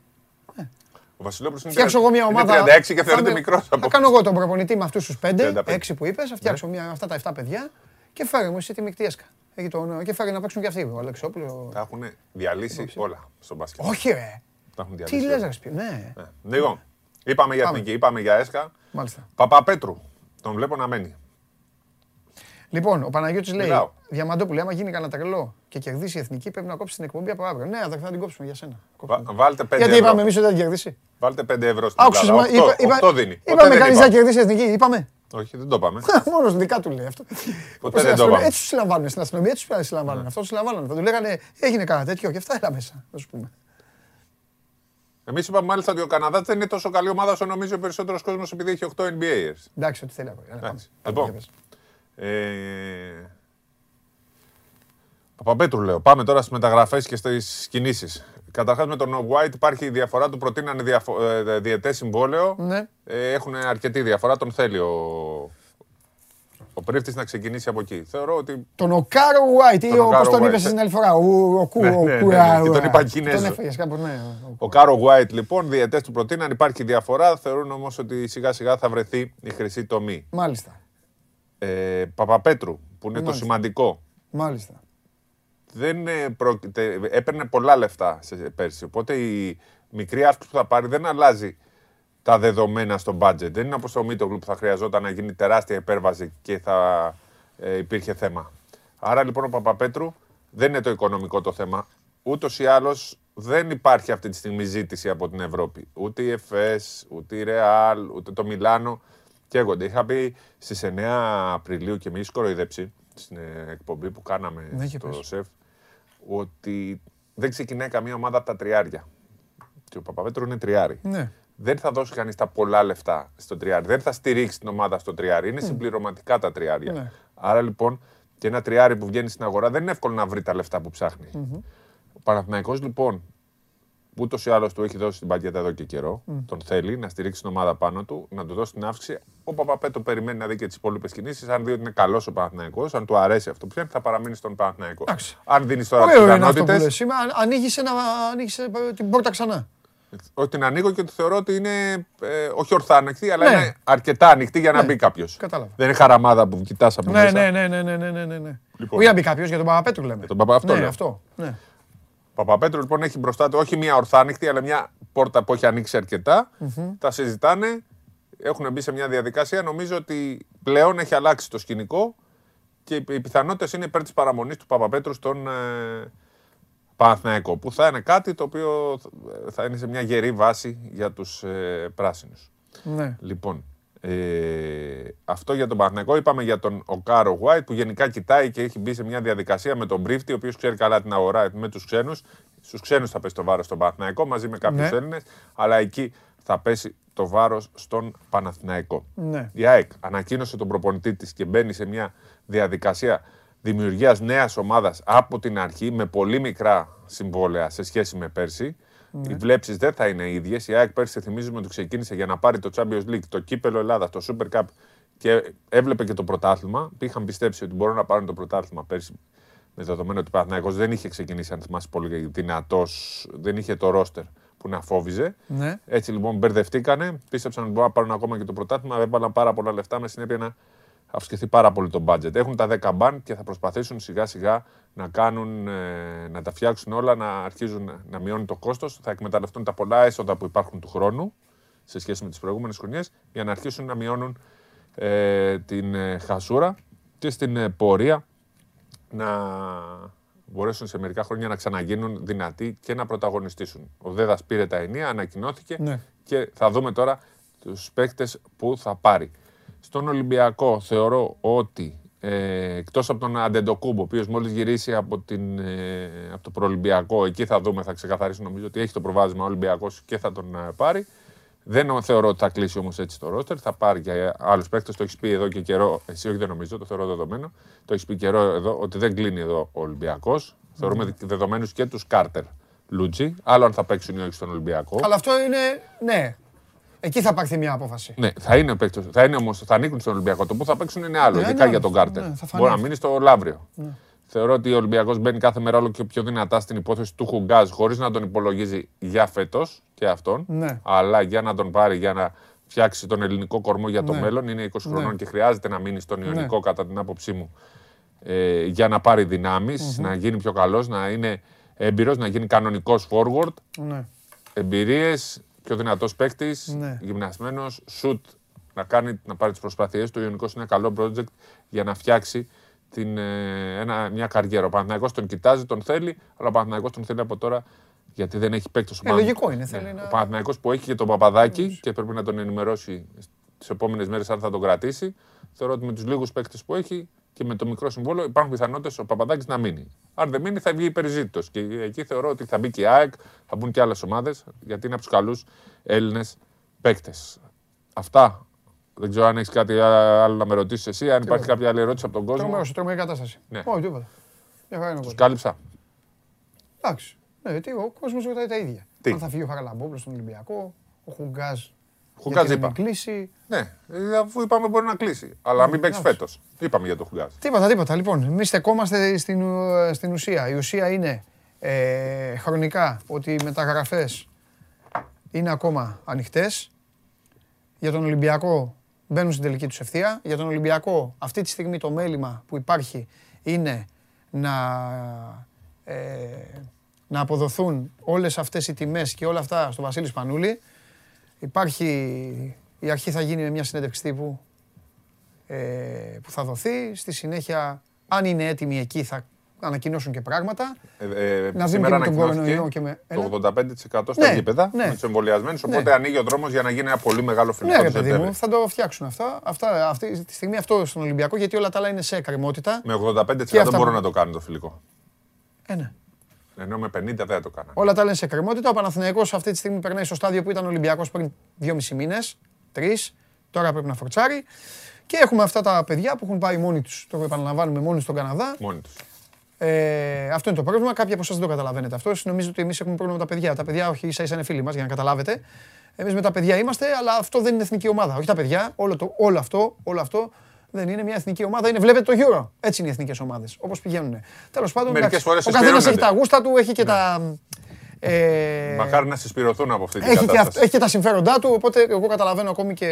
Ο Βασιλόπουλος είναι, Φτιάξω εγώ μια ομάδα. 36 και θα θεωρείται είμαι- μικρός Θα κάνω εγώ τον προπονητή με αυτούς τους 5, 35. 6 που είπες. Θα φτιάξω Ναι. μια, αυτά τα 7 παιδιά και φέρε μου εσύ τη μεικτή έσκα. Εκεί το, και φέρε να παίξουν και αυτοί. Ο Αλεξόπουλο. Τα έχουν διαλύσει όλα στον μπάσκετ. Όχι, ρε. Τα έχουν Τι διαλύσει. λες, όλα. ρε Σπύρο, ναι. Ναι. Λοιπόν, είπαμε για Πάμε. εθνική, είπαμε για έσκα. Μάλιστα. Παπαπέτρου. Τον βλέπω να μένει. Λοιπόν, ο Παναγιώτης λέει: Μιλάω. Διαμαντόπουλε, άμα γίνει κανένα τρελό και κερδίσει η εθνική, πρέπει να κόψει την εκπομπή από αύριο. Ναι, αδερφέ, θα την κόψουμε για σένα. Βα- Βάλτε 5 Γιατί ευρώ. είπαμε εμείς ότι θα την κερδίσει. Βάλτε 5 ευρώ στην Άκουσε, Ελλάδα. είπα, 8, είπα, 8 δίνει. Ποτέ είπαμε δεν κανείς είπα. θα κερδίσει η εθνική. Είπαμε. Όχι, δεν το είπαμε. *laughs* Μόνος δικά του λέει αυτό. Ποτέ δεν το είπαμε. Έτσι τους συλλαμβάνουν στην αστυνομία, έτσι τους συλλαμβάνουν. Αυτό τους συλλαμβάνουν. Θα του λέγανε έγινε κανένα τέτοιο και αυτά έλα μέσα. Να σου πούμε. Εμείς είπαμε μάλιστα ότι ο Καναδάς δεν είναι τόσο καλή ομάδα όσο νομίζει ο περισσότερος κόσμος επειδή έχει 8 NBAers. Εντάξει, ό,τι θέλει να πει. Έλα, πάμε. Εντάξει. Πάμε, Λοιπόν, για πες. Ε, Παπαπέτρου λέω. Πάμε τώρα στις μεταγραφές και στις κινήσεις. Καταρχάς με τον White υπάρχει η διαφορά του. Προτείνανε διαφο- ε, διετές συμβόλαιο. Ναι. Ε, έχουν αρκετή διαφορά. Τον θέλει ο, ο Πρίφτη να ξεκινήσει από εκεί. Θεωρώ ότι. Τον Οκάρο White ή Τον όπως Οκάρο τον White. είπε την άλλη φορά. Ο ο Κου- Ναι, ο ναι, ναι, ναι, Κουρα- και τον είπα Κινέζο. Τον έφαγες κάπου, ναι. Ο Κάρο White λοιπόν, διαιτές του προτείναν, υπάρχει διαφορά. Θεωρούν όμως ότι σιγά σιγά θα βρεθεί η χρυσή τομή. Μάλιστα. Ε, Παπαπέτρου, που είναι το Μάλιστα. σημαντικό. Μάλιστα. δεν ε, πρόκειται, έπαιρνε πολλά λεφτά σε, πέρσι. Οπότε η μικρή αύξηση που θα πάρει δεν αλλάζει τα δεδομένα στο budget. Δεν είναι όπως το Μίτογλου που θα χρειαζόταν να γίνει τεράστια υπέρβαση και θα ε, υπήρχε θέμα. Άρα λοιπόν ο Παπαπέτρου δεν είναι το οικονομικό το θέμα. Ούτως ή άλλως δεν υπάρχει αυτή τη στιγμή ζήτηση από την Ευρώπη. Ούτε η ΕΦΕΣ, ούτε η Ρεάλ, ούτε το Μιλάνο καίγονται. Είχα πει στις 9 Απριλίου και με έχει κοροϊδέψει στην ε, εκπομπή που κάναμε Ναι, και στο πες. ΣΕΦ ότι δεν ξεκινάει καμία ομάδα από τα τριάρια. Και ο Παπαπέτρου είναι τριάρι. Ναι. Δεν θα δώσει κανείς τα πολλά λεφτά στο τριάρι. Δεν θα στηρίξει την ομάδα στο τριάρι. Είναι συμπληρωματικά τα τριάρια. Ναι. Άρα λοιπόν και ένα τριάρι που βγαίνει στην αγορά δεν είναι εύκολο να βρει τα λεφτά που ψαχνει Ο Παναθηναϊκός λοιπόν ούτως ή άλλως του έχει δώσει την πακέτα εδώ και καιρό. Τον θέλει να στηρίξει την ομάδα πάνω του, να του δώσει την αύξηση. Ο Παπαπέτο περιμένει να δει και τις υπόλοιπες κινήσεις. Αν δει ότι είναι καλός ο Παναθηναϊκός, αν του αρέσει αυτό που πιάνει, θα παραμείνει στον Παναθηναϊκό. Εντάξει. Αν δίνεις τώρα τις Ωραίο είναι αυτό που πιθανότητε. λες. Είμαι- αν- Ανοίγεις ένα- ανοίγεις ε, την πόρτα ξανά. Ότι την ανοίγω και ότι θεωρώ ότι είναι ε, όχι ορθά ανοιχτή, αλλά Ναι. είναι αρκετά ανοιχτή για να Ναι. μπει κάποιος. Κατάλαβα. Δεν είναι χαραμάδα που κοιτάς από Ναι, μέσα. ναι, ναι, ναι, ναι, ναι, ναι, ναι, ναι. Λοιπόν. Όχι να μπει κάποιος για τον Παπαπέτρου λέμε. Για τον Παπα- αυτό ναι, λέω. αυτό. Ναι. Παπαπέτρου λοιπόν έχει μπροστά του όχι μια ορθά ανοιχτή, αλλά μια πόρτα που έχει ανοίξει αρκετά. Τα συζητάνε, έχουν μπει σε μια διαδικασία. Νομίζω ότι πλέον έχει αλλάξει το σκηνικό και οι οι πιθανότητες είναι υπέρ της παραμονής του Παπαπέτρου στον ε, Παναθηναϊκό. Που θα είναι κάτι το οποίο θα είναι σε μια γερή βάση για τους ε, πράσινους. ναι. Λοιπόν, Ε, αυτό για τον Παναθηναϊκό. Είπαμε για τον Οκάρο White που γενικά κοιτάει και έχει μπει σε μια διαδικασία με τον Μπρίφτη, ο οποίος ξέρει καλά την αγορά με τους ξένους. Στους ξένους θα πέσει το βάρος στον Παναθηναϊκό μαζί με κάποιους Ναι. Έλληνες, αλλά εκεί θα πέσει το βάρος στον Παναθηναϊκό. Ναι. Η ΑΕΚ ανακοίνωσε τον προπονητή της και μπαίνει σε μια διαδικασία δημιουργίας νέας ομάδας από την αρχή με πολύ μικρά συμβόλαια σε σχέση με πέρσι. Ναι. Οι βλέψεις δεν θα είναι ίδιες. Η ΑΕΚ πέρσι θυμίζουμε ότι ξεκίνησε για να πάρει το Champions League, το κύπελο Ελλάδα, το Super Cup και έβλεπε και το πρωτάθλημα. Είχαν πιστέψει ότι μπορούν να πάρουν το πρωτάθλημα πέρσι με δεδομένο ότι ο Παναθηναϊκός δεν είχε ξεκινήσει, αν θυμάσαι πολύ δυνατός, δεν είχε το ρόστερ που να φόβιζε. Ναι. Έτσι λοιπόν μπερδευτήκανε, πίστεψαν ότι μπορούν να πάρουν ακόμα και το πρωτάθλημα, έβαλαν πάρα πολλά λεφτά με συνέπεια να αυξηθεί πάρα πολύ το budget. Έχουν τα 10 μπαν και θα προσπαθήσουν σιγά σιγά να κάνουν, ε, να τα φτιάξουν όλα, να αρχίζουν να- να μειώνουν το κόστος, θα εκμεταλλευτούν τα πολλά έσοδα που υπάρχουν του χρόνου σε σχέση με τις προηγούμενες χρονιές για να αρχίσουν να μειώνουν ε, την ε, χασούρα και στην ε, πορεία να μπορέσουν σε μερικά χρόνια να ξαναγίνουν δυνατοί και να πρωταγωνιστήσουν. Ο Δέδας πήρε τα ενία, ανακοινώθηκε Ναι. και θα δούμε τώρα τους παίκτες που θα πάρει. Στον Ολυμπιακό θεωρώ ότι ε, εκτός από τον Αντεντοκούμπο, ο οποίος μόλις γυρίσει από, την, ε, από το προολυμπιακό, εκεί θα δούμε, θα ξεκαθαρίσει νομίζω ότι έχει το προβάδισμα ο Ολυμπιακός και θα τον ε, πάρει. Δεν νο- θεωρώ ότι θα κλείσει όμως έτσι το ρόστερ. Θα πάρει και άλλους παίκτες. Το έχεις πει εδώ και καιρό. Εσύ όχι, δεν νομίζω, το θεωρώ δεδομένο. Το έχεις πει καιρό εδώ ότι δεν κλείνει εδώ ο Ολυμπιακός. Θεωρούμε δεδομένους και τους Κάρτερ Λούτσι. Άλλο αν θα παίξουν ή όχι στον Ολυμπιακό. Αλλά αυτό είναι, ναι. Εκεί θα πάρθει μια απόφαση. Ναι, θα είναι, παίκτος, θα είναι όμως, θα ανήκουν στον Ολυμπιακό. Το που θα παίξουν είναι άλλο, Ναι, ειδικά είναι για άλλο. τον Κάρτερ. Ναι, θα φανεί. Μπορεί να μείνει στο Λαύριο. Ναι. Θεωρώ ότι ο Ολυμπιακός μπαίνει κάθε μέρα όλο και πιο δυνατά στην υπόθεση του Χουγκάζ, χωρίς να τον υπολογίζει για φέτος και αυτόν. Ναι. Αλλά για να τον πάρει, για να φτιάξει τον ελληνικό κορμό για το Ναι. μέλλον. Είναι 20 Ναι. χρονών και χρειάζεται να μείνει στον Ιωνικό, Ναι. κατά την άποψή μου, ε, για να πάρει δυνάμεις, Μμμ. να γίνει πιο καλός, να είναι έμπειρος, να γίνει κανονικός forward Ναι. εμπειρίες, πιο δυνατός παίκτης, Ναι. γυμνασμένος, σουτ, να, κάνει, να πάρει τις προσπάθειές του. Ο Ιωνικός είναι καλό project για να φτιάξει την, ε, ένα, μια καριέρα. Ο Παναθηναϊκός τον κοιτάζει, τον θέλει, αλλά ο Παναθηναϊκός τον θέλει από τώρα γιατί δεν έχει παίκτη Ε, λογικό είναι, θέλει να- Ο Παναθηναϊκός που έχει και τον Παπαδάκη και πρέπει να τον ενημερώσει τι επόμενες μέρες αν θα τον κρατήσει. Θεωρώ ότι με τους λίγους παίκτες που έχει και με το μικρό συμβόλαιο υπάρχουν πιθανότητες ο Παπαδάκης να μείνει. Αν δεν μείνει, θα βγει υπερζήτητος. Και εκεί θεωρώ ότι θα μπει και η ΑΕΚ, θα μπουν και άλλες ομάδες, γιατί είναι από τους καλούς Έλληνες παίκτες. Αυτά. Δεν ξέρω αν έχεις κάτι άλλο να με ρωτήσεις εσύ, αν υπάρχει κάποια άλλη ερώτηση από τον κόσμο. Τρομερός, σε τρομερή κατάσταση. Ναι. Όχι, τίποτα. Μια χαρά είναι ο Τους κόσμος. κάλυψα. Εντάξει. Ναι, γιατί ο κόσμος ρωτάει τα ίδια. Τι; Αν θα φύγει ο Χαραλαμπόπουλος στον Ολυμπιακό, ο Χουγκάζ. Χουγκάζ γιατί να είπα. μην κλείσει. Ναι, ε, αφού είπαμε μπορεί να κλείσει. Αλλά μην παίξεις εντάξει. φέτος. Είπαμε για το Χουγκάζ. Τίποτα, τίποτα. Λοιπόν, εμείς στεκόμαστε στην, ου- στην ουσία. Η ουσία είναι ε, χρονικά ότι οι μεταγραφές είναι ακόμα ανοιχτές. Για τον Ολυμπιακό μπαίνουν στην τελική τους ευθεία. Για τον Ολυμπιακό αυτή τη στιγμή το μέλημα που υπάρχει είναι να, ε, να αποδοθούν όλες αυτές οι τιμές και όλα αυτά στο Βασίλης Σπανούλη. Υπάρχει, η αρχή θα γίνει με μια συνέντευξη τύπου ε, που θα δοθεί. Στη συνέχεια, αν είναι έτοιμοι εκεί, θα ανακοινώσουν και πράγματα. Ε, ε, Να δούμε και σήμερα με τον κορονοϊό ανακοινώθηκε και με... το Έλα. 85% στα Ναι, γήπεδα ναι. με τους εμβολιασμένους. Ναι. Οπότε ανοίγει ο δρόμος για να γίνει ένα πολύ μεγάλο Ναι, φιλικό ρε του παιδί Σεπτέμβρη. μου, θα το φτιάξουν αυτά. αυτά. Αυτή τη στιγμή αυτό στον Ολυμπιακό, γιατί όλα τα άλλα είναι σε εκκρεμότητα. Με 85% Και αυτά μπορούν που- να το κάνουν το φιλικό. Ε, ναι. Ενώ με 50% δεν το κάνανε. Όλα τα άλλα είναι σε εκκρεμότητα. Ο Παναθηναϊκός αυτή τη στιγμή περνάει στο στάδιο που ήταν Ολυμπιακός πριν 2,5 μήνες, 3. Τώρα πρέπει να φορτσάρει. Και έχουμε αυτά τα παιδιά που έχουν πάει μόνοι τους, το επαναλαμβάνουμε μόνοι στον Καναδά. Μόνοι τους. Ε, αυτό είναι το πρόβλημα. Κάποιοι από εσάς δεν το καταλαβαίνετε αυτό. Νομίζετε ότι εμείς έχουμε πρόβλημα με τα παιδιά. Τα παιδιά, όχι ίσα ίσα είναι φίλοι μας για να καταλάβετε. Εμείς με τα παιδιά είμαστε, αλλά αυτό δεν είναι εθνική ομάδα. Όχι τα παιδιά, όλο, το, όλο, αυτό, όλο αυτό δεν είναι μια εθνική ομάδα. Είναι, βλέπετε το Euro. Έτσι είναι οι εθνικές ομάδες. Όπως πηγαίνουν. Τέλος πάντων, Μερικές εντάξει, φορές ο καθένας έχει συσπηρώνονται. τα γούστα του, έχει και τα. Ε, Μακάρι να συσπηρωθούν από αυτή την έχει, και κατάσταση. αυτό, έχει και τα συμφέροντά του, οπότε εγώ καταλαβαίνω ακόμη και,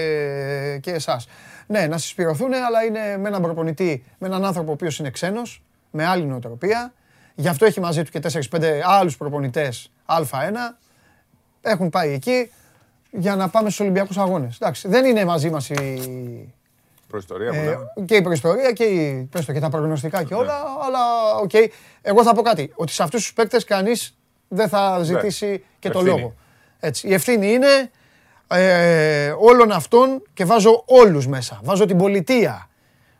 και εσάς. Ναι, να συσπηρωθούν, αλλά είναι με έναν προπονητή, με έναν άνθρωπο ο οποίος είναι ξένος, με άλλη νοοτροπία. Γι' αυτό έχει μαζί του και 4-5 άλλους προπονητές Α1. Έχουν πάει εκεί για να πάμε στους Ολυμπιακούς Αγώνες. Δεν είναι μαζί μας η, Προϊστορία που ε, λέμε. και η προϊστορία και, η, πες το, και τα προγνωστικά και όλα, αλλά οκ. Εγώ θα πω κάτι, ότι σε αυτούς τους παίκτες κανείς δεν θα ζητήσει και το ευθύνη. λόγο. Έτσι. Η ευθύνη είναι ε, όλων αυτών και βάζω όλους μέσα. Βάζω την πολιτεία.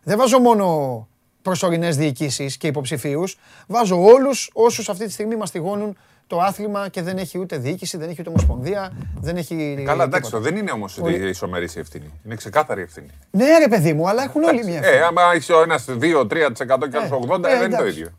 Δεν βάζω μόνο προσωρινές διοικήσεις και υποψηφίους. Βάζω όλους όσους αυτή τη στιγμή μαστιγώνουν το άθλημα και δεν έχει ούτε διοίκηση, δεν έχει ούτε ομοσπονδία, δεν έχει. Καλά, εντάξει, τίποτα. το δεν είναι όμως Όλοι- ισομερή η ευθύνη. Είναι ξεκάθαρη η ευθύνη. Ναι, ρε παιδί μου, αλλά έχουν όλοι μια Ε, ευθύνη. άμα έχει ο ένας 2-3% και άλλος 80, ε, δεν είναι το εντάξει. ίδιο.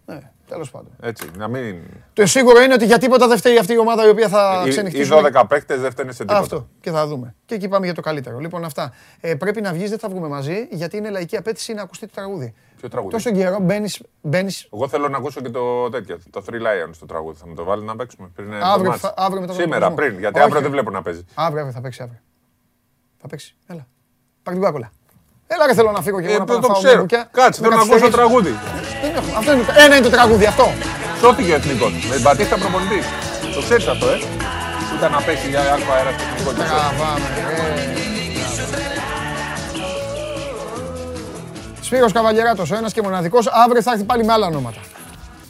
Ναι, τέλος πάντων. Έτσι, να μην. Το σίγουρο είναι ότι για τίποτα δεν φταίει αυτή η ομάδα η οποία θα Οι- Οι ξενυχτήσουμε. 12 παίκτες δεν φταίνε σε τίποτα. Αυτό και θα δούμε. Και εκεί πάμε για το καλύτερο. Λοιπόν, αυτά. Ε, πρέπει να βγεις, δεν θα βγούμε μαζί, γιατί είναι λαϊκή απέτηση να ακουστεί το τραγούδι. Ποιο τραγούδι; Τόσο καιρό μπαίνει. Μπαίνεις... Εγώ θέλω να ακούσω και το τέτοιο, το Three Lions το τραγούδι. Θα μου το βάλει να παίξουμε πριν. ε, το Αύριο μάτς; θα- αύριο μετά τον Σήμερα, αποκλεισμό. πριν, γιατί Όχι. αύριο δεν βλέπω να παίζει. Αύριο, αύριο θα παίξει αύριο. Θα παίξει. Έλα. Πάρ' την κάκολα. Έλα, ρε, θέλω να φύγω και εγώ Ε, να πάω το να φάω ξέρω. μια μπουκιά. Κάτσε, Με θέλω να ακούσω καθυστερήσεις. τραγούδι. Δεν έχω. Αυτό είναι, το- ένα είναι το τραγούδι, αυτό. Σώθηκε ο εθνικός. Με την Μπατίστα προπονητής. Το ξέρεις αυτό, ε; Που ήταν να πέσει για αλφα αέρας στο εθνικό και αυτό. Τραβάμε, ρε. Σπύρος Καβαλιεράτος, ο ένας και μοναδικός. Αύριο θα έρθει πάλι με άλλα ονόματα.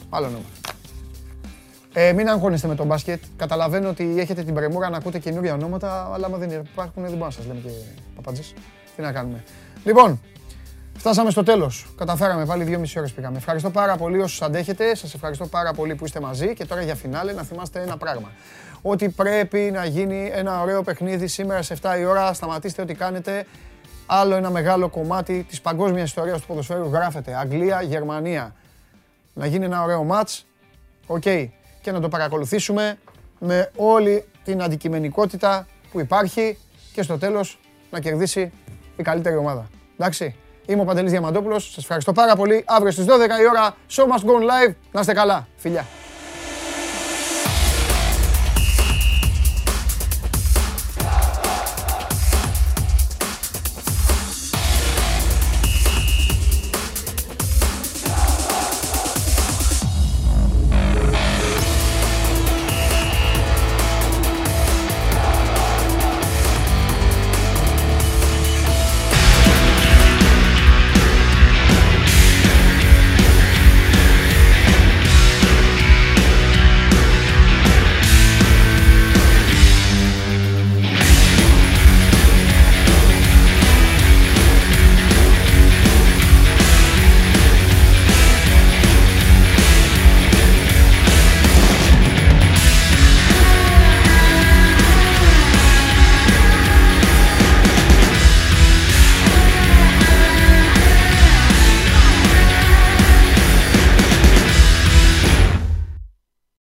Άλλα ονόματα. Ε, μην αγχώνεστε με τον μπάσκετ. Καταλαβαίνω ότι έχετε την πρεμούρα να ακούτε καινούργια ονόματα, αλλά άμα δεν υπάρχουν, δεν μπορούμε να σας λέμε και παπάντζες. Τι να κάνουμε. Λοιπόν, φτάσαμε στο τέλος. Καταφέραμε πάλι δύο μισή ώρες πήγαμε. Ευχαριστώ πάρα πολύ όσους αντέχετε. Σας ευχαριστώ πάρα πολύ που είστε μαζί. Και τώρα για φινάλε να θυμάστε ένα πράγμα. Ότι πρέπει να γίνει ένα ωραίο παιχνίδι σήμερα σε 7 η ώρα. Σταματήστε ό,τι κάνετε. Άλλο ένα μεγάλο κομμάτι της παγκόσμιας ιστορίας του ποδοσφαίρου γράφεται. Αγγλία, Γερμανία. Να γίνει ένα ωραίο μάτς. Οκ. Και να το παρακολουθήσουμε με όλη την αντικειμενικότητα που υπάρχει και στο τέλος να κερδίσει η καλύτερη ομάδα. Εντάξει. Είμαι ο Παντελής Διαμαντόπουλος. Σας ευχαριστώ πάρα πολύ. Αύριο στις 12 η ώρα, Show Must Go On Live. Να είστε καλά. Φιλιά.